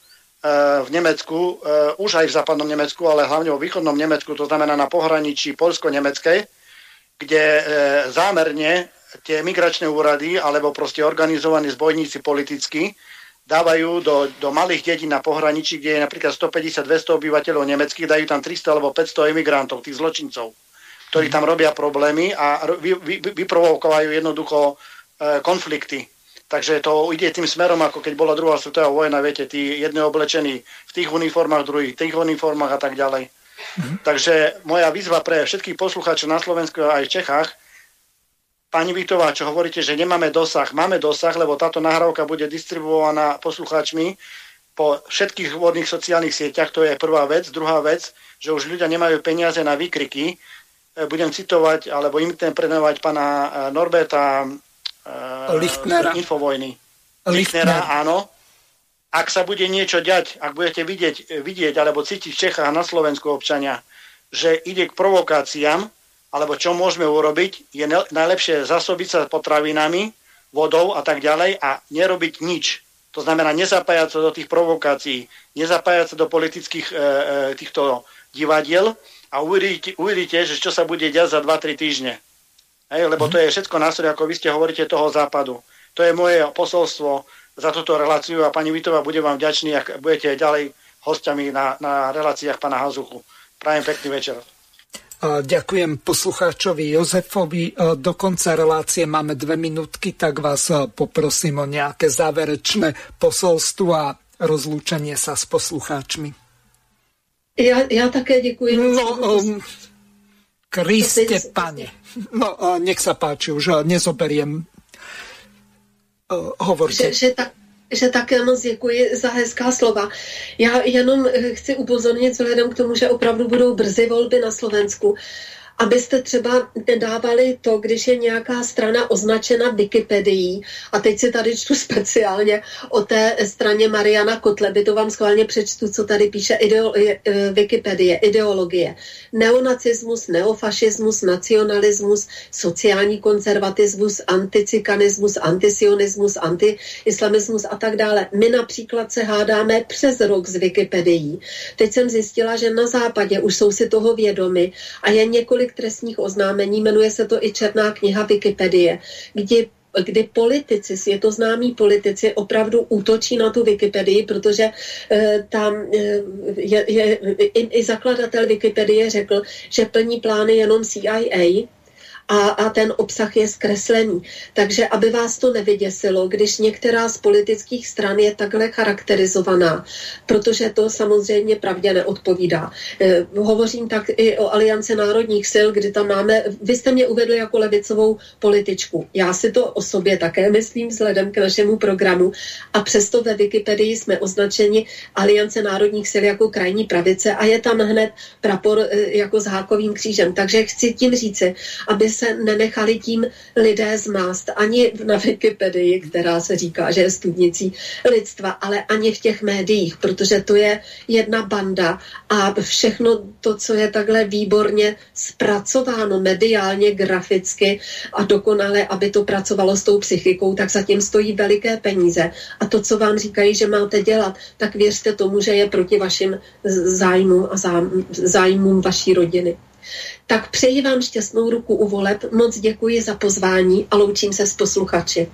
v Nemecku, e, už aj v západnom Nemecku, ale hlavne vo východnom Nemecku, to znamená na pohraničí polsko-nemeckej, kde e, zámerne tie migračné úrady alebo proste organizovaní zbojníci politicky dávajú do, do malých dedín na pohraničí, kde je napríklad 150-200 obyvateľov nemeckých, dajú tam 300 alebo 500 emigrantov, tých zločincov, ktorí tam robia problémy a vy, vy, vyprovokovajú jednoducho e, konflikty. Takže to ide tým smerom, ako keď bola druhá svetová vojna, viete, tí jedni oblečení v tých uniformách, druhých v tých uniformách a tak ďalej. Mm-hmm. Takže moja výzva pre všetkých poslucháčov na Slovensku a aj v Čechách, Pani Vitová, čo hovoríte, že nemáme dosah. Máme dosah, lebo táto nahrávka bude distribuovaná poslucháčmi po všetkých vodných sociálnych sieťach, to je prvá vec. Druhá vec, že už ľudia nemajú peniaze na výkriky. E, budem citovať, alebo im ten predávať pana e, Norberta e, Lichtnera. Infovojny. Lichtnera, áno. Ak sa bude niečo ďať, ak budete vidieť, vidieť alebo cítiť v Čechách na Slovensku občania, že ide k provokáciám, alebo čo môžeme urobiť, je najlepšie zasobiť sa potravinami, vodou a tak ďalej a nerobiť nič. To znamená nezapájať sa do tých provokácií, nezapájať sa do politických e, e, týchto divadiel a uvidíte, uvidíte, že čo sa bude diať za 2-3 týždne. Hej, lebo to je všetko nástroj, ako vy ste hovoríte, toho západu. To je moje posolstvo za túto reláciu a pani Vitová, budem vám vďačný, ak budete ďalej hostiami na, na reláciách pana Hazuchu. Prajem pekný večer. Ďakujem poslucháčovi Jozefovi. Do konca relácie máme dve minútky, tak vás poprosím o nejaké záverečné posolstvo a rozlúčenie sa s poslucháčmi. Ja, ja také děkuji. No, um, Kriste, pane. No, nech sa páči, už nezoberiem. Hovorte. Že, že tak, že také moc děkuji za hezká slova. Já jenom chci upozornit vzhledem k tomu, že opravdu budou brzy volby na Slovensku abyste třeba nedávali to, když je nějaká strana označena Wikipedií, a teď si tady čtu speciálně o té straně Mariana Kotleby, to vám schválně přečtu, co tady píše ideo, e, Wikipedie, ideologie. Neonacismus, neofašismus, nacionalismus, sociální konzervatismus, anticikanismus, antisionismus, antiislamismus a tak dále. My například se hádáme přes rok z Wikipedií. Teď jsem zjistila, že na západě už jsou si toho vědomi a je několik několik trestních oznámení, jmenuje se to i Černá kniha Wikipedie, kdy kdy politici, světoznámí politici opravdu útočí na tu Wikipedii, protože e, tam e, je, je, i, i zakladatel Wikipedie řekl, že plní plány jenom CIA a, a ten obsah je zkreslený. Takže aby vás to nevyděsilo, když některá z politických stran je takhle charakterizovaná, protože to samozřejmě pravdě neodpovídá. Eh, hovořím tak i o Aliance národních sil, kdy tam máme, vy jste mě uvedli jako levicovou političku. Já si to o sobě také myslím vzhledem k našemu programu a přesto ve Wikipedii jsme označeni Aliance národních sil jako krajní pravice a je tam hned prapor eh, jako s hákovým křížem. Takže chci tím říci, aby se nenechali tím lidé zmást ani na Wikipedii, která se říká, že je studnicí lidstva, ale ani v těch médiích, protože to je jedna banda a všechno to, co je takhle výborně zpracováno mediálně, graficky a dokonale, aby to pracovalo s tou psychikou, tak zatím stojí veliké peníze. A to, co vám říkají, že máte dělat, tak věřte tomu, že je proti vašim zájmům a zájmům vaší rodiny. Tak přeji vám šťastnou ruku u voleb, moc děkuji za pozvání a loučím se s posluchači.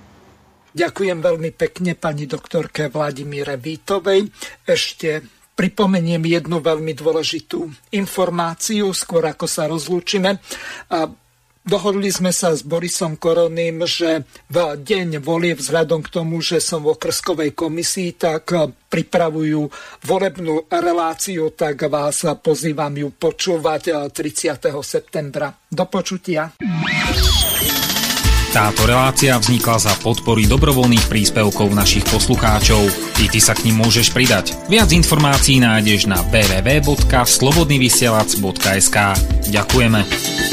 Ďakujem veľmi pekne pani doktorke Vladimíre Vítovej. Ešte pripomeniem jednu veľmi dôležitú informáciu, skôr ako sa rozlúčime. Dohodli sme sa s Borisom Koroným, že v deň volie vzhľadom k tomu, že som v okrskovej komisii, tak pripravujú volebnú reláciu, tak vás pozývam ju počúvať 30. septembra. Do počutia. Táto relácia vznikla za podpory dobrovoľných príspevkov našich poslucháčov. I ty sa k ním môžeš pridať. Viac informácií nájdeš na www.slobodnyvysielac.sk Ďakujeme.